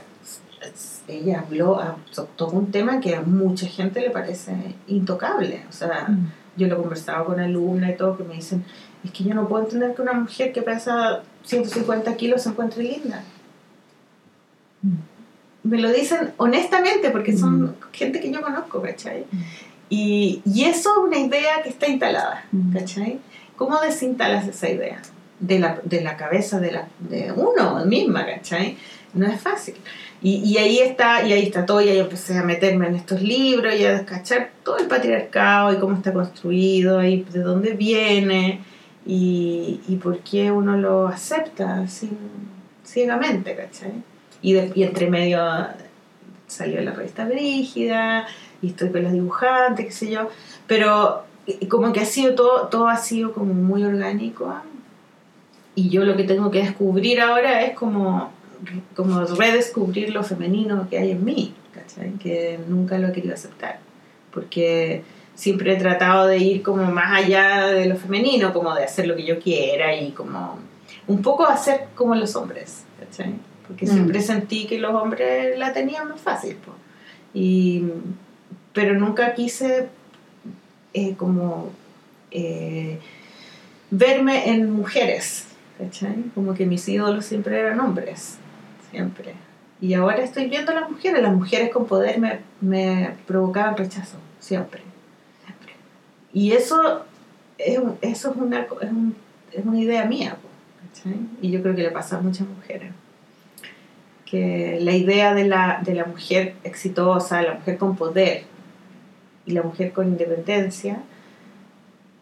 ella habló, tocó un tema que a mucha gente le parece intocable. O sea, Mm. yo lo he conversado con alumnas y todo que me dicen, es que yo no puedo entender que una mujer que pesa 150 kilos se encuentre linda. Me lo dicen honestamente porque son Mm. gente que yo conozco, ¿cachai? Mm. Y, y eso es una idea que está instalada, Mm. ¿cachai? ¿Cómo desinstalas esa idea? De la, de la cabeza de, la, de uno misma, ¿cachai? No es fácil. Y, y ahí está, y ahí está todo, y ahí empecé a meterme en estos libros y a descachar todo el patriarcado y cómo está construido y de dónde viene y, y por qué uno lo acepta así ciegamente, ¿cachai? Y, de- y entre medio salió la revista Brígida y estoy con los dibujantes, qué sé yo, pero como que ha sido todo, todo ha sido como muy orgánico y yo lo que tengo que descubrir ahora es como, como redescubrir lo femenino que hay en mí, ¿cachai? Que nunca lo he querido aceptar, porque siempre he tratado de ir como más allá de lo femenino, como de hacer lo que yo quiera y como un poco hacer como los hombres, ¿cachai? Porque Mm. siempre sentí que los hombres la tenían más fácil, po. Y, pero nunca quise eh, como eh, verme en mujeres, ¿cachai? Como que mis ídolos siempre eran hombres, siempre. Y ahora estoy viendo a las mujeres, las mujeres con poder me, me provocaban rechazo, siempre, siempre. Y eso es, eso es, una, es, un- es una idea mía, ¿cachai? Y yo creo que le pasa a muchas mujeres. Que la idea de la, de la mujer exitosa, la mujer con poder y la mujer con independencia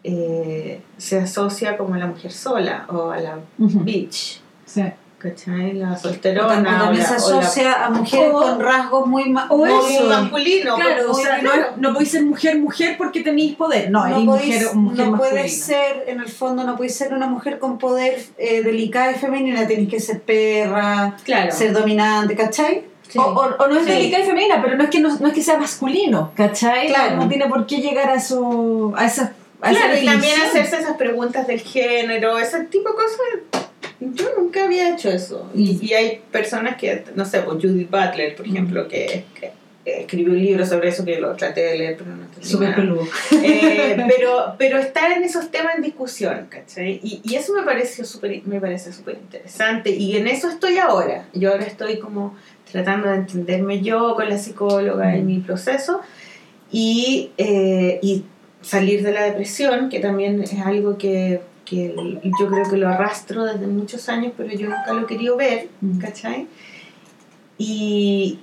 eh, se asocia como a la mujer sola o a la Ujú. bitch, Sí. ¿Cachai? La O solterona. también, o también la- se o la- asocia a mujeres o- con rasgos muy, ma- o muy muy eso. masculino. Claro, o sea, no, claro. no podéis ser mujer, mujer porque tenéis poder. No, no, mujer, podéis- mujer no masculina. puedes ser, en el fondo, no puedes ser una mujer con poder eh, delicada y femenina, tenés que ser perra, Claro. ser dominante, ¿cachai? Sí. O, o- o no es Sí. delicada y femenina, pero no es que no, no es que sea masculino, ¿cachai? Claro. No tiene por qué llegar a eso, a esa, a esa Claro, y también hacerse esas preguntas del género, ese tipo de cosas. Yo nunca había hecho eso. Y, y hay personas que, no sé, pues Judith Butler, por ejemplo, que, que escribió un libro sobre eso que lo traté de leer, pero no entendí Súper peludo. Eh, pero, pero estar en esos temas en discusión, ¿cachai? Y, y eso me pareció súper me parece súper interesante y en eso estoy ahora. Yo ahora estoy como tratando de entenderme yo con la psicóloga en mi proceso y, eh, y salir de la depresión, que también es algo que, que yo creo que lo arrastro desde muchos años, pero yo nunca lo he querido ver. ¿cachai? Y,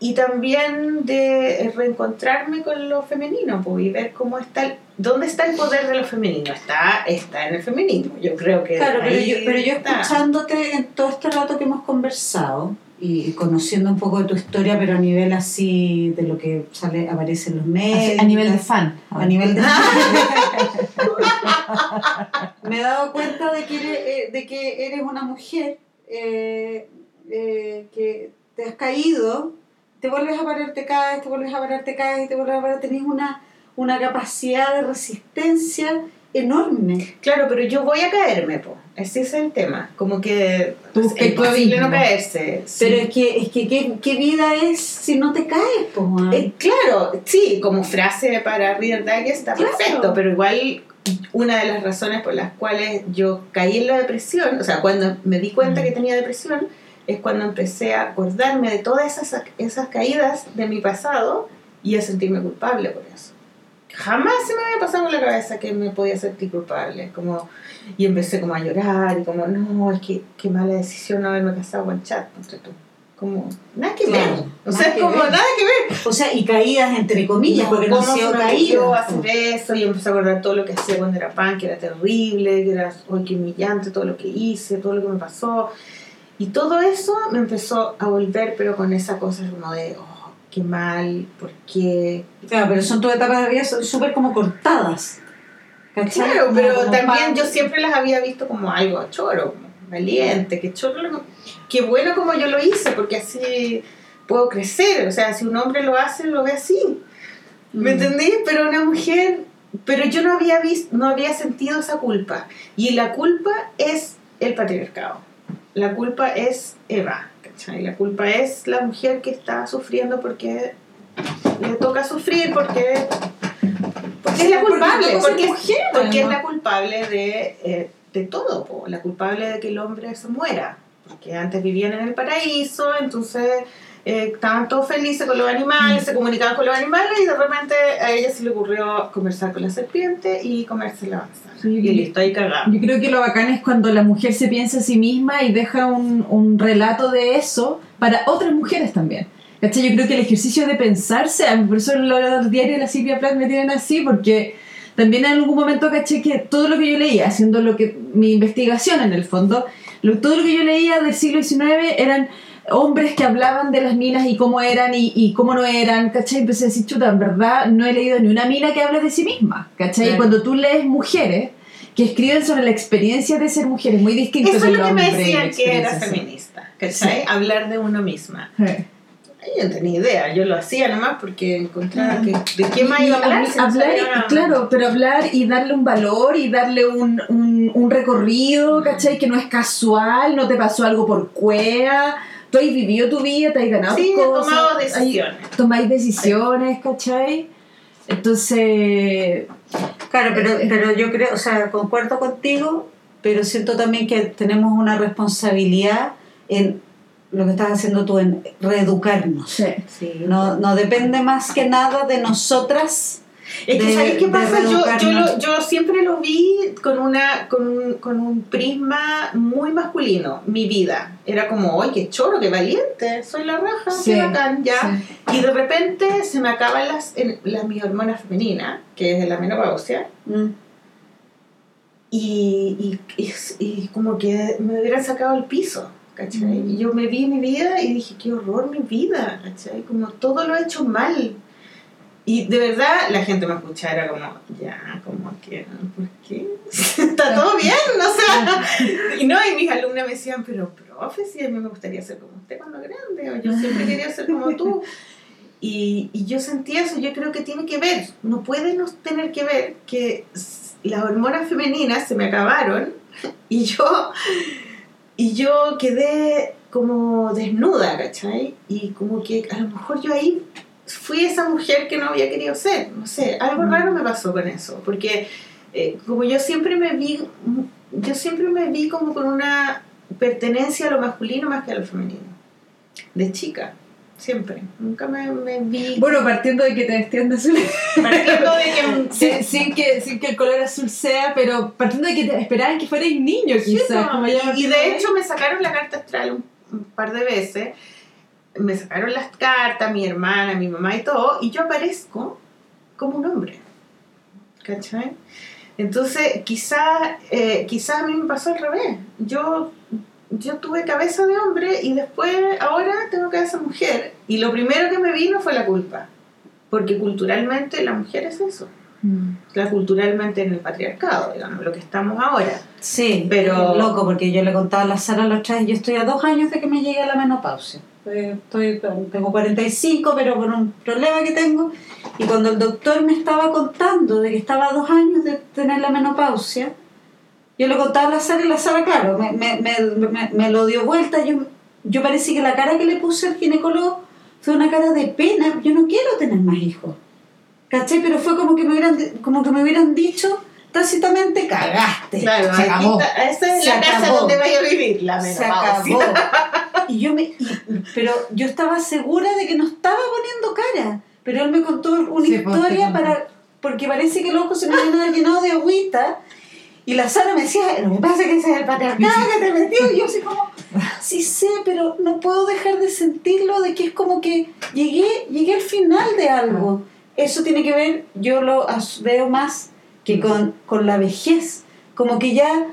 y también de reencontrarme con lo femenino pues, y ver cómo está el, dónde está el poder de lo femenino está está en el feminismo yo creo que Claro, pero yo, pero yo está. escuchándote en todo este rato que hemos conversado y conociendo un poco de tu historia, pero a nivel así de lo que sale aparece en los medios. a nivel de fan. a nivel de me he dado cuenta de que eres, eh, de que eres una mujer eh, eh, que te has caído, te vuelves a parar, te caes, te vuelves a parar, te caes, y te vuelves a parar, tenés una, una capacidad de resistencia enorme. claro pero yo voy a caerme po. ese es el tema como que Tú, es imposible no caerse sí. Pero es que, es que ¿qué, qué vida es si no te caes, po? Eh, claro, sí, como frase para Reader Digest está Claro. perfecto, pero igual una de las razones por las cuales yo caí en la depresión, o sea, cuando me di cuenta Mm. que tenía depresión, es cuando empecé a acordarme de todas esas, esas caídas de mi pasado y a sentirme culpable por eso. Jamás se me había pasado en la cabeza que me podía sentir culpable, como, y empecé como a llorar y como, no, es que qué mala decisión no haberme casado con chat, ponte tú. Como, nada que Claro, ver. O nada sea, que como ver. nada que ver. O sea, y caídas entre comillas, No, porque no han ¿cómo sido se caídas. hacer eso? Y empecé a acordar todo lo que hacía cuando era pan, que era terrible, que era hoy que humillante, todo lo que hice, todo lo que me pasó. Y todo eso me empezó a volver, pero con esa cosa como de, oh, qué mal, ¿por qué? Claro, pero son todas etapas de vida súper como cortadas. ¿Cachai? Claro, pero como también yo siempre las había visto como algo choro, como valiente, qué chorro, lo- qué bueno como yo lo hice, porque así puedo crecer. O sea, si un hombre lo hace, lo ve así. ¿Me Mm. entendí? Pero una mujer, pero yo no había visto, no había sentido esa culpa. Y la culpa es el patriarcado. La culpa es Eva, ¿cachai? La culpa es la mujer que está sufriendo porque le toca sufrir, porque, porque es la culpable, porque, es- mujer, porque es además. la culpable de, eh, de todo, po. la culpable de que el hombre se muera. Porque antes vivían en el paraíso, entonces eh, estaban todos felices con los animales, se comunicaban con los animales y de repente a ella se le ocurrió conversar con la serpiente y comerse la manzana. Sí, y listo, ahí cagado. Yo creo que lo bacán es cuando la mujer se piensa a sí misma y deja un, un relato de eso para otras mujeres también. ¿Cachai? Yo creo que el ejercicio de pensarse, por eso los diarios de la Silvia Plath me tienen así, porque también en algún momento caché que todo lo que yo leía, haciendo lo que mi investigación en el fondo, lo- todo lo que yo leía del siglo XIX eran hombres que hablaban de las minas y cómo eran y, y cómo no eran, ¿cachai? Empecé a decir, chuta, en verdad no he leído ni una mina que hable de sí misma, ¿cachai? Claro. Cuando tú lees mujeres que escriben sobre la experiencia de ser mujeres, muy distinto Eso es lo que me decían que era feminista, ¿cachai? Hablar de uno misma. Sí. Yo no tenía idea, yo lo hacía nomás porque encontraba que de qué más iba a hablar. hablar nada. claro, pero hablar y darle un valor y darle un, un, un recorrido, ¿cachai? Que no es casual, no te pasó algo por cuea, tú has vivido tu vida, te has ganado Sí, cosas, tomado hay- decisiones. tomáis decisiones, ¿cachai? Entonces, Claro, pero, Eh, pero yo creo, o sea, concuerdo contigo, pero siento también que tenemos una responsabilidad en lo que estás haciendo tú, en reeducarnos. sí. Sí. No, no depende más que nada de nosotras. Es que, de- ¿sabéis qué pasa? Yo, yo, lo- yo siempre lo vi con, una, con, un, con un prisma muy masculino, mi vida. Era como, ¡ay, qué choro, qué valiente! Soy la raja, Sí, qué bacán, ya. sí. Y de repente se me acaban las, en, la, mi hormona femenina, que es la menopausia, Mm. y, y, y, y como que me hubieran sacado al piso, ¿cachai? Mm. Y yo me vi mi vida y dije, qué horror mi vida, ¿cachai? Como todo lo he hecho mal. Y de verdad la gente me escuchaba, como, ya, como que, ¿por qué? Está todo bien, sea. Y no, y mis alumnas me decían, pero profe, si a mí me gustaría ser como usted cuando grande, o yo siempre quería ser como tú. Y, y yo sentí eso, yo creo que tiene que ver, no puede no tener que ver que las hormonas femeninas se me acabaron y yo, y yo quedé como desnuda, ¿cachai? Y como que a lo mejor yo ahí fui esa mujer que no había querido ser, no sé, algo raro me pasó con eso, porque eh, como yo siempre me vi, yo siempre me vi como con una pertenencia a lo masculino más que a lo femenino, de chica, siempre, nunca me, me vi Bueno, partiendo de que te vestían de azul. partiendo de que... sin, sin que, sin que el color azul sea, pero partiendo de que te esperaban que fueras niño, Sí, quizás. no, como y, de hecho me sacaron la carta astral un, un par de veces. Me sacaron las cartas, mi hermana, mi mamá y todo, y yo aparezco como un hombre. ¿Cachai? Entonces, quizás eh, quizá a mí me pasó al revés. Yo, yo tuve cabeza de hombre y después, ahora tengo cabeza de mujer. Y lo primero que me vino fue la culpa. Porque culturalmente la mujer es eso. Mm. La culturalmente en el patriarcado, digamos, lo que estamos ahora. Sí, Pero- loco, porque yo le contaba a la Sara otra vez, yo estoy a dos años de que me llegue la menopausia. Estoy, tengo 45, pero por un problema que tengo. Y cuando el doctor me estaba contando de que estaba a dos años de tener la menopausia, yo le contaba a la Sara y la Sara, claro, me, me, me- me lo dio vuelta. Yo, yo parecía que la cara que le puse al ginecólogo fue una cara de pena. Yo no quiero tener más hijos. ¿Cachai? Pero fue como que me hubieran, como que me hubieran dicho tácitamente, cagaste. Claro, se acabó. está- esa es Se la casa donde vaya a vivir la se menopausia. acabó. Y yo me, y- pero yo estaba segura de que no estaba poniendo cara. Pero él me contó una Sí, pues, historia para, porque parece que el ojo se me había llenado de agüita. Y la Sara me decía, lo que pasa es que ese es el patriarcado que te metió. Y yo así como, sí sé, pero no puedo dejar de sentirlo, de que es como que llegué, llegué al final de algo. Eso tiene que ver, yo lo veo más que con, con la vejez. Como que ya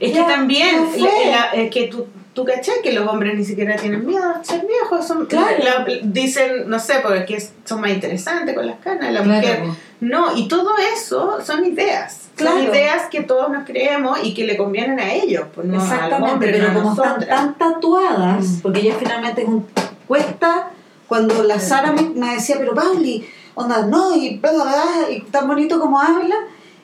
Es que Ya, también, ya fue. la- la- es que tú, tú cachai que los hombres ni siquiera tienen miedo a ser viejos. Son, Claro. la- dicen, no sé, porque son más interesantes con las canas. La Claro. mujer. No, y todo eso son ideas Claro. Son ideas que todos nos creemos y que le convienen a ellos, pues no al Exactamente, hombre, pero no como están tan tatuadas, Mm. porque ya finalmente cuesta, cuando la Sara me, me decía, pero Pauli, onda, no, y bla, bla, bla, y tan bonito como habla,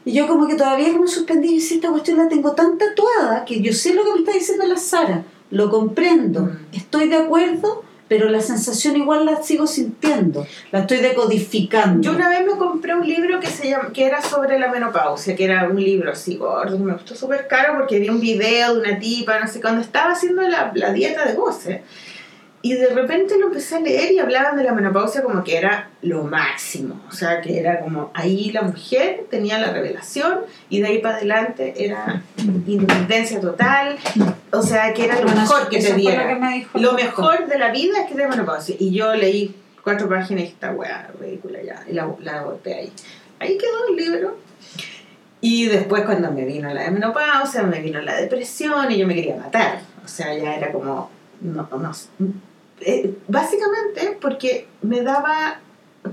y yo como que todavía como suspendí, y decía, esta cuestión la tengo tan tatuada, que yo sé lo que me está diciendo la Sara, lo comprendo, Mm. estoy de acuerdo, pero la sensación igual la sigo sintiendo, la estoy decodificando. Yo una vez me compré un libro que se llama, que era sobre la menopausia, que era un libro así gordo, me costó súper caro porque vi un video de una tipa, no sé, cuando estaba haciendo la, la dieta de goce. Y de repente lo empecé a leer y hablaban de la menopausia como que era lo máximo. O sea, que era como ahí la mujer tenía la revelación y de ahí para adelante era independencia total. O sea, que era lo mejor que te diera. lo mejor de la vida es que te menopausia. Y yo leí cuatro páginas y esta weá ridícula ya. Y la, la boté ahí. Ahí quedó el libro. Y después cuando me vino la menopausia, me vino la depresión y yo me quería matar. O sea, ya era como... No, no, eh, básicamente porque me daba...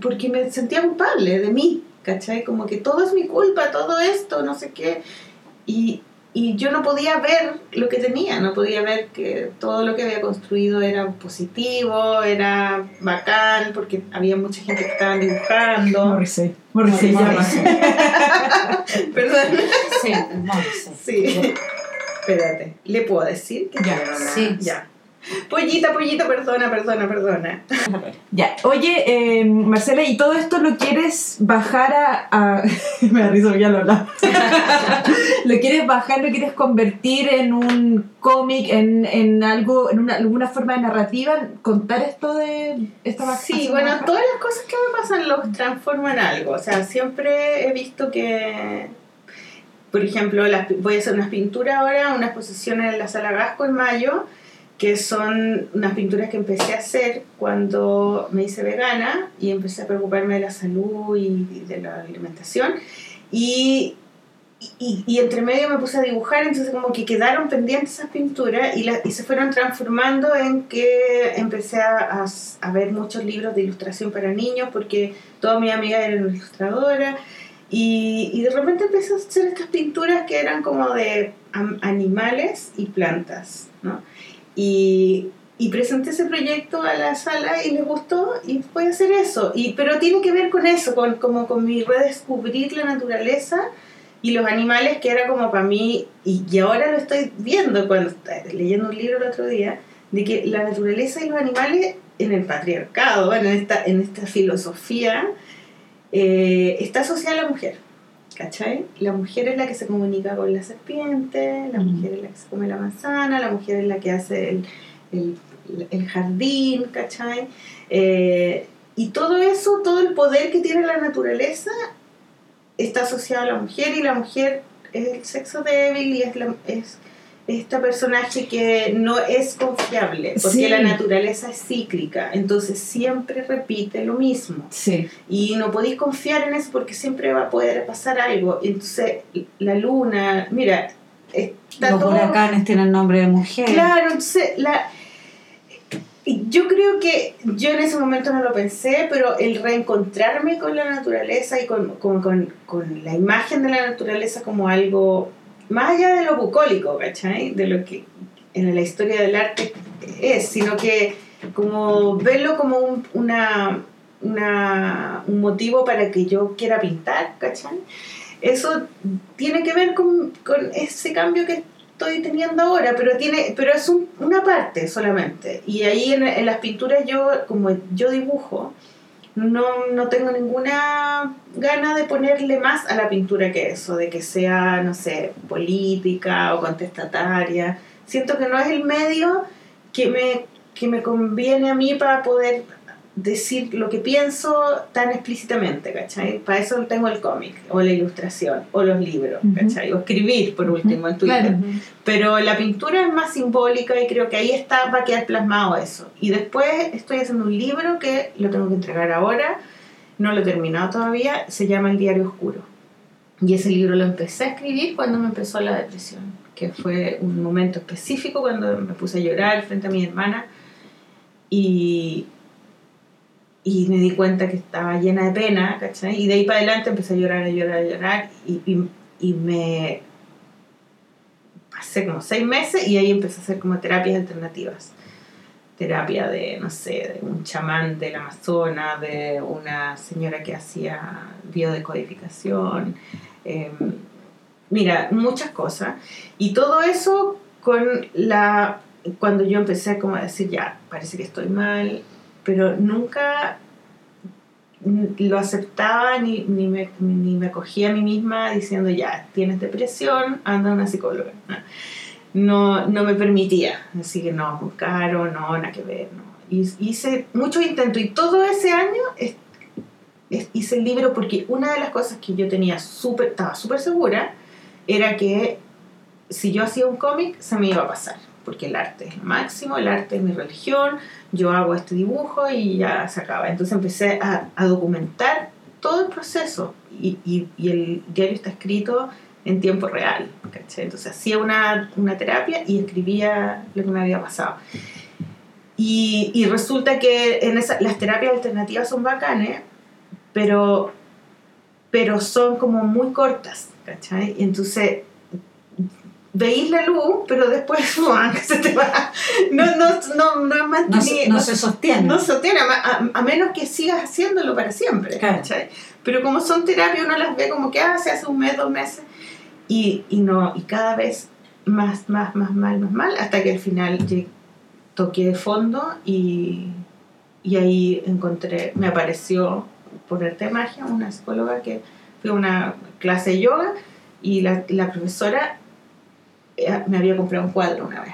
Porque me sentía culpable de mí. ¿Cachai? Como que todo es mi culpa, todo esto, no sé qué. Y, y yo no podía ver lo que tenía, no podía ver que todo lo que había construido era positivo, era bacán, porque había mucha gente que estaba dibujando. Morrissey. Morrissey llama. Morrissey. Perdón. Sí, Morrissey. Sí. Espérate, ¿le puedo decir que Ya, sí. Ya. Pollita, pollita, perdona, perdona, perdona. Ya, oye, eh, Marcela, ¿y todo esto lo quieres bajar a... a- Me da risa, ya lo hablaba. ¿Lo quieres bajar, lo quieres convertir en un cómic, en, en algo, en una, alguna forma de narrativa? ¿Contar esto de esta Sí, bueno, baja? todas las cosas que me pasan los transformo en algo. O sea, siempre he visto que, por ejemplo, las, voy a hacer unas pinturas ahora, una exposición en la Sala Gasco en mayo, que son unas pinturas que empecé a hacer cuando me hice vegana y empecé a preocuparme de la salud y de la alimentación. Y, y, y entre medio me puse a dibujar, entonces como que quedaron pendientes esas pinturas y, la- y se fueron transformando en que empecé a, a, a ver muchos libros de ilustración para niños porque todas mis amigas eran ilustradoras. Y, y de repente empecé a hacer estas pinturas que eran como de animales y plantas, ¿no? Y, y presenté ese proyecto a la sala y les gustó y voy hacer eso. Y, pero tiene que ver con eso, con, como con mi redescubrir la naturaleza y los animales que era como para mí, y, y ahora lo estoy viendo cuando leyendo un libro el otro día, de que la naturaleza y los animales en el patriarcado, en esta, en esta filosofía, eh, está asociada a la mujer. ¿Cachai? La mujer es la que se comunica con la serpiente, la mujer es la que se come la manzana, la mujer es la que hace el, el, el jardín, ¿cachai? Eh, y todo eso, todo el poder que tiene la naturaleza está asociado a la mujer y la mujer es el sexo débil y es, la, es este personaje que no es confiable porque Sí. la naturaleza es cíclica, entonces siempre repite lo mismo Sí, y no podéis confiar en eso porque siempre va a poder pasar algo. Entonces, la luna, mira, está Los todo. huracanes tienen nombre de mujer. Claro, entonces, la. Yo creo que yo en ese momento no lo pensé, pero el reencontrarme con la naturaleza y con, con, con, con la imagen de la naturaleza como algo más allá de lo bucólico, ¿cachai? De lo que en la historia del arte es, sino que como verlo como un, una, una, un motivo para que yo quiera pintar, ¿cachai? Eso tiene que ver con, con ese cambio que estoy teniendo ahora, pero tiene pero es un- una parte solamente. Y ahí en, en las pinturas yo, como yo dibujo, no, no tengo ninguna gana de ponerle más a la pintura que eso, de que sea, no sé, política o contestataria. Siento que no es el medio que me, que me conviene a mí para poder decir lo que pienso tan explícitamente, ¿cachai? Para eso tengo el cómic, o la ilustración, o los libros. ¿cachai? O escribir, por último, en Twitter. claro. Pero la pintura es más simbólica y creo que ahí está, va a quedar plasmado eso. Y después estoy haciendo un libro que lo tengo que entregar ahora, no lo he terminado todavía, se llama El Diario Oscuro. Y ese libro lo empecé a escribir cuando me empezó la depresión, que fue un momento específico cuando me puse a llorar frente a mi hermana y, y me di cuenta que estaba llena de pena, ¿cachai? Y de ahí para adelante empecé a llorar, a llorar, a llorar y, y, y me pasé como seis meses y ahí empecé a hacer como terapias alternativas. Terapia de, no sé, de un chamán del Amazonas, de una señora que hacía biodecodificación. eh, mira, muchas cosas. Y todo eso con la... Cuando yo empecé como a decir, ya, parece que estoy mal, pero nunca lo aceptaba ni, ni, me, ni me cogía a mí misma diciendo, ya, tienes depresión, anda a una psicóloga. No, no me permitía, así que no, buscar o no, nada que ver. No. Hice muchos intentos y todo ese año hice el libro porque una de las cosas que yo tenía súper, estaba súper segura era que si yo hacía un cómic se me iba a pasar, porque el arte es lo máximo, el arte es mi religión, yo hago este dibujo y ya se acaba. Entonces empecé a, a documentar todo el proceso y, y, y, el diario está escrito en tiempo real. ¿cachai? Entonces hacía una, una, terapia y escribía lo que me había pasado. Y, y resulta que en esa, las terapias alternativas son bacanes, pero, pero son como muy cortas. Y entonces veis la luz, pero después se te va. No, no, no, no es más no, se, no, se sostiene. No se sostiene, a, a, menos que sigas haciéndolo para siempre. Claro. Pero como son terapias, uno las ve como que ah, se hace un mes, dos meses, y, y, no, y cada vez más, más, más mal, más mal, hasta que al final toqué de fondo y, y ahí encontré, me apareció por arte de magia una psicóloga que fue a una clase de yoga y la, la profesora me había comprado un cuadro una vez.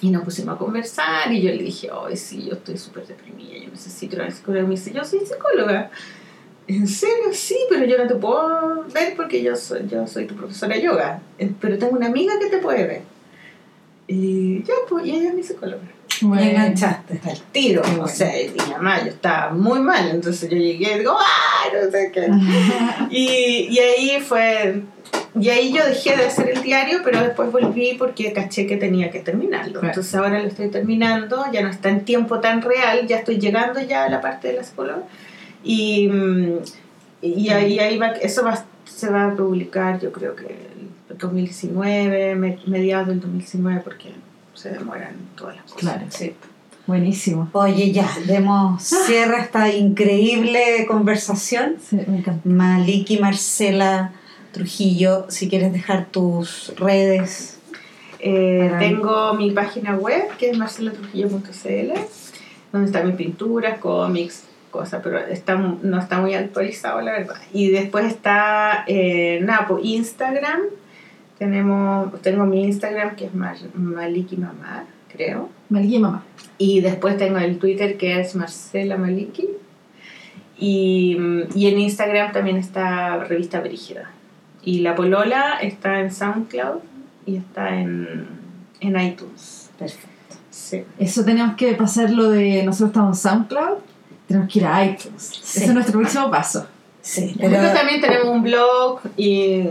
Y nos pusimos a conversar y yo le dije, ay, sí, yo estoy súper deprimida, yo necesito una psicóloga. Y me dice, yo soy psicóloga. ¿En serio? Sí, pero yo no te puedo ver porque yo soy, yo soy tu profesora de yoga. Pero tengo una amiga que te puede ver. Y ya, pues, y ella es mi psicóloga. Bueno. Me enganchaste. Al tiro. Bueno. O sea, y además yo estaba muy mal, entonces yo llegué y digo, ¡ah! No sé qué. y, y ahí fue y ahí yo dejé de hacer el diario, pero después volví porque caché que tenía que terminarlo. Claro. Entonces ahora lo estoy terminando, ya no está en tiempo tan real, ya estoy llegando ya a la parte de la psicóloga. Y, y ahí, ahí va, eso va, se va a publicar, yo creo que el 2019, mediados del 2019, porque se demoran todas las cosas. Claro, sí. Buenísimo. Oye, ya, demos cierre a esta increíble conversación. Sí, me encanta. Maliki, Marcela. Trujillo, si quieres dejar tus redes. Eh, tengo mi página web que es marcelatrujillo.cl, donde están mis pinturas, cómics, cosas, pero está, no está muy actualizado, la verdad. Y después está eh, Napo, Instagram. Tenemos, tengo mi Instagram que es Maliki Mamá, creo. Maliki Mamá. Y después tengo el Twitter que es Marcela Maliki. Y, y en Instagram también está Revista Brígida. Y La Polola está en SoundCloud y está en, en iTunes. Perfecto. Sí. Eso tenemos que pasar lo de nosotros estamos en SoundCloud, tenemos que ir a iTunes. Sí. Ese es nuestro próximo paso. Sí, pero nosotros también tenemos un blog y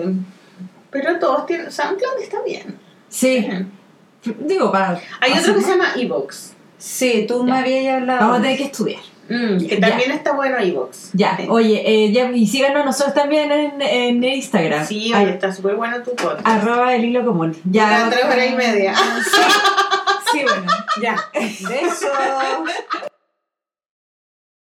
pero todos tienen SoundCloud está bien. Sí. Bien. Digo para Hay otro que se llama Evox. Sí, tú ya. me habías hablado. Vamos a tener que estudiar. Mm, que también ya. está bueno iVoox. Ya, sí. oye, eh, ya, y síganos nosotros también en, en Instagram. Sí, oye, está súper bueno tu podcast. Arroba el hilo común. Ya. Una tres horas y media. sí, sí bueno, ya. Besos.